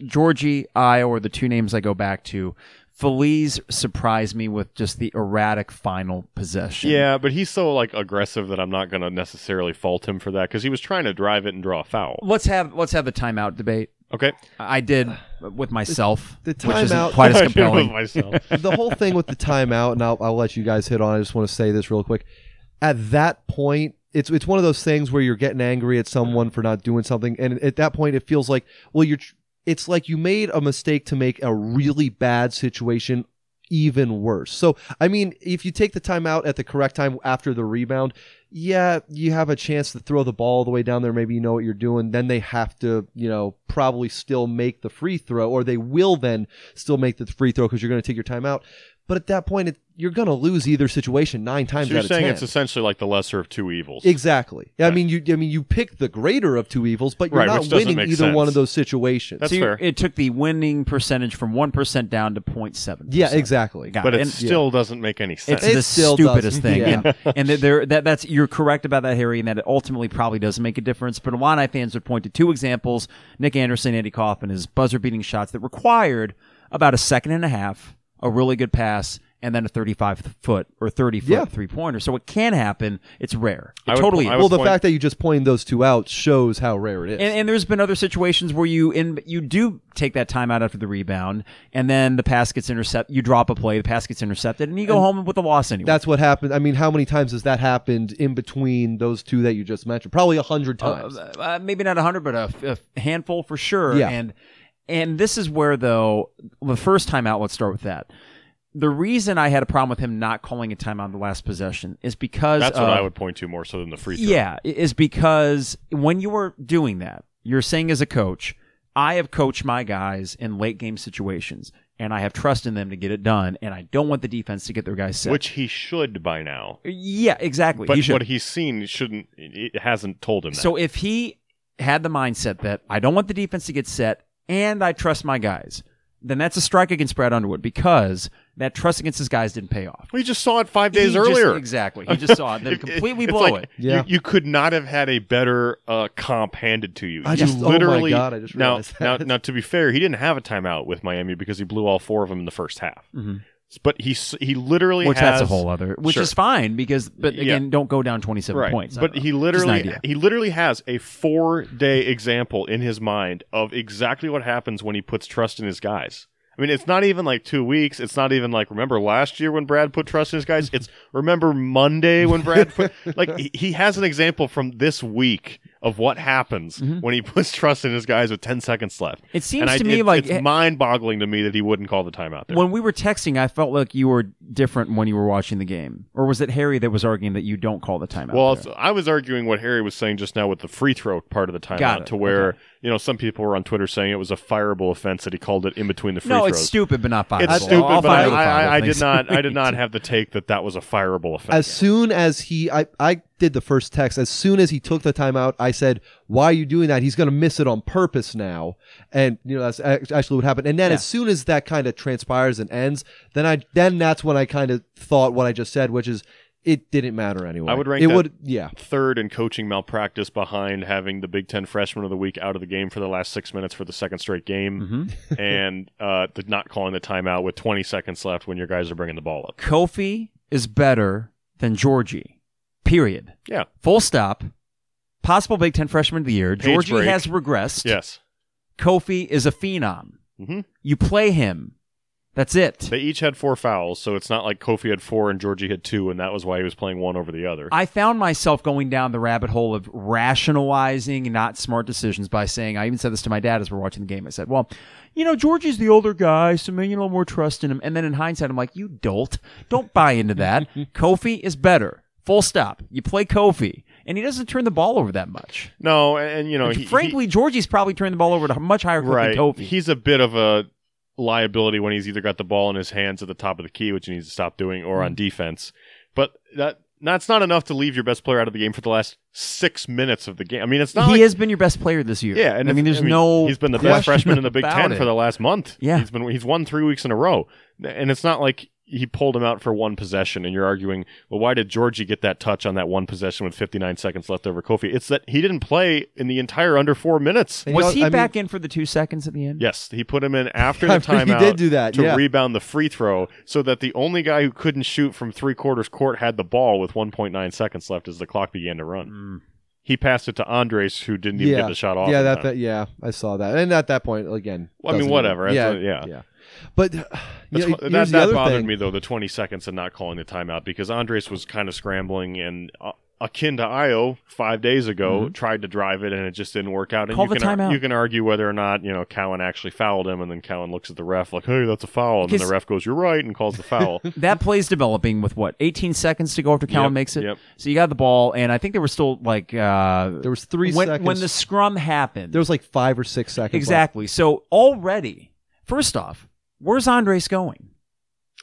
Giorgi, I, or the two names I go back to. Feliz surprised me with just the erratic final possession. Yeah, but he's so like aggressive that I'm not going to necessarily fault him for that because he was trying to drive it and draw a foul. Let's have let's have the timeout debate. Okay, I did with myself, the which isn't timeout- quite as <laughs> I did with compelling. myself. the whole thing with the timeout, and I'll, I'll let you guys hit on. I just want to say this real quick. At that point, it's it's one of those things where you're getting angry at someone for not doing something, and at that point, it feels like well, you're. It's like you made a mistake to make a really bad situation even worse. So, I mean, if you take the timeout at the correct time after the rebound, yeah, you have a chance to throw the ball all the way down there. Maybe you know what you're doing. Then they have to, you know, probably still make the free throw, or they will then still make the free throw because you're going to take your timeout. But at that point, it, you're going to lose either situation nine times So you're out of saying ten. it's essentially like the lesser of two evils. exactly. I mean, you. I mean, you pick the greater of two evils, but you're Right, not winning make either one of those situations. That's So fair. It took the winning percentage from one percent down to 0.7. yeah, exactly. Got but it. it And still doesn't make any sense. it's It the still stupidest doesn't, thing, yeah. and, and there that that's you're correct about that, Harry, and that it ultimately probably doesn't make a difference. But Illini fans would point to two examples: Nick Anderson, Andy Kaufman, his buzzer-beating shots that required about a second and a half, a really good pass, and then a 35 foot or 30 foot Yeah. three pointer. So it can happen. It's rare. It I would- totally. I is. would well, the point- fact that you just pointed those two out shows how rare it is. And, and there's been other situations where you in you do take that timeout after the rebound, and then the pass gets intercepted. You drop a play, the pass gets intercepted, and you go home with a loss anyway. That's what happened. I mean, how many times has that happened in between those two that you just mentioned? Probably a hundred times. Uh, uh, maybe not a hundred, but a, a handful for sure. Yeah. And and this is where though the first timeout. Let's start with that. The reason I had a problem with him not calling a timeout on the last possession is because That's what I would point to more so than the free throw. Yeah, is because when you were doing that, you're saying as a coach, I have coached my guys in late game situations, and I have trust in them to get it done, and I don't want the defense to get their guys set. Which he should by now. yeah, exactly. But He what he's seen shouldn't it hasn't told him that. So if he had the mindset that I don't want the defense to get set and I trust my guys, then that's a strike against Brad Underwood because that trust against his guys didn't pay off. we just saw it five days He just- earlier. exactly. He just saw it. Then It- <laughs> completely it's blow like it. Yeah. You, you could not have had a better uh, comp handed to you. I You just- oh my literally God, I just now, realized now that. now to be fair, he didn't have a timeout with Miami because he blew all four of them in the first half. Mhm. But he he literally Which has that's a whole other, which Sure. is fine because, but Yeah. again, don't go down 27 right. points. But uh, he. Just an literally he literally has a four day example in his mind of exactly what happens when he puts trust in his guys. I mean, it's not even like two weeks. It's not even like remember last year when Brad put trust in his guys. It's remember Monday when Brad put <laughs> like he, he has an example from this week of what happens mm-hmm. when he <laughs> puts trust in his guys with ten seconds left. It seems I- to me it- like it's mind boggling to me that he wouldn't call the timeout there. when we were texting, I felt like you were different when you were watching the game, or was it Harry that was arguing that you don't call the timeout? Well, there? I was arguing what Harry was saying just now with the free throw part of the timeout, to where Okay. You know some people were on Twitter saying it was a fireable offense that he called it in between the free no, throws. it's stupid, but not fireable. It's I'll- stupid, I'll but find I, I, I did not. I did not <laughs> have the take that that was a fireable offense. As soon as he, I, I did the first text. As soon as he took the timeout, I said, "Why are you doing that? He's going to miss it on purpose now." And you know that's actually what happened. And then Yeah. as soon as that kind of transpires and ends, then I, then that's when I kind of thought what I just said, which is, it didn't matter anyway. I would rank it would yeah. third in coaching malpractice behind having the Big Ten freshman of the week out of the game for the last six minutes for the second straight game, Mhm. <laughs> and uh, the not calling the timeout with 20 seconds left when your guys are bringing the ball up. Kofi is better than Giorgi. Period. Yeah. Full stop. Possible Big Ten freshman of the year. Page Giorgi break. has regressed. Yes. Kofi is a phenom. hmm You play him. That's it. They each had four fouls, so it's not like Kofi had four and Giorgi had two, and that was why he was playing one over the other. I found myself going down the rabbit hole of rationalizing not smart decisions by saying, I even said this to my dad as we're watching the game. I said, well, you know, Giorgi's the older guy, so maybe a little more trust in him. And then in hindsight, I'm like, you dolt. Don't buy into that. <laughs> Kofi is better. Full stop. You play Kofi. And he doesn't turn the ball over that much. no, and, and, you know, he, frankly, Giorgi's probably turned the ball over to a much higher he, clip right, than Kofi. he's a bit of a liability when he's either got the ball in his hands at the top of the key, which he needs to stop doing, or Mm. on defense. But that that's not enough to leave your best player out of the game for the last six minutes of the game. I mean, it's not he like has been your best player this year. Yeah, and I mean, there's no. He's been the best freshman in the Big Ten it. for the last month. Yeah. he's been he's won three weeks in a row, and it's not like he pulled him out for one possession. And you're arguing, well, why did Giorgi get that touch on that one possession with 59 seconds left over Kofi? It's that he didn't play in the entire under four minutes. And Was you he know, I mean- back in for the two seconds at the end? Yes, he put him in after <laughs> the After he did do that, to yeah. rebound the free throw, so that the only guy who couldn't shoot from three quarters court had the ball with 1.9 seconds left as the clock began to run. Mm. He passed it to Andres, who didn't even yeah. get the shot off. Yeah, that, that yeah, I saw that. And at that point, again, Well, I mean, whatever. yeah, what- yeah. yeah. But uh, <sighs> That's you know, wh- here's that the that other bothered thing. me though the 20 seconds and not calling the timeout because Andres was kind of scrambling and uh, akin to Ayo five days ago tried to drive it and it just didn't work out. And Call you the can ar- timeout. you can argue whether or not you know Cowan actually fouled him and then Cowan looks at the ref like hey that's a foul and then the ref goes you're right and calls the foul. <laughs> That play's developing with what 18 seconds to go after Cowan Yep, makes it. yep. So you got the ball, and I think there was still like uh, There was three when seconds. when the scrum happened. there was like five or six seconds. left. exactly. So already, first off, where's Andres going?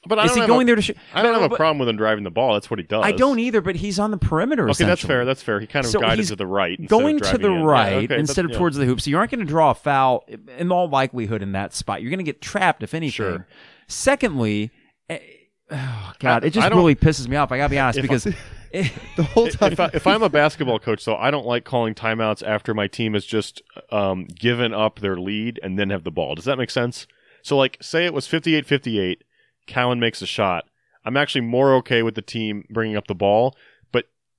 But I Is he going a, there to shoot? I don't have a But- problem with him driving the ball. That's what he does. I don't either, but he's on the perimeter. Okay, that's fair. That's fair. He kind of So guided to the right. going to the in. Yeah, right okay, instead of yeah. towards the hoop. So you aren't going to draw a foul in all likelihood in that spot. You're going to get trapped if anything. Sure. Secondly, eh, oh God, it just really pisses me off. I got to be honest If I- because <laughs> eh, <laughs> The whole time. if, I, if I'm a basketball coach, though, I don't like calling timeouts after my team has just um, given up their lead and then have the ball. Does that make sense? So, like, say it was 58 58, Cowan makes a shot. I'm actually more okay with the team bringing up the ball,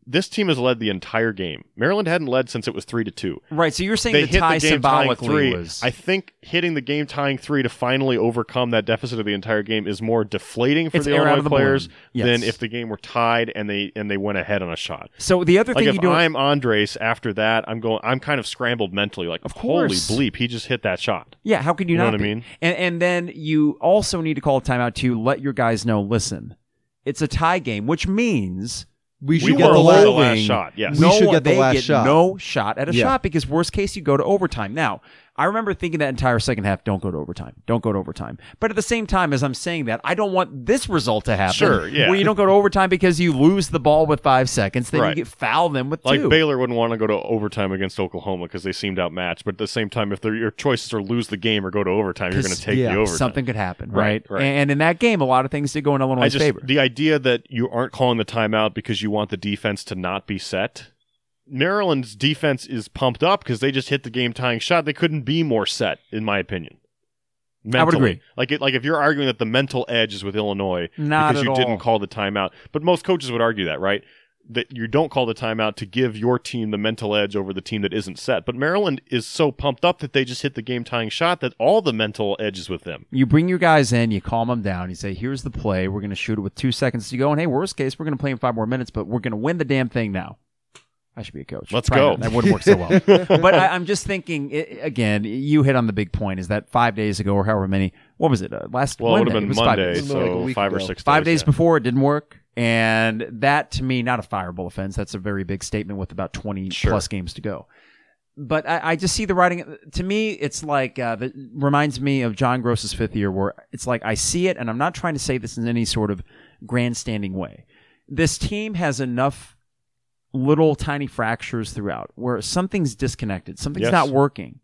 this team has led the entire game. Maryland hadn't led since it was 3 to 2. right. So you're saying They the hit tie the game tying symbolically three. was I think hitting the game tying three to finally overcome that deficit of the entire game is more deflating for It's the Illinois the players. Yes. than if the game were tied and they and they went ahead on a shot. so the other Like thing if you do. I'm Andres after that, I'm going. I'm kind of scrambled mentally. Like, Of holy course. bleep, he just hit that shot. Yeah, how could you, You know not what I mean? And and then you also need to call a timeout to let your guys know. Listen, it's a tie game, which means we should We get the last. the last shot, yes. We no, should get the they last get shot. No shot at a Yeah. shot because worst case you go to overtime. Now I remember thinking that entire second half, don't go to overtime, don't go to overtime. But at the same time, as I'm saying that, I don't want this result to happen. Sure, yeah. Where you don't go to overtime because you lose the ball with five seconds, then Right. you get foul them with Like two. Baylor wouldn't want to go to overtime against Oklahoma because they seemed outmatched. But at the same time, if your choices are lose the game or go to overtime, you're going to take yeah, the overtime. Something could happen, Right, right? And in that game, a lot of things did go in Illinois' I just favor. the idea that you aren't calling the timeout because you want the defense to not be set. Maryland's defense is pumped up because they just hit the game tying shot. They couldn't be more set, in my opinion. I would agree. Like it, like if you're arguing that the mental edge is with Illinois Not because you all. didn't call the timeout, but most coaches would argue that, right? That you don't call the timeout to give your team the mental edge over the team that isn't set. But Maryland is so pumped up that they just hit the game tying shot that all the mental edge is with them. You bring your guys in, you calm them down. You say, "Here's the play. We're going to shoot it with two seconds to go." And hey, worst case, we're going to play in five more minutes, but we're going to win the damn thing now. I should be a coach. Let's Probably go. not. That wouldn't work so well. <laughs> but I, I'm just thinking i again. You hit on the big point. Is that five days ago or however many? What was it? Uh, last Well, it would have been was five Monday, days. Like a so five or ago. six Five days days yeah. before it didn't work, and that to me not a fireable offense. That's a very big statement with about 20 Sure. plus games to go. But I, I just see the writing. To me, it's like uh, that reminds me of John Groce's fifth year, where it's like I see it, and I'm not trying to say this in any sort of grandstanding way. This team has enough little tiny fractures throughout where something's disconnected, something's Yes. not working,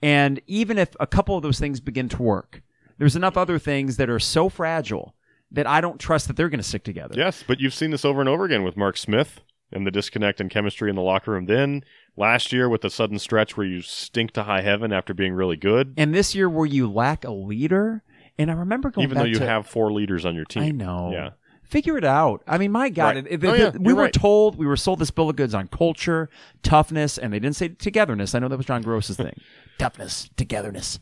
and even if a couple of those things begin to work, there's enough other things that are so fragile that I don't trust that they're going to stick together. Yes, but you've seen this over and over again with Mark Smith and the disconnect in chemistry in the locker room. Then last year with the sudden stretch where you stink to high heaven after being really good, And this year where you lack a leader, and I remember going even though you to, have four leaders on your team. I know. Yeah. Figure it out. I mean, my God, Right. it- it- Oh, yeah, we you're were right. told we were sold this bill of goods on culture, toughness, and they didn't say togetherness. I know that was John Groce's thing. <laughs> toughness, togetherness.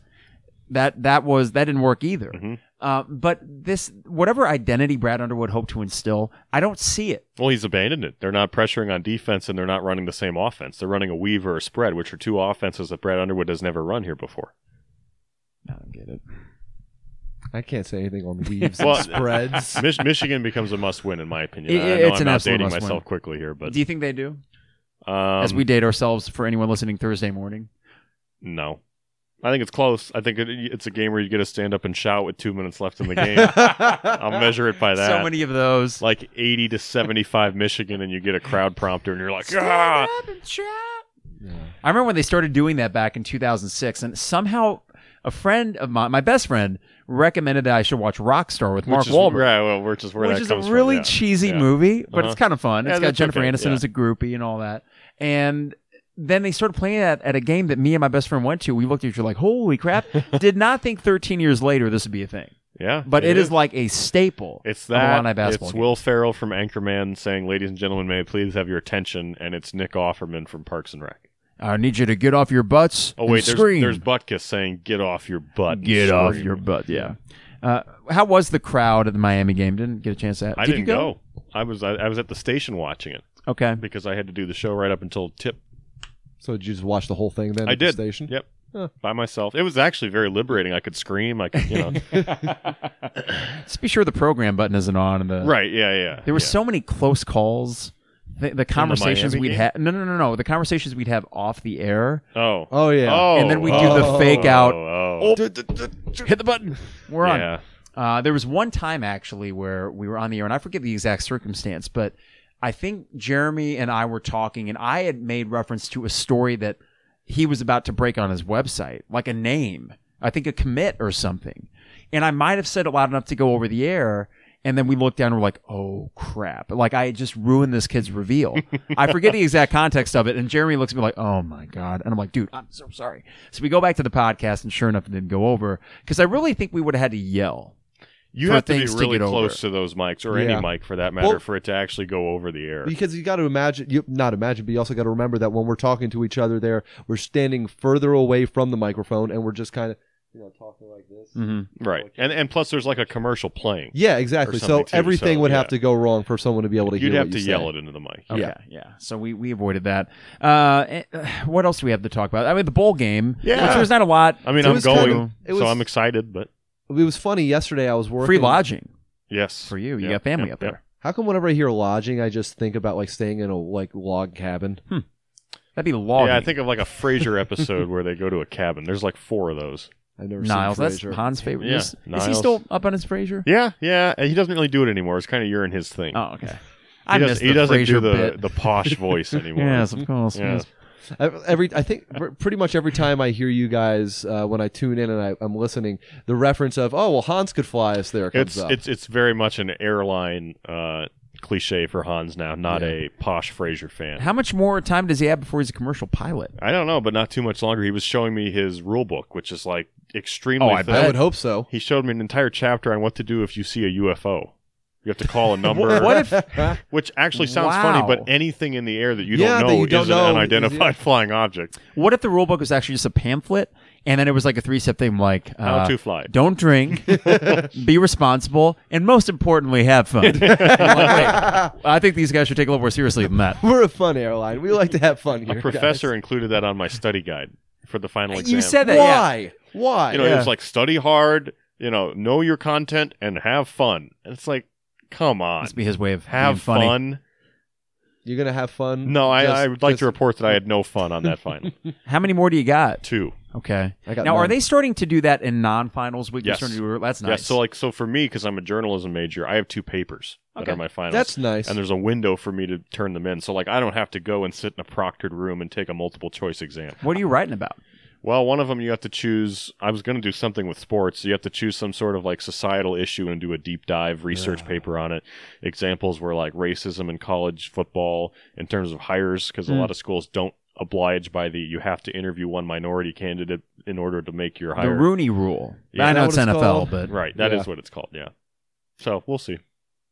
That that was that didn't work either. Mhm. Uh, but this whatever identity Brad Underwood hoped to instill, I don't see it. Well, he's abandoned it. They're not pressuring on defense and they're not running the same offense. They're running a weave or a spread, which are two offenses that Brad Underwood has never run here before. I don't get it. I can't say anything on <laughs> weaves Well, and spreads. <laughs> Mich- Michigan becomes a must win, in my opinion. It- I know it's I'm an absolute outdating must-win. myself quickly here, but Do you think they do? um, As we date ourselves for anyone listening Thursday morning. no. I think it's close. I think it, it's a game where you get to stand up and shout with two minutes left in the game. <laughs> I'll measure it by that. So many of those. like 80 to 75 Michigan, and you get a crowd prompter, and you're like, ah! I remember when they started doing that back in 2006, and somehow a friend of mine, my best friend, recommended that I should watch Rockstar with Mark which is, Wahlberg, Yeah, well, which is where which is a really from. yeah. cheesy Yeah. movie, but Uh-huh. it's kind of fun. It's got Jennifer okay, Aniston as a groupie and all that. And then they started playing that at a game that me and my best friend went to. We looked at each other like, "Holy crap!" <laughs> Did not think 13 years later this would be a thing, Yeah, but it is like a staple. It's of that. basketball It's game. Will Ferrell from Anchorman saying, "Ladies and gentlemen, may I please have your attention?" And it's Nick Offerman from Parks and Rec. I need you to get off your butts. Oh and wait, there's, scream. there's Butkus saying, "Get off your butt." and Get off your butt. Yeah. Uh, how was the crowd at the Miami game? Didn't get a chance to. I Did didn't you go? I was I, I was at the station watching it Okay. because I had to do the show right up until tip. so did you just watch the whole thing then I at did. the station? Yep. Huh. By myself. It was actually very liberating. I could scream. I could, you know. <laughs> <laughs> Just be sure the program button isn't on. And the, right. Yeah. Yeah. There were yeah. so many close calls. The, the conversations Miami we'd game? have. No, no, no, no. The conversations we'd have off the air. Oh. Oh yeah. Oh. And then we do the oh, fake out. Oh. Hit the button. We're on. Yeah. Uh, there was one time actually where we were on the air, and I forget the exact circumstance, but I think Jeremy and I were talking, and I had made reference to a story that he was about to break on his website, like a name, I think a commit or something. And I might have said it loud enough to go over the air. And then we look down and we're like, oh crap. Like I just ruined this kid's reveal. I forget the exact context of it. And Jeremy looks at me like, oh my God. And I'm like, dude, I'm so sorry. So we go back to the podcast and sure enough, it didn't go over because I really think we would have had to yell. You for have to be things to really close over. to those mics or Yeah. any mic for that matter Well- for it to actually go over the air. Because you got to imagine, you not imagine, but you also got to remember that when we're talking to each other, there we're standing further away from the microphone, and we're just kind of, you know, talking like this. Mm-hmm. Right. And and plus there's like a commercial playing. Yeah, exactly. So too, everything so, would yeah. have to go wrong for someone to be able to You'd hear have what to you yell say. it into the mic. Okay, Yeah. yeah. So we, we avoided that. Uh, eh, uh, what else do we have to talk about? I mean, the bowl game. Yeah. Which there's not a lot. I mean, It I'm going, kind of- was- so I'm excited, but It was funny yesterday. I was working. Free lodging yes. for you. You Yep, got family yep, up yep. there. How come whenever I hear lodging, I just think about like staying in a like log cabin? That'd be logging. Yeah, I think of like a Frasier <laughs> episode where they go to a cabin. There's like four of those. I've never Niles. seen That's Frasier. Han's favorite. Yeah, is, is he Niles. still up on his Frasier? Yeah, yeah. and He doesn't really do it anymore. It's kind of you're in his thing. Oh, okay. he I does, missed he the doesn't Frasier do the, bit. the posh <laughs> voice anymore. yes, of course. Yeah. yes. every I think pr- pretty much every time I hear you guys uh, when I tune in and I, I'm listening, the reference of "Oh well, Hans could fly us" there comes It's up. it's it's very much an airline uh, cliche for Hans now, not Yeah. a posh Frasier fan. How much more time does he have before he's a commercial pilot? I don't know, but not too much longer. He was showing me his rule book, which is like extremely Oh, I. I would hope so. He showed me an entire chapter on what to do if you see a UFO. You have to call a <laughs> number. What if <laughs> Which actually sounds Wow. funny, but anything in the air that you Yeah, don't know you don't is know an unidentified flying object. what if the rule book was actually just a pamphlet and then it was like a three step thing like How uh, to fly. don't drink, <laughs> be responsible, and most importantly, have fun. I'm <laughs> like, wait, I think these guys should take it a little more seriously than that. We're a fun airline. We like to have fun here. A professor included that on my study guide for the final exam. You said guys. that, yeah. Why? Why? you know, Yeah. it's like study hard, you know, know your content and have fun. And it's like, come on, Must be his way of have being funny. fun. You're gonna have fun. No, I, Just- I would like just- to report that I had no fun on that final. <laughs> How many more do you got? Two. Okay. I got Now, are they starting to do that in non-finals week? They're Yes. starting to do- That's nice. Yeah, so like so for me, because I'm a journalism major, I have two papers that Okay. are my finals. That's nice. and there's a window for me to turn them in. So like I don't have to go and sit in a proctored room and take a multiple choice exam. what are you writing about? Well, one of them you have to choose. I was going to do something with sports. So you have to choose some sort of like societal issue and do a deep dive research paper on it. Examples were like racism in college football in terms of hires, because a Mm. lot of schools don't oblige by the you have to interview one minority candidate in order to make your hire. The. Rooney Rule. Yeah. I know it's NFL, called? but right, that is Yeah. what it's called. Yeah. So we'll see.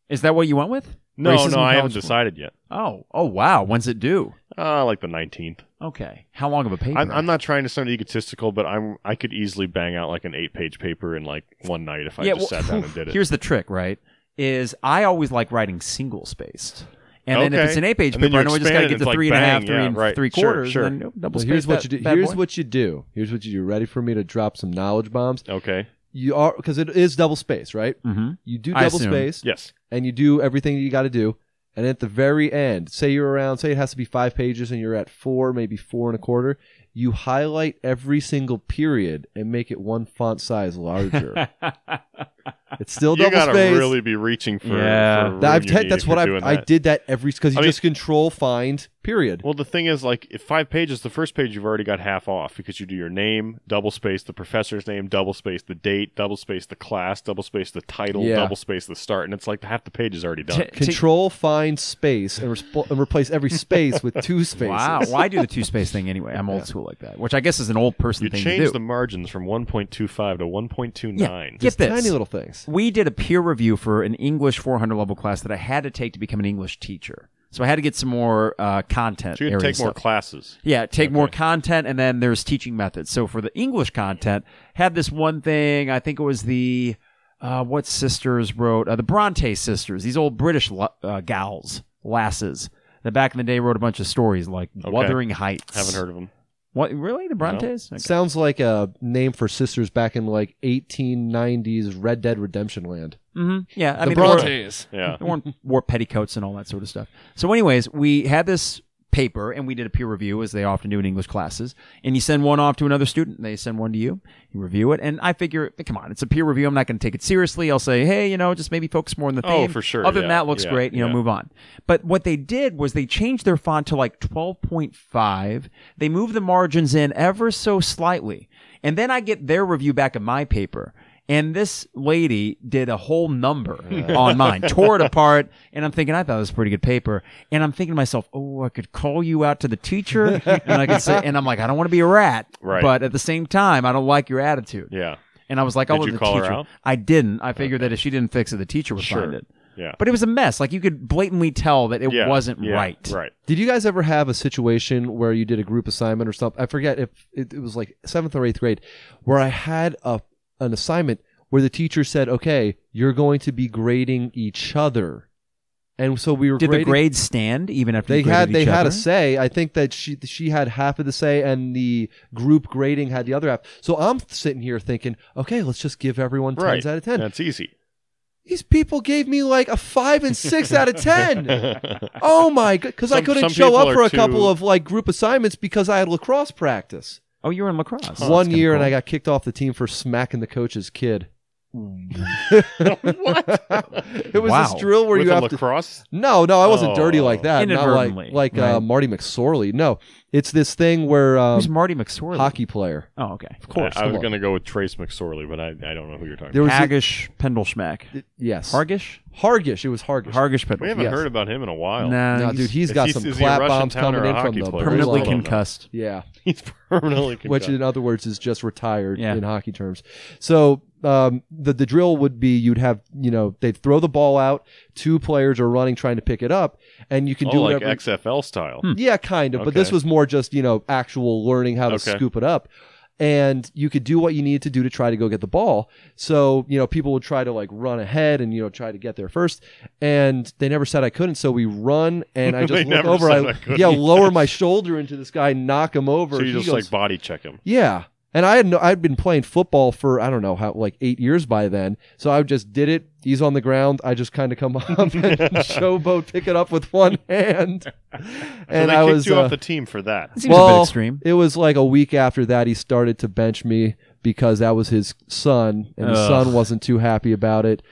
is that what you went with? No, Racism no, I haven't college decided yet. Oh, oh wow. When's it due? Uh, like the nineteenth. Okay. How long of a paper? I'm, I'm not trying to sound egotistical, but I'm I could easily bang out like an eight page paper in like one night if I just well, sat down and <laughs> did it. Here's the trick, right? Is I always like writing single spaced. And then if it's an eight page And then paper, I know I just expand got to get it's to like three and a half, bang, three yeah, and right. three quarters. sure. And then double Well, here's what that you do. Here's boy. what you do. Here's what you do. Ready for me to drop some knowledge bombs? okay. You are because it is double space, right? Mm-hmm. You do I double assume. space, Yes. and you do everything you got to do. And at the very end, say you're around, say it has to be five pages, and you're at four, maybe four and a quarter. You highlight every single period and make it one font size larger. <laughs> it's still double <laughs> space. You double gotta space. really be reaching for. Yeah. for That- I've room te- that's what you're I I that. did that every because you I mean- just control find period. Well, the thing is, like, if five pages, the first page you've already got half off because you do your name, double space the professor's name, double space the date, double space the class, double space the title, Yeah. double space the start, and it's like half the page is already done. T- control find space and, resp- and replace every space with two <laughs> spaces. Wow. Well, do the two space thing anyway. I'm old school like that, which I guess is an old person you thing change to do. the margins from 1.25 to 1.29. Yeah. Get this. tiny little things. we did a peer review for an English 400 level class that I had to take to become an English teacher. So I had to get some more uh, content. So you area take more classes. Yeah, take more content, and then there's teaching methods. So for the English content, had this one thing. I think it was the uh, what sisters wrote uh, the Bronte sisters. These old British lo- uh, gals, lasses. That back in the day wrote a bunch of stories like Okay. Wuthering Heights. Haven't heard of them. What really the Brontes? Okay. Sounds like a name for sisters back in like 1890s Red Dead Redemption land. Mhm. Yeah, I The mean, they wore- Brontes. Yeah. They wore, wore petticoats and all that sort of stuff. So, anyways, we had this paper and we did a peer review as they often do in English classes. And you send one off to another student, they send one to you, you review it. And I figure, come on, it's a peer review. I'm not going to take it seriously. I'll say, hey, you know, just maybe focus more on the oh, theme. Oh, for sure. Other than that, looks Yeah. great. You know, Yeah. move on. But what they did was they changed their font to like 12.5. They moved the margins in ever so slightly. And then I get their review back of my paper. And this lady did a whole number <laughs> on mine, tore it apart, and I'm thinking I thought it was pretty good paper. And I'm thinking to myself, oh, I could call you out to the teacher, and I could say, and I'm like, I don't want to be a rat, Right. but at the same time, I don't like your attitude. Yeah. And I was like, I'll Did let you the call her teacher. out? I didn't. I figured that if she didn't fix it, the teacher would Sure. find it. Yeah. But it was a mess. Like you could blatantly tell that it yeah. wasn't Yeah. right. Right. Did you guys ever have a situation where you did a group assignment or something? I forget if it, it was like seventh or eighth grade, where I had a an assignment where the teacher said, "Okay, you're going to be grading each other," and so we were Did grading. the grades stand even after they you had they each had other? a say. I think that she she had half of the say, and the group grading had the other half. So I'm sitting here thinking, okay, let's just give everyone tens Right. out of ten. That's easy. These people gave me like a five and six out of ten. <laughs> Oh my god! Because I couldn't show up are for a too- couple of like group assignments because I had lacrosse practice. Oh, you were in lacrosse. Oh, that's One kinda year, and cool. I got kicked off the team for smacking the coach's kid. <laughs> what? It was Wow. this drill where With you a have to. lacrosse? No, no, I wasn't Oh. dirty like that. Not like Inadvertently, like uh, right. Marty McSorley. No, it's this thing where um, Who's Marty McSorley? hockey player. Oh, okay. Of course, I, I come was on. going to go with Trace McSorley, but I, I don't know who you're talking There was a- Hagish Pendelschmack. yes, Hargish? Hargish. It was Hargish. Hargish about. We Pendel. haven't Yes. heard about him in a while. Nah, no, he's dude, he's Is got he- some is he a clap Russian bombs town or coming a in from hockey the player? permanently I concussed. Yeah, <laughs> He's permanently <laughs> which in other words is just retired Yeah. in hockey terms. So um, the the drill would be you'd have you know they'd throw the ball out, two players are running trying to pick it up, and you can oh, do like whatever. XFL style. Yeah, kind of. But this was more just, you know, actual learning how to Okay. scoop it up. And you could do what you needed to do to try to go get the ball. So, you know, people would try to like run ahead and, you know, try to get there first. And they never said I couldn't. So we run and I <laughs> They just look never over. said I, I couldn't. yeah, lower <laughs> my shoulder into this guy, knock him over. So you He just goes- like body check him. yeah. And I had no, I'd been playing football for I don't know how like eight years by then. So I just did it. He's on the ground. I just kind of come <laughs> up and showboat, pick it up with one hand. <laughs> So And they I kicked was you uh, off the team for that. Seems a bit extreme. it was like a week after that he started to bench me because that was his son, and his Ugh. son wasn't too happy about it.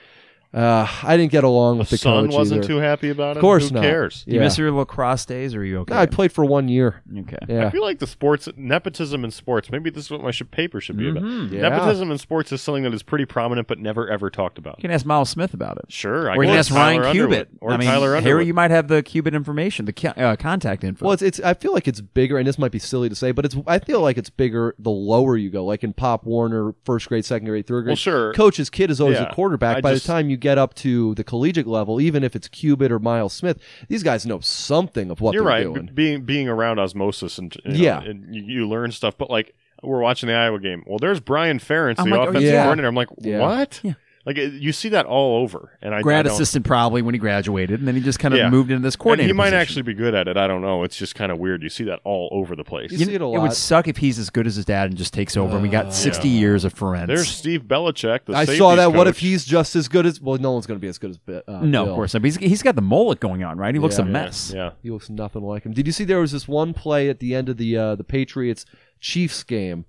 Uh, I didn't get along with The the son coach wasn't either. too happy about it. Of course Who not. cares? You Yeah. miss your lacrosse days, or are you okay? No, I played for one year. okay. Yeah. I feel like the sports nepotism in sports. Maybe this is what my sh- paper should be about. Mhm. Yeah. Nepotism in sports is something that is pretty prominent, but never ever talked about. You can ask Miles Smith about it. Sure, I or you can guess ask Ryan Tyler Cubit. Underwood. Or I mean, Tyler Harry, you might have the Cubit information, the ca- uh, contact info. Well, it's, it's. I feel like it's bigger, and this might be silly to say, but it's. I feel like it's bigger the lower you go. Like in Pop Warner, first grade, second grade, third grade. Well, sure. Coach's kid is always Yeah. a quarterback. I By just- the time you get up to the collegiate level, even if it's Cubit or Miles Smith, these guys know something of what You're they're right. doing. Being being around osmosis and you know, Yeah. and you, you learn stuff. But like we're watching the Iowa game. Well, there's Brian Ferentz, I'm the like, oh, offensive yeah. coordinator. I'm like, Yeah. what? Yeah. Like you see that all over, and I, I grad don't- assistant probably when he graduated, and then he just kind of Yeah. moved into this And coordinator. he might position. actually be good at it. I don't know. It's just kind of weird. You see that all over the place. You You see it a lot. It would suck if he's as good as his dad and just takes over. and we got 60 years of Ferentz. There's Steve Belichick. The I saw safeties that. What if he's just as good as? Well, no one's going to be as good as. Bi- Uh, no, Bill. of course not. But he's, he's got the mullet going on, right? He looks Yeah. a mess. Yeah. He looks nothing like him. Did you see there was this one play at the end of the uh, the Patriots Chiefs game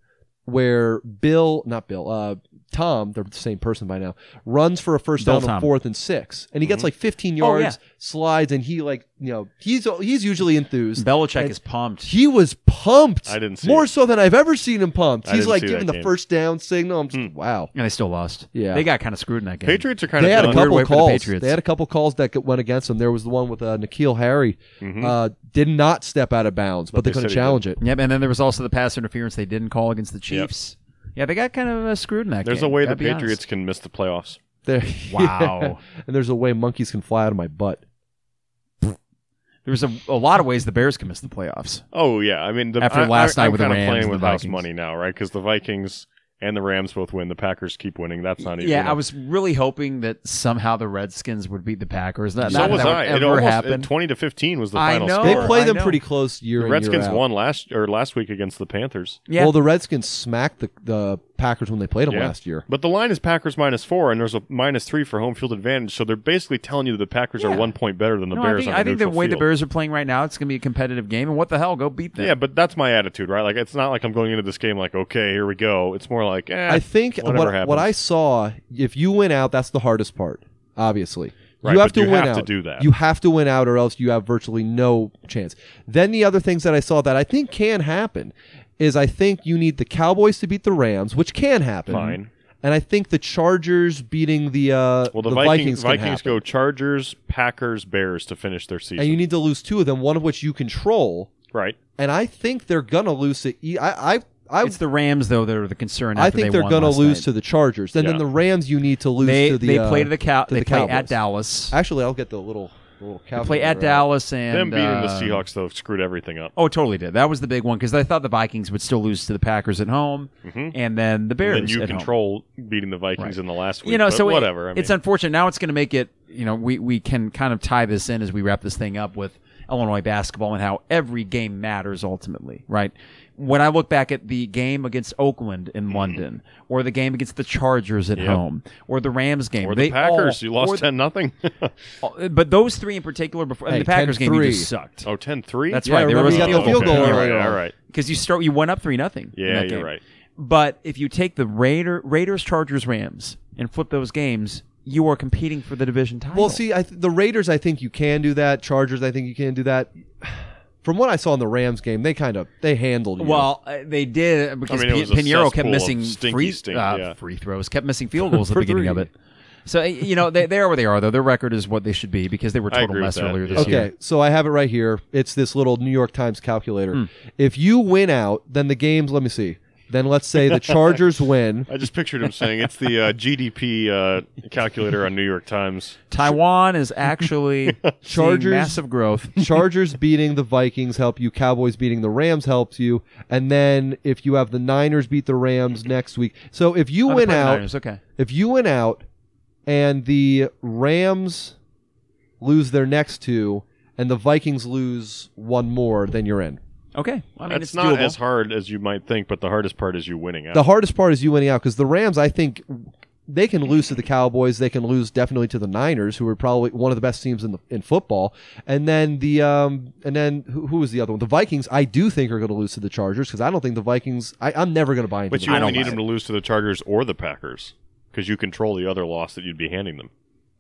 where Bill, not Bill, uh, Tom, they're the same person by now, runs for a first Bill down on fourth and six, and he gets like 15 Oh, yards, yeah. slides, and he like you know he's he's usually enthused. Belichick And is pumped. He was pumped. I didn't see more it. so than I've ever seen him pumped. I He's didn't like see giving that the game. first down signal. I'm just wow. and they still lost. Yeah. They got kind of screwed in that game. Patriots are kind They of had a done. Weird couple way for the calls. Patriots. They had a couple calls that went against them. There was the one with uh, N'Keal Harry, Mhm. uh, did not step out of bounds, but, But they, they couldn't said he challenge it. Yep, and then there was also the pass interference they didn't call against the Chiefs. Yeah, they got kind of uh, screwed in that There's game. a way the gotta be honest. Patriots can miss the playoffs. There, <laughs> Wow. <laughs> and there's a way monkeys can fly out of my butt. There's a, a lot of ways the Bears can miss the playoffs. Oh yeah, I mean, the, After I, last I, night I'm with the kind of Rams playing and with the house Vikings. money now, right? Because the Vikings and the Rams both win. The Packers keep winning. That's not even. Yeah, you know. I was really hoping that somehow the Redskins would beat the Packers. That, So not was that I. would It ever almost happen. twenty to fifteen was the I final know. score. They play I them know. pretty close year The in, Redskins year out. won last or last week against the Panthers. yeah, Well, the Redskins smacked the, the Packers when they played them Yeah. last year. But the line is Packers minus four, and there's a minus three for home field advantage. So they're basically telling you that the Packers Yeah. are one point better than the no, Bears. I think, on I think the neutral way the. Bears are playing right now, it's going to be a competitive game. And what the hell, go beat them. Yeah, but that's my attitude, right? Like it's not like I'm going into this game like, okay, here we go. It's more like, eh, I think what, happens. what I saw, if you win out, that's the hardest part, obviously. Right, you have but to you win have to do that. You have to win out, or else you have virtually no chance. Then the other things that I saw that I think can happen is I think you need the Cowboys to beat the Rams, which can happen. Fine. And I think the Chargers beating the uh, Well, the, the Vikings, Vikings, can Vikings go Chargers, Packers, Bears to finish their season. and you need to lose two of them, one of which you control. right. And I think they're gonna lose it. I I It's the Rams though that are the concern. I think they they're won gonna lose night. to the Chargers. And then Yeah. the Rams, you need to lose They to the. they uh, play to the cow. to They the play Cowboys. at Dallas. Actually, I'll get the little the little. They play at calculator. Dallas and Them beating the uh, Seahawks though screwed everything up. Oh, it totally did. That was the big one because I thought the Vikings would still lose to the Packers at home, Mhm. and then the Bears and then you at home. control beating the Vikings Right. in the last week. you know, but so it- whatever. I mean, it's unfortunate. Now it's going to make it. You know, we we can kind of tie this in as we wrap this thing up with Illinois basketball and how every game matters ultimately, right? When I look back at the game against Oakland in London, or the game against the Chargers at Mm-hmm. Yep. home, or the Rams game, or they the Packers, all- you lost ten nothing. <laughs> but those three in particular, before Hey, the Packers game, you just sucked. oh, 10-3? That's Yeah, right. There remember was you a got the field goal all earlier right, all right. because you start you went up three nothing. Yeah, you're right. But if you take the Raider Raiders, Chargers, Rams, and flip those games, you are competing for the division title. Well, see, I th- the Raiders, I think you can do that. Chargers, I think you can do that. From what I saw in the Rams game, they kind of they handled you. Well, uh, they did because I mean, P- was Piñeiro kept missing stinky free, stink, uh, yeah. free throws, kept missing field goals <laughs> at the beginning of it. So uh, you know they, they are where they are though. Their record is what they should be because they were total mess earlier this okay, year. Okay, so I have it right here. It's this little New York Times calculator. Hmm. If you win out, then the games. Let me see. Then let's say the Chargers <laughs> win. I just pictured him saying it's the uh, GDP uh, calculator on New York Times. Taiwan is actually <laughs> Chargers- Chargers massive growth. <laughs> Chargers beating the Vikings help you. Cowboys beating the Rams helps you. And then if you have the Niners beat the Rams next week, so if you Oh, win out, Niners, okay. if you win out, and the Rams lose their next two, and the Vikings lose one more, then you're in. Okay, I mean That's it's not doable. as hard as you might think, but the hardest part is you winning out. The hardest part is you winning out because the Rams, I think, they can lose to the Cowboys. They can lose definitely to the Niners, who are probably one of the best teams in the, in football. And then the um and then who, who was the other one? The Vikings. I do think are going to lose to the Chargers because I don't think the Vikings. I, I'm never going to buy into. but you I only don't need buy them to lose to the Chargers or the Packers because you control the other loss that you'd be handing them.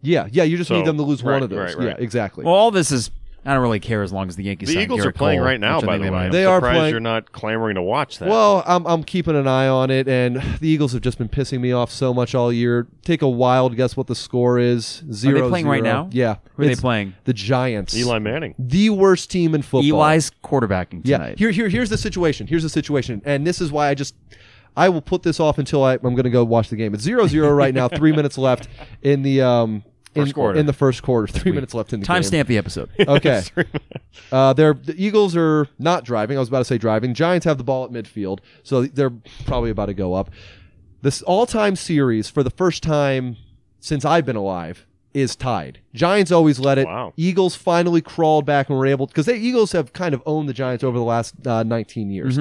Yeah, yeah. You just So, need them to lose one right, of those. right, right. Yeah, exactly. Well, all this is. I don't really care as long as the Yankees. The sign Eagles are playing Cole, right now, which I by think the way. might. I'm They are surprised playing- you're not clamoring to watch that. Well, I'm, I'm keeping an eye on it, and the Eagles have just been pissing me off so much all year. Take a wild guess what the score is. Zero. playing right zero. now? Yeah. Who are they It's playing? The Giants. Eli Manning. The worst team in football. Eli's quarterbacking Yeah. tonight. Here, here, here's the situation. Here's the situation, and this is why I just. I will put this off until I, I'm going to go watch the game. It's 0-0 right now. Three minutes left in the um in, quarter. in the first quarter. <laughs> Three minutes left in the game. Timestamp the episode. <laughs> Okay. <laughs> Uh, they're the Eagles are not driving. I was about to say driving. Giants have the ball at midfield, so they're probably about to go up. This all-time series for the first time since I've been alive is tied. Giants always let it. Wow. Eagles finally crawled back and were able because the Eagles have kind of owned the Giants over the last uh, 19 years,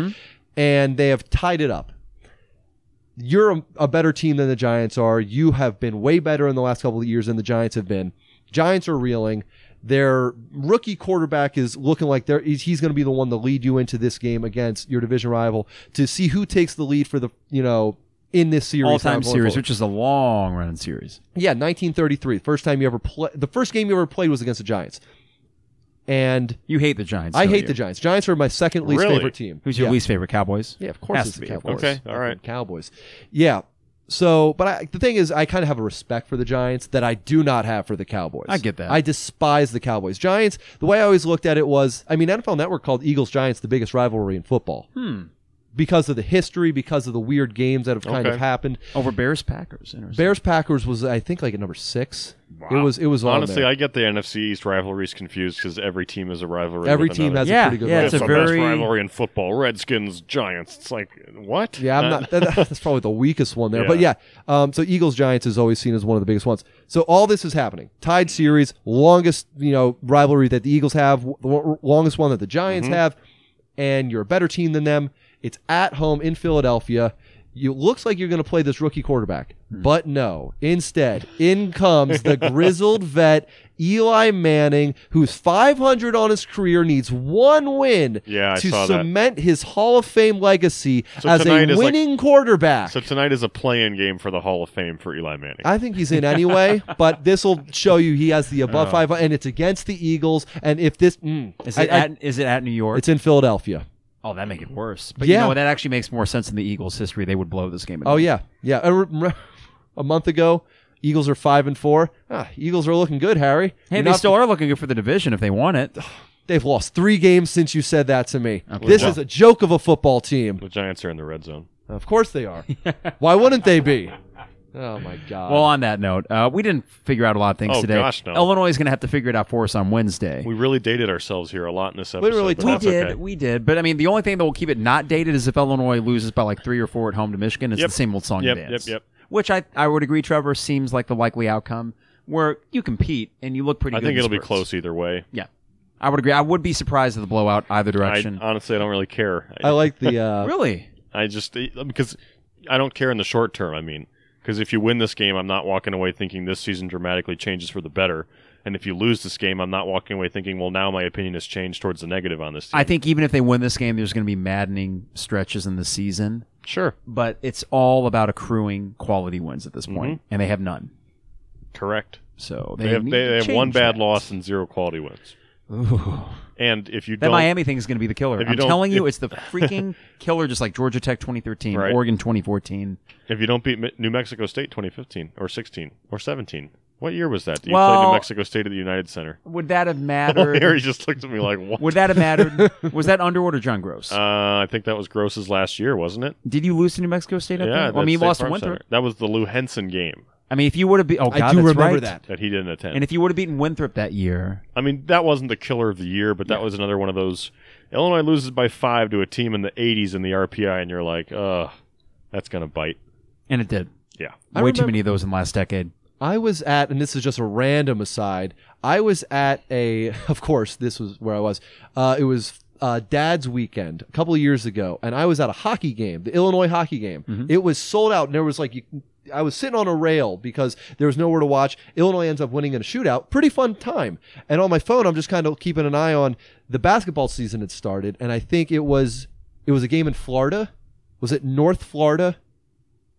and they have tied it up. You're a, a better team than the Giants are. You have been way better in the last couple of years than the Giants have been. Giants are reeling. Their rookie quarterback is looking like he's, he's going to be the one to lead you into this game against your division rival to see who takes the lead for the you know in this series. All time series, forward. which is a long running series. Yeah, 1933. First time you ever play. The first game you ever played was against the Giants. And You hate the Giants. I don't hate you? the Giants. Giants are my second least Really? favorite team. Who's your yeah. least favorite? Cowboys. Yeah, of course Has it's to the be, of Cowboys. Okay, all right. Cowboys. Yeah. So, but I, the thing is, I kind of have a respect for the Giants that I do not have for the Cowboys. I get that. I despise the Cowboys. Giants. The way I always looked at it was, I mean, NFL Network called Eagles Giants the biggest rivalry in football. Hmm. Because of the history, because of the weird games that have kind Okay. of happened. Over Bears Packers. Interesting. Bears Packers was, I think, like at number six. It was. It was honestly. there. I get the NFC East rivalries confused because every team is a rivalry. Every team another. has Yeah, a pretty good. yeah, rivalry. it's It's a the best very- rivalry in football. Redskins, Giants. It's like what? Yeah, I'm Uh, not. that's probably the weakest one there. But Yeah. yeah, um, so Eagles Giants is always seen as one of the biggest ones. So all this is happening. Tied series, longest you know rivalry that the Eagles have, w- w- longest one that the Giants Mm-hmm. have, and you're a better team than them. It's at home in Philadelphia. You looks like you're going to play this rookie quarterback, Hmm. but no. Instead, in comes the <laughs> grizzled vet Eli Manning, who's 500 on his career, needs one win Yeah, I to saw that. cement his Hall of Fame legacy So as a tonight is like- winning quarterback. So tonight is a play-in game for the Hall of Fame for Eli Manning. I think he's in anyway, <laughs> but this will show you he has the above Oh. five, and it's against the Eagles. And if this, mm, Is I- it I- at is it at New York? it's in Philadelphia. Oh, that make it worse. But Yeah. you know that actually makes more sense in the Eagles' history. They would blow this game. Oh yeah, yeah. I rem- <laughs> A month ago, Eagles are five and four. Ah, Eagles are looking good, Harry. Hey, You're they not- still are looking good for the division if they want it. <sighs> They've lost three games since you said that to me. Okay. This Well- is a joke of a football team. the Giants are in the red zone. Of course they are. <laughs> Why wouldn't they be? Oh my god. Well, on that note, uh, we didn't figure out a lot of things Oh, today. gosh, no. Illinois is going to have to figure it out for us on Wednesday. We really dated ourselves here a lot in this episode. Literally but We that's did, okay. we did, but I mean, the only thing that will keep it not dated is if Illinois loses by like three or four at home to Michigan. It's Yep. the same old song Yep, and dance. yep, yep. Which I I would agree, Trevor, seems like the likely outcome where you compete and you look pretty. I good. think in it'll be spurts. close either way. Yeah, I would agree. I would be surprised at the blowout either I, direction. honestly, I don't really care. I like the. Uh, <laughs> really? I just because I don't care in the short term. I mean, because if you win this game, I'm not walking away thinking this season dramatically changes for the better. And if you lose this game, I'm not walking away thinking, well, now my opinion has changed towards the negative on this team. I think even if they win this game, there's going to be maddening stretches in the season. sure, But it's all about accruing quality wins at this Mm-hmm. point, and they have none. correct. So they, They have they, they have one bad that. loss and zero quality wins. Ooh. And if you That don't, Miami thing is going to be the killer. I'm don't- telling you, it's the freaking <laughs> killer, just like Georgia Tech 2013, Right. Oregon 2014. if you don't beat New Mexico State 2015 or 16 or 17, what year was that? You played Well- New Mexico State at the United Center. Would that have <laughs> Harry mattered? just looked at me like, what? Would that have mattered? <laughs> Was that Underwood or John Groce? Uh, I think that was Groce's last year, wasn't it? Did you lose to New Mexico State? Up Yeah, there? Well, I mean, you State lost to Farm Winthrop. Center. That was the Lou Henson game I mean, if you would have, be- oh god, I do that's remember right. that. that he didn't attend. And if you would have beaten Winthrop that year, I mean, that wasn't the killer of the year, but that was another one of those. Illinois loses by five to a team in the 80s in the RPI, and you're like, ugh, that's gonna bite. and it did. Yeah. I Way too remember- many of those in the last decade. I was at, and this is just a random aside. I was at a, <laughs> of course, this was where I was. Uh, it was uh, Dad's weekend a couple of years ago, and I was at a hockey game, the Illinois hockey game. It was sold out, and there was like, you, I was sitting on a rail because there was nowhere to watch. Illinois ends up winning in a shootout. Pretty fun time. And on my phone, I'm just kind of keeping an eye on the basketball season had started, and I think it was it was a game in Florida. Was it North Florida?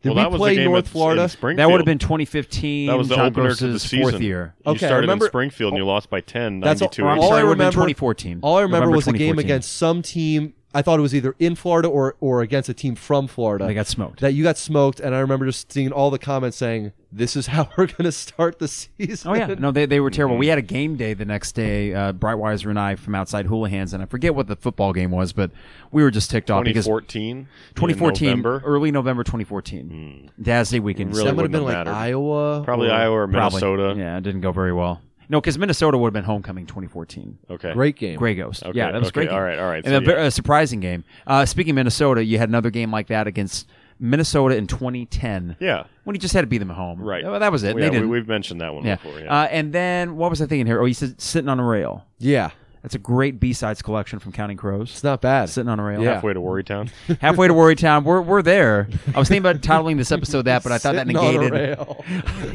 Did well, we that was play the game North at- Florida? in That would have been 2015. That was the John opener to the Groce's season. fourth year. You Okay, I started remember- in Springfield and you lost by 10, That's all- 92 I'm All I it would have been remember- 2014. All I remember November was a game against some team. I thought it was either in Florida or or against a team from Florida. They got smoked. that you got smoked, and I remember just seeing all the comments saying, "This is <laughs> how we're going to start the season." Oh yeah, no, they, they were terrible. We had a game day the next day. Uh, Brightweiser and I from outside Houlihan's, and I forget what the football game was, but we were just ticked off because 2014. in 2014, November? early November 2014, Daz Day weekend. Really that would have been like have mattered. Iowa, Probably or- Iowa or Probably. Minnesota. Yeah, it didn't go very well. No, because Minnesota would have been homecoming 2014. Okay. Great game. Grey Ghost. Okay, Yeah, that was okay, great. Game. all right, all right, And so a, yeah. a surprising game. Uh, speaking of Minnesota, you had another game like that against Minnesota in 2010. Yeah. When you just had to beat them at home. Right. Well, that was it. Yeah, they we, didn't. we've mentioned that one yeah. before. Yeah. Uh, and then what was I thinking here? Oh, he said sitting on a rail. Yeah, That's a great B sides collection from Counting Crows. it's not bad. Sitting on a rail. Yeah. <laughs> Halfway to Worrytown. Halfway to Worrytown. We're we're there. I was thinking about <laughs> titling this episode that, but I thought that Sitting on a negated. rail.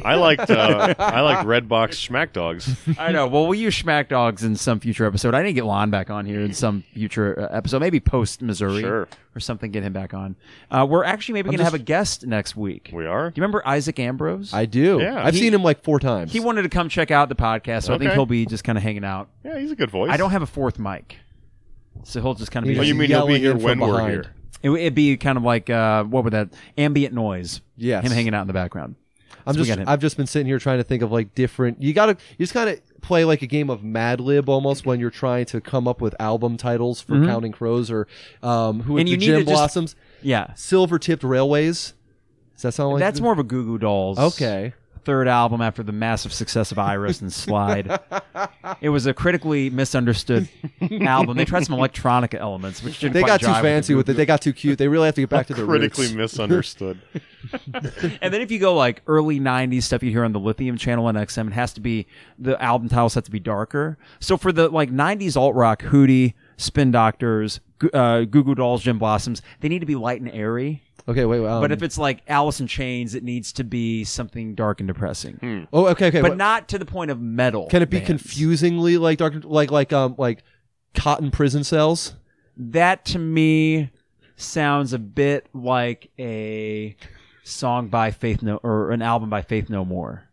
I liked uh, <laughs> I liked Redbox Schmack Dogs. I know. Well, we'll use Schmack Dogs in some future episode. I need to get Lon back on here in some future uh, episode, maybe post Missouri Sure. Or something. Get him back on. Uh, we're actually maybe going to just- have a guest next week. We are. Do you remember Isaac Ambrose? I do. Yeah. I've He- seen him like four times. he wanted to come check out the podcast, so I think he'll be just kind of hanging out. Yeah, he's a good voice. I don't have a fourth mic, so he'll just kind of He's be. Oh, you mean he'll be here from when we're behind. here? It, would be kind of like uh, what would that ambient noise? Yes. him hanging out in the background. I'm So just got. I've just been sitting here trying to think of like different. You gotta you just kind of play like a game of Mad Lib almost when you're trying to come up with album titles for Counting Crows or um who Mm-hmm. The Gin to just- Blossoms, Yeah, Silver Tipped Railways. Does that sound like that's more of a Goo Goo Dolls. okay? Third album after the massive success of Iris and Slide. <laughs> it was a critically misunderstood album. They tried some electronica elements, which didn't They quite got too fancy with it. They got too cute. They really have to get back to the Critically roots. <laughs> misunderstood. <laughs> And then if you go like early '90s stuff you hear on the Lithium channel on XM, it has to be the album titles have to be darker. So for the like '90s alt rock, Hootie, Spin Doctors, Goo- uh, Goo Goo Dolls, Gin Blossoms, they need to be light and airy. Okay, wait. Um, But if it's like Alice in Chains, it needs to be something dark and depressing, oh, okay, okay. but what- not to the point of metal. can it be bands. confusingly like dark, like like um like cotton prison cells? That to me sounds a bit like a song by Faith No or an album by Faith No More.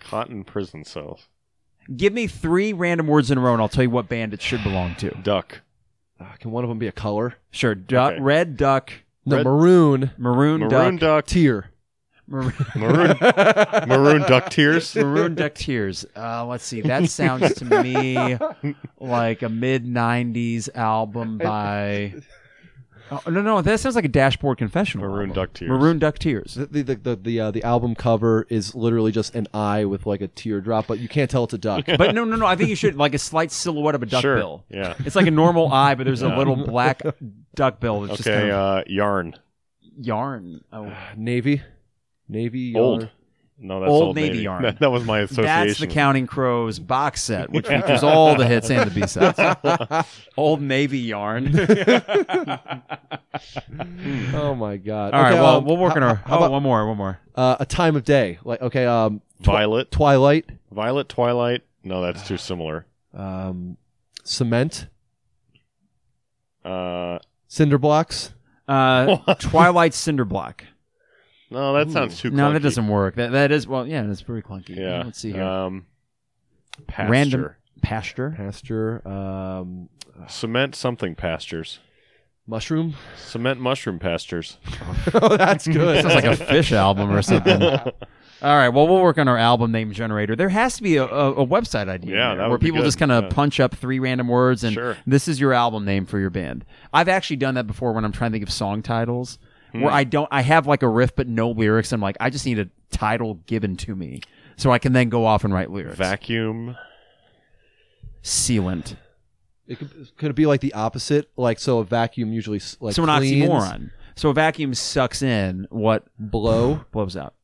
Cotton prison cells. Give me three random words in a row, and I'll tell you what band it should belong to. Duck. Uh, can one of them be a color? Sure, duck, Okay. red duck, No, Red- maroon maroon, Maroon duck, duck. tear. maroon, <laughs> Maroon, maroon duck tears. maroon duck tears. Uh, let's see. That sounds to me <laughs> like a mid '90s album by. Oh, no, no, that sounds like a dashboard confessional. Maroon album. duck tears. Maroon duck tears. The the the the, uh, the album cover is literally just an eye with like a teardrop, but you can't tell it's a duck. But no, no, no. I think you should like a slight silhouette of a duck Sure. bill. Yeah. It's like a normal eye, but there's a little black <laughs> duck bill that's just Okay. kind of Uh, yarn. yarn. Oh, Navy, navy, Old. Yarn. No, that's Old old, Navy <laughs> yarn. That, that was my association. that's the Counting Crows box set, which features all the hits and the <laughs> B sides. <laughs> Old Navy yarn. Oh my god! All right, Okay, well, um, we'll work on how- our. how oh, about one more, one more. uh, a time of day? Like okay, um, Violet. Twilight, Violet. Twilight. No, that's too similar. um, cement, Uh, cinder blocks. Uh, Twilight Cinderblock. No, that sounds too. No, that doesn't work. That that is well, yeah, that's very clunky. Yeah. Let's see here. Um, pasture. Random pasture. Pasture, um, Cement something pastures. mushroom. Cement mushroom pastures. <laughs> oh, that's <laughs> good. Sounds like a Phish album or something. <laughs> All right. Well, we'll work on our album name generator. There has to be a, a, a website idea Yeah, there where people good. just kind of Yeah. punch up three random words and Sure. this is your album name for your band. I've actually done that before when I'm trying to think of song titles Hmm. where I don't. I have like a riff but no lyrics. I'm like, I just need a title given to me so I can then go off and write lyrics. Vacuum. Sealant. It could, could it be like the opposite? Like so, a vacuum usually like so an cleans, oxymoron. So a vacuum sucks in what blow. <sighs> blows out.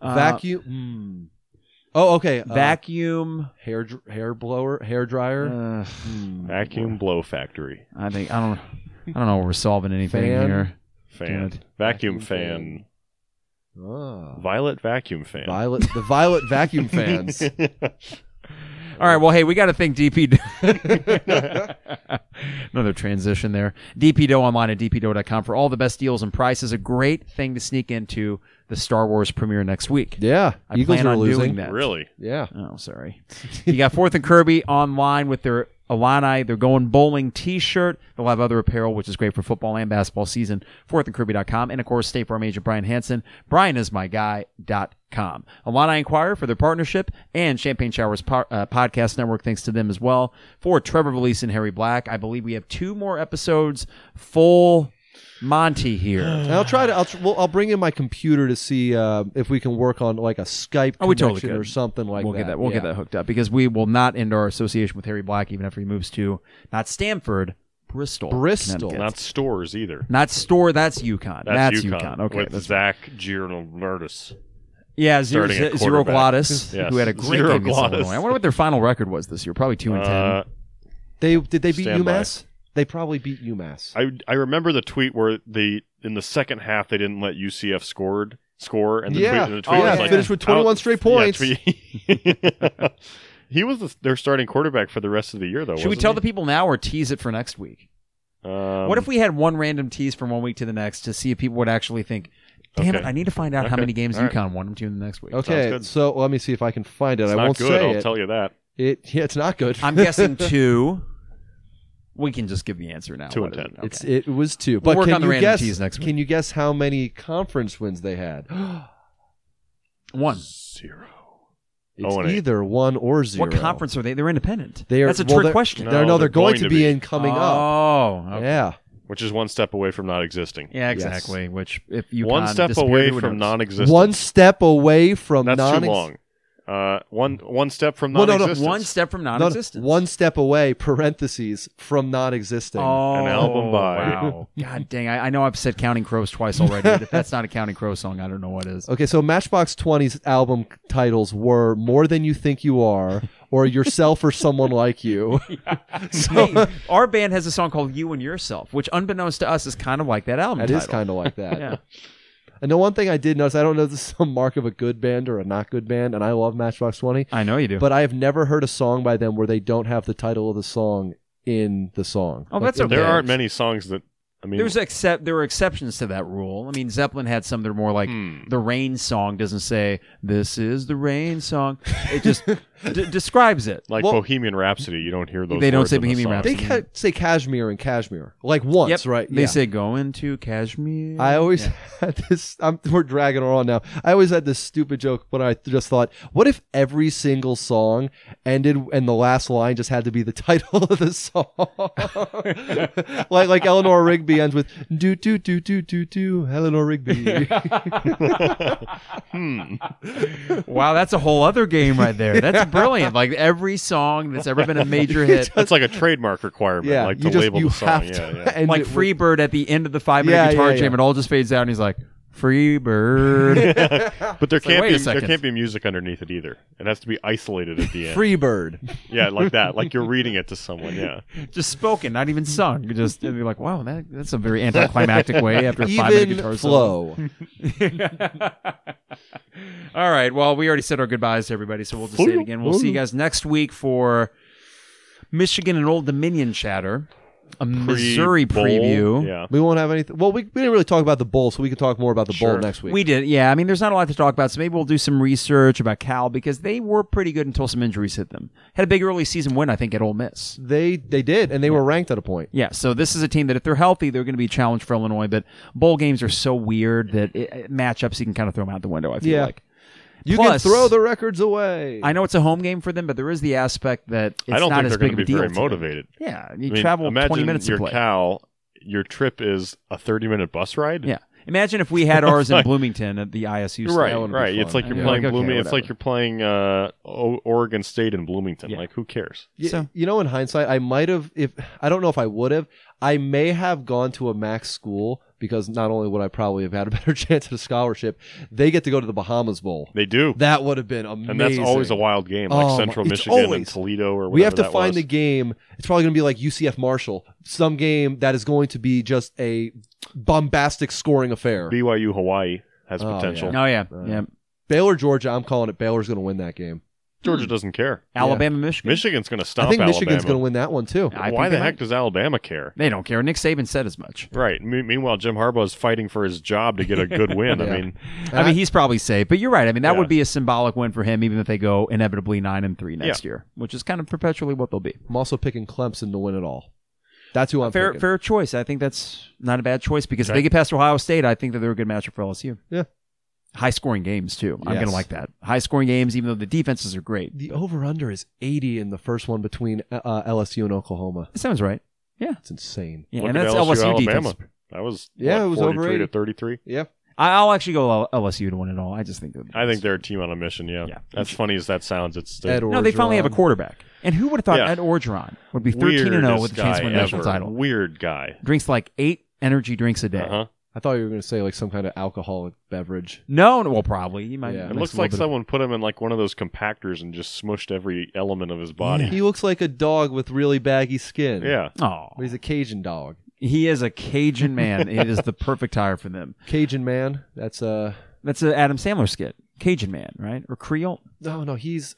Uh, vacuum. Hmm. Oh, okay. uh, vacuum. hair dr- hair blower, hair dryer. Uh, Hmm. Vacuum blow factory. I think I don't. I don't know. We're solving anything Fan? here. Fan. Vacuum Vacuum fan. Ah. Violet vacuum fan. Violet, the violet vacuum <laughs> fans. <laughs> All right. Well, hey, we got to thank DP. <laughs> Another transition there. DP Dough online at dpdough.com for all the best deals and prices. A great thing to sneak into the Star Wars premiere next week. Yeah, I Eagles plan are on losing. doing that. Really? Yeah. Oh, sorry. you got Fourth and Kirby online with their Illini. They're going bowling T-shirt. They'll have other apparel, which is great for football and basketball season. Fourthandkirby.com. And of course, State Farm agent Brian Hansen. Brian is my guy.com. Illini Inquirer for their partnership and Champaign Showers po- uh, Podcast Network. Thanks to them as well. For Trevor Vallese and Harry Black, I believe we have two more episodes full Monty here. And I'll try to. I'll tr- well, I'll bring in my computer to see uh, if we can work on like a Skype Oh, we totally connection could. or something like we'll that. get that. We'll get Yeah. that hooked up because we will not end our association with Harry Black even after he moves to not Stamford, Bristol, Bristol. Connecticut. Not Storrs either. Not store. That's UConn. That's, That's, UConn. UConn. Okay. With that's- Zach Giannovertis. yeah, zero, starting at zero quarterback. Glottis, Yes, who had a great Zero game against Glottis. Illinois. I wonder what their final record was this year. Probably two and ten. Uh, They did they beat Stand by. UMass? They probably beat UMass. I I remember the tweet where they in the second half they didn't let UCF scored score and the Yeah. tweet, and the tweet Oh, was yeah, like finished with 21 straight points. tweet- <laughs> he was the, their starting quarterback for the rest of the year though. Should we tell the people now or tease it for next week? um, what if we had one random tease from one week to the next to see if people would actually think, "Damn it, I need to find out how many games All right. UConn won them to in the next week." okay, so let me see if I can find it. it's I not won't good? say I'll it. tell you that. It yeah, it's not good. I'm guessing <laughs> two. We can just give the answer now. Two and ten. it? It's Okay. it was two. We'll But work can on the you random guess? tease next week. Can you guess how many conference wins they had? <gasps> one. Zero. It's Oh, and eight. either one or zero. What conference are they? They're independent. They are- That's a well, trick they're- question. No, They're, no, they're, they're going, going to to be, be. in coming up. Oh, okay. Yeah. Which is one step away from not existing. Yeah, exactly. Which if you one step away from non-existence. One step away from That's non too long. Uh, one one step from Well, no, no, non-existence. one step from No, no, non-existence. one step away, parentheses, from non-existing. Oh, An album by- Wow. <laughs> God dang! I, I know I've said Counting Crows twice already, but if that's not a Counting Crow song, I don't know what is. Okay, so Matchbox 20's album titles were "More Than You Think You Are" or "Yourself or Someone Like You." <laughs> <laughs> Hey, our band has a song called "You and Yourself," which, unbeknownst to us, is kind of like that album. That is title. kind of like that. Yeah. And the one thing I did notice, I don't know if this is some mark of a good band or a not good band, and I love Matchbox 20, I know you do. but I have never heard a song by them where they don't have the title of the song in the song. Oh, that's okay. There aren't many songs that. I mean, There's except there were exceptions to that rule. I mean, Zeppelin had some that are more like Hmm. the Rain song doesn't say "This is the Rain song." It just <laughs> d- describes it. like Well- Bohemian Rhapsody. You don't hear those. They don't say in the Bohemian song. Rhapsody. They ca- say Kashmir and Kashmir like once, Yep. right? They Yeah. say "Going to Kashmir." I always Yeah. <laughs> had this. I'm, we're dragging her on now. I always had this stupid joke, but I just thought, what if every single song ended and the last line just had to be the <laughs> title of the song? <laughs> like like Eleanor Rigby ends with do do do do do do Eleanor Rigby. Hmm. Wow, that's a whole other game right there. That's brilliant. Like every song that's ever been a major <laughs> hit, That's like a trademark requirement. yeah, like you to just label you the song. have yeah, to yeah. end like it with- Freebird at the end of the five minute Yeah, guitar yeah, jam, it all just fades out, and he's like, "Freebird." <laughs> But there can't wait a be there second. can't be music underneath it either. It has to be isolated at the end. Free bird. <laughs> yeah, like that. Like you're reading it to someone. Yeah. just spoken, not even sung. You Just and you're like, wow, that, that's a very anticlimactic way after a five minute Even guitar solo. flow. <laughs> All right. Well, we already said our goodbyes to everybody, so we'll just say it again. We'll see you guys next week for Michigan and Old Dominion chatter, a Missouri Pre-bowl. preview. Yeah. We won't have anything. Well, we, we didn't really talk about the bowl, so we can talk more about the Sure. bowl next week. We did, yeah. I mean, there's not a lot to talk about, so maybe we'll do some research about Cal because they were pretty good until some injuries hit them. Had a big early season win, I think, at Ole Miss. they they did, and they were ranked at a point. Yeah, so this is a team that if they're healthy, they're going to be a challenge for Illinois. But bowl games are so weird that it, it- matchups you can kind of throw them out the window. I feel Yeah. like. You Plus- can throw the records away. I know it's a home game for them, but there is the aspect that it's I don't not think as they're big going to be deal. very to them. motivated. Yeah, you I mean, travel imagine twenty minutes your to play. Cal. Your trip is a 30 minute bus ride. Yeah, imagine if we had <laughs> ours in Like- Bloomington at the ISU. That Right, would be right. fun. It's like you're playing like, okay, Bloomington. It's like you're playing uh, o- Oregon State in Bloomington. Yeah. Like, who cares? Y- So- you know, in hindsight, I might have. If I don't know if I would have, I may have gone to a MAC school because not only would I probably have had a <laughs> better chance at a scholarship, they get to go to the Bahamas Bowl. They do, That would have been amazing. and that's always a wild game, like Oh, Central it's Michigan and Toledo or whatever We have to that find was. the game. It's probably going to be like UCF Marshall, some game that is going to be just a bombastic scoring affair. BYU Hawaii has Oh, potential. Oh yeah, Uh, yeah. Baylor Georgia, I'm calling it. Baylor's going to win that game. Georgia hmm. doesn't care. Alabama, Michigan. Michigan's going to stomp I think Michigan's going to win that one too. I Why think the heck might. does Alabama care? They don't care. Nick Saban said as much. Right. Me- meanwhile, Jim Harbaugh is fighting for his job to get a good <laughs> win. Yeah. I mean, I mean, he's probably safe, but you're right. I mean, that Yeah. would be a symbolic win for him, even if they go inevitably nine and three next year, which is kind of perpetually what they'll be. I'm also picking Clemson to win it all. That's who I'm fair, picking. fair choice. I think that's not a bad choice because if Okay. they get past Ohio State, I think that they're a good matchup for LSU. Yeah. High scoring games too. I'm Yes. gonna like that. High scoring games, even though the defenses are great. The over under is 80 in the first one between uh, LSU and Oklahoma. That sounds right. Yeah. It's insane. Yeah, look and at that's LSU, LSU Alabama. defense. That was Yeah, what, it was over 43 to 80. 33. Yeah. I- I'll actually go L- LSU to win it all. I just think that I think they're a team on a mission. Yeah, Yeah. As funny as that sounds, it's Ed no, they finally have a Orgeron. quarterback. And who would have thought Yeah. Ed Orgeron would be 13 and 0 with a chance to win a guy national ever. title? Weird guy. Drinks like eight energy drinks a day. Uh-huh. I thought you were going to say like some kind of alcoholic beverage. No, no, well, probably. He might. Yeah. It looks like bit of- someone put him in like one of those compactors and just smushed every element of his body. He looks like a dog with really baggy skin. Yeah. Oh, he's a Cajun dog. he is a Cajun man. it is the perfect hire for them. Cajun man. That's uh, a That's an Adam Sandler skit. Cajun man, right? Or Creole? no no he's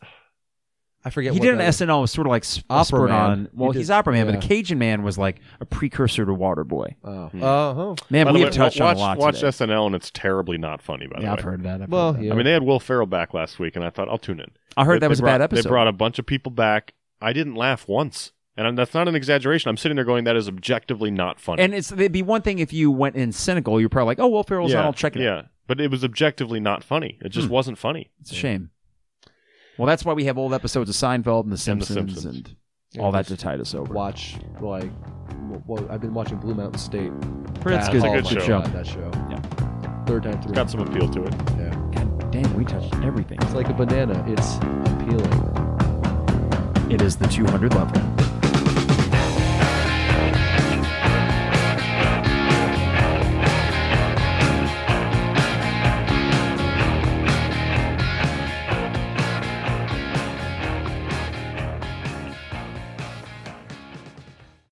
I forget. he what did an that is. SNL was sort of like sp- Opera spurred Man. on. Well, He he's did- Opera Man, but the Cajun man was like a precursor to Waterboy. Oh, Hmm. uh-huh. Man, By we the have way, touched watch, on a lot Watch today. SNL and it's terribly not funny. By the Yeah, way, I've heard that. I've Well, heard that. yeah. I mean, they had Will Ferrell back last week, and I thought I'll tune in. I heard They- that was they a bad episode. They brought a bunch of people back. I didn't laugh once, and I'm, that's not an exaggeration. I'm sitting there going, "That is objectively not funny." and it's it'd be one thing if you went in cynical. You're probably like, oh, Will Ferrell's yeah, on. I'll check it yeah, out. but it was objectively not funny. It just Hmm. wasn't funny. It's a shame. Well, that's why we have old episodes of Seinfeld and The And The Simpsons and, Simpsons. all that to tide us over. Watch like well I've been watching Blue Mountain State. That's That- good. oh good my show. God, that show. Yeah. Third time through. Got some appeal to it. yeah. God damn, we touched everything. It's like a banana. It's appealing. It is the 200 level.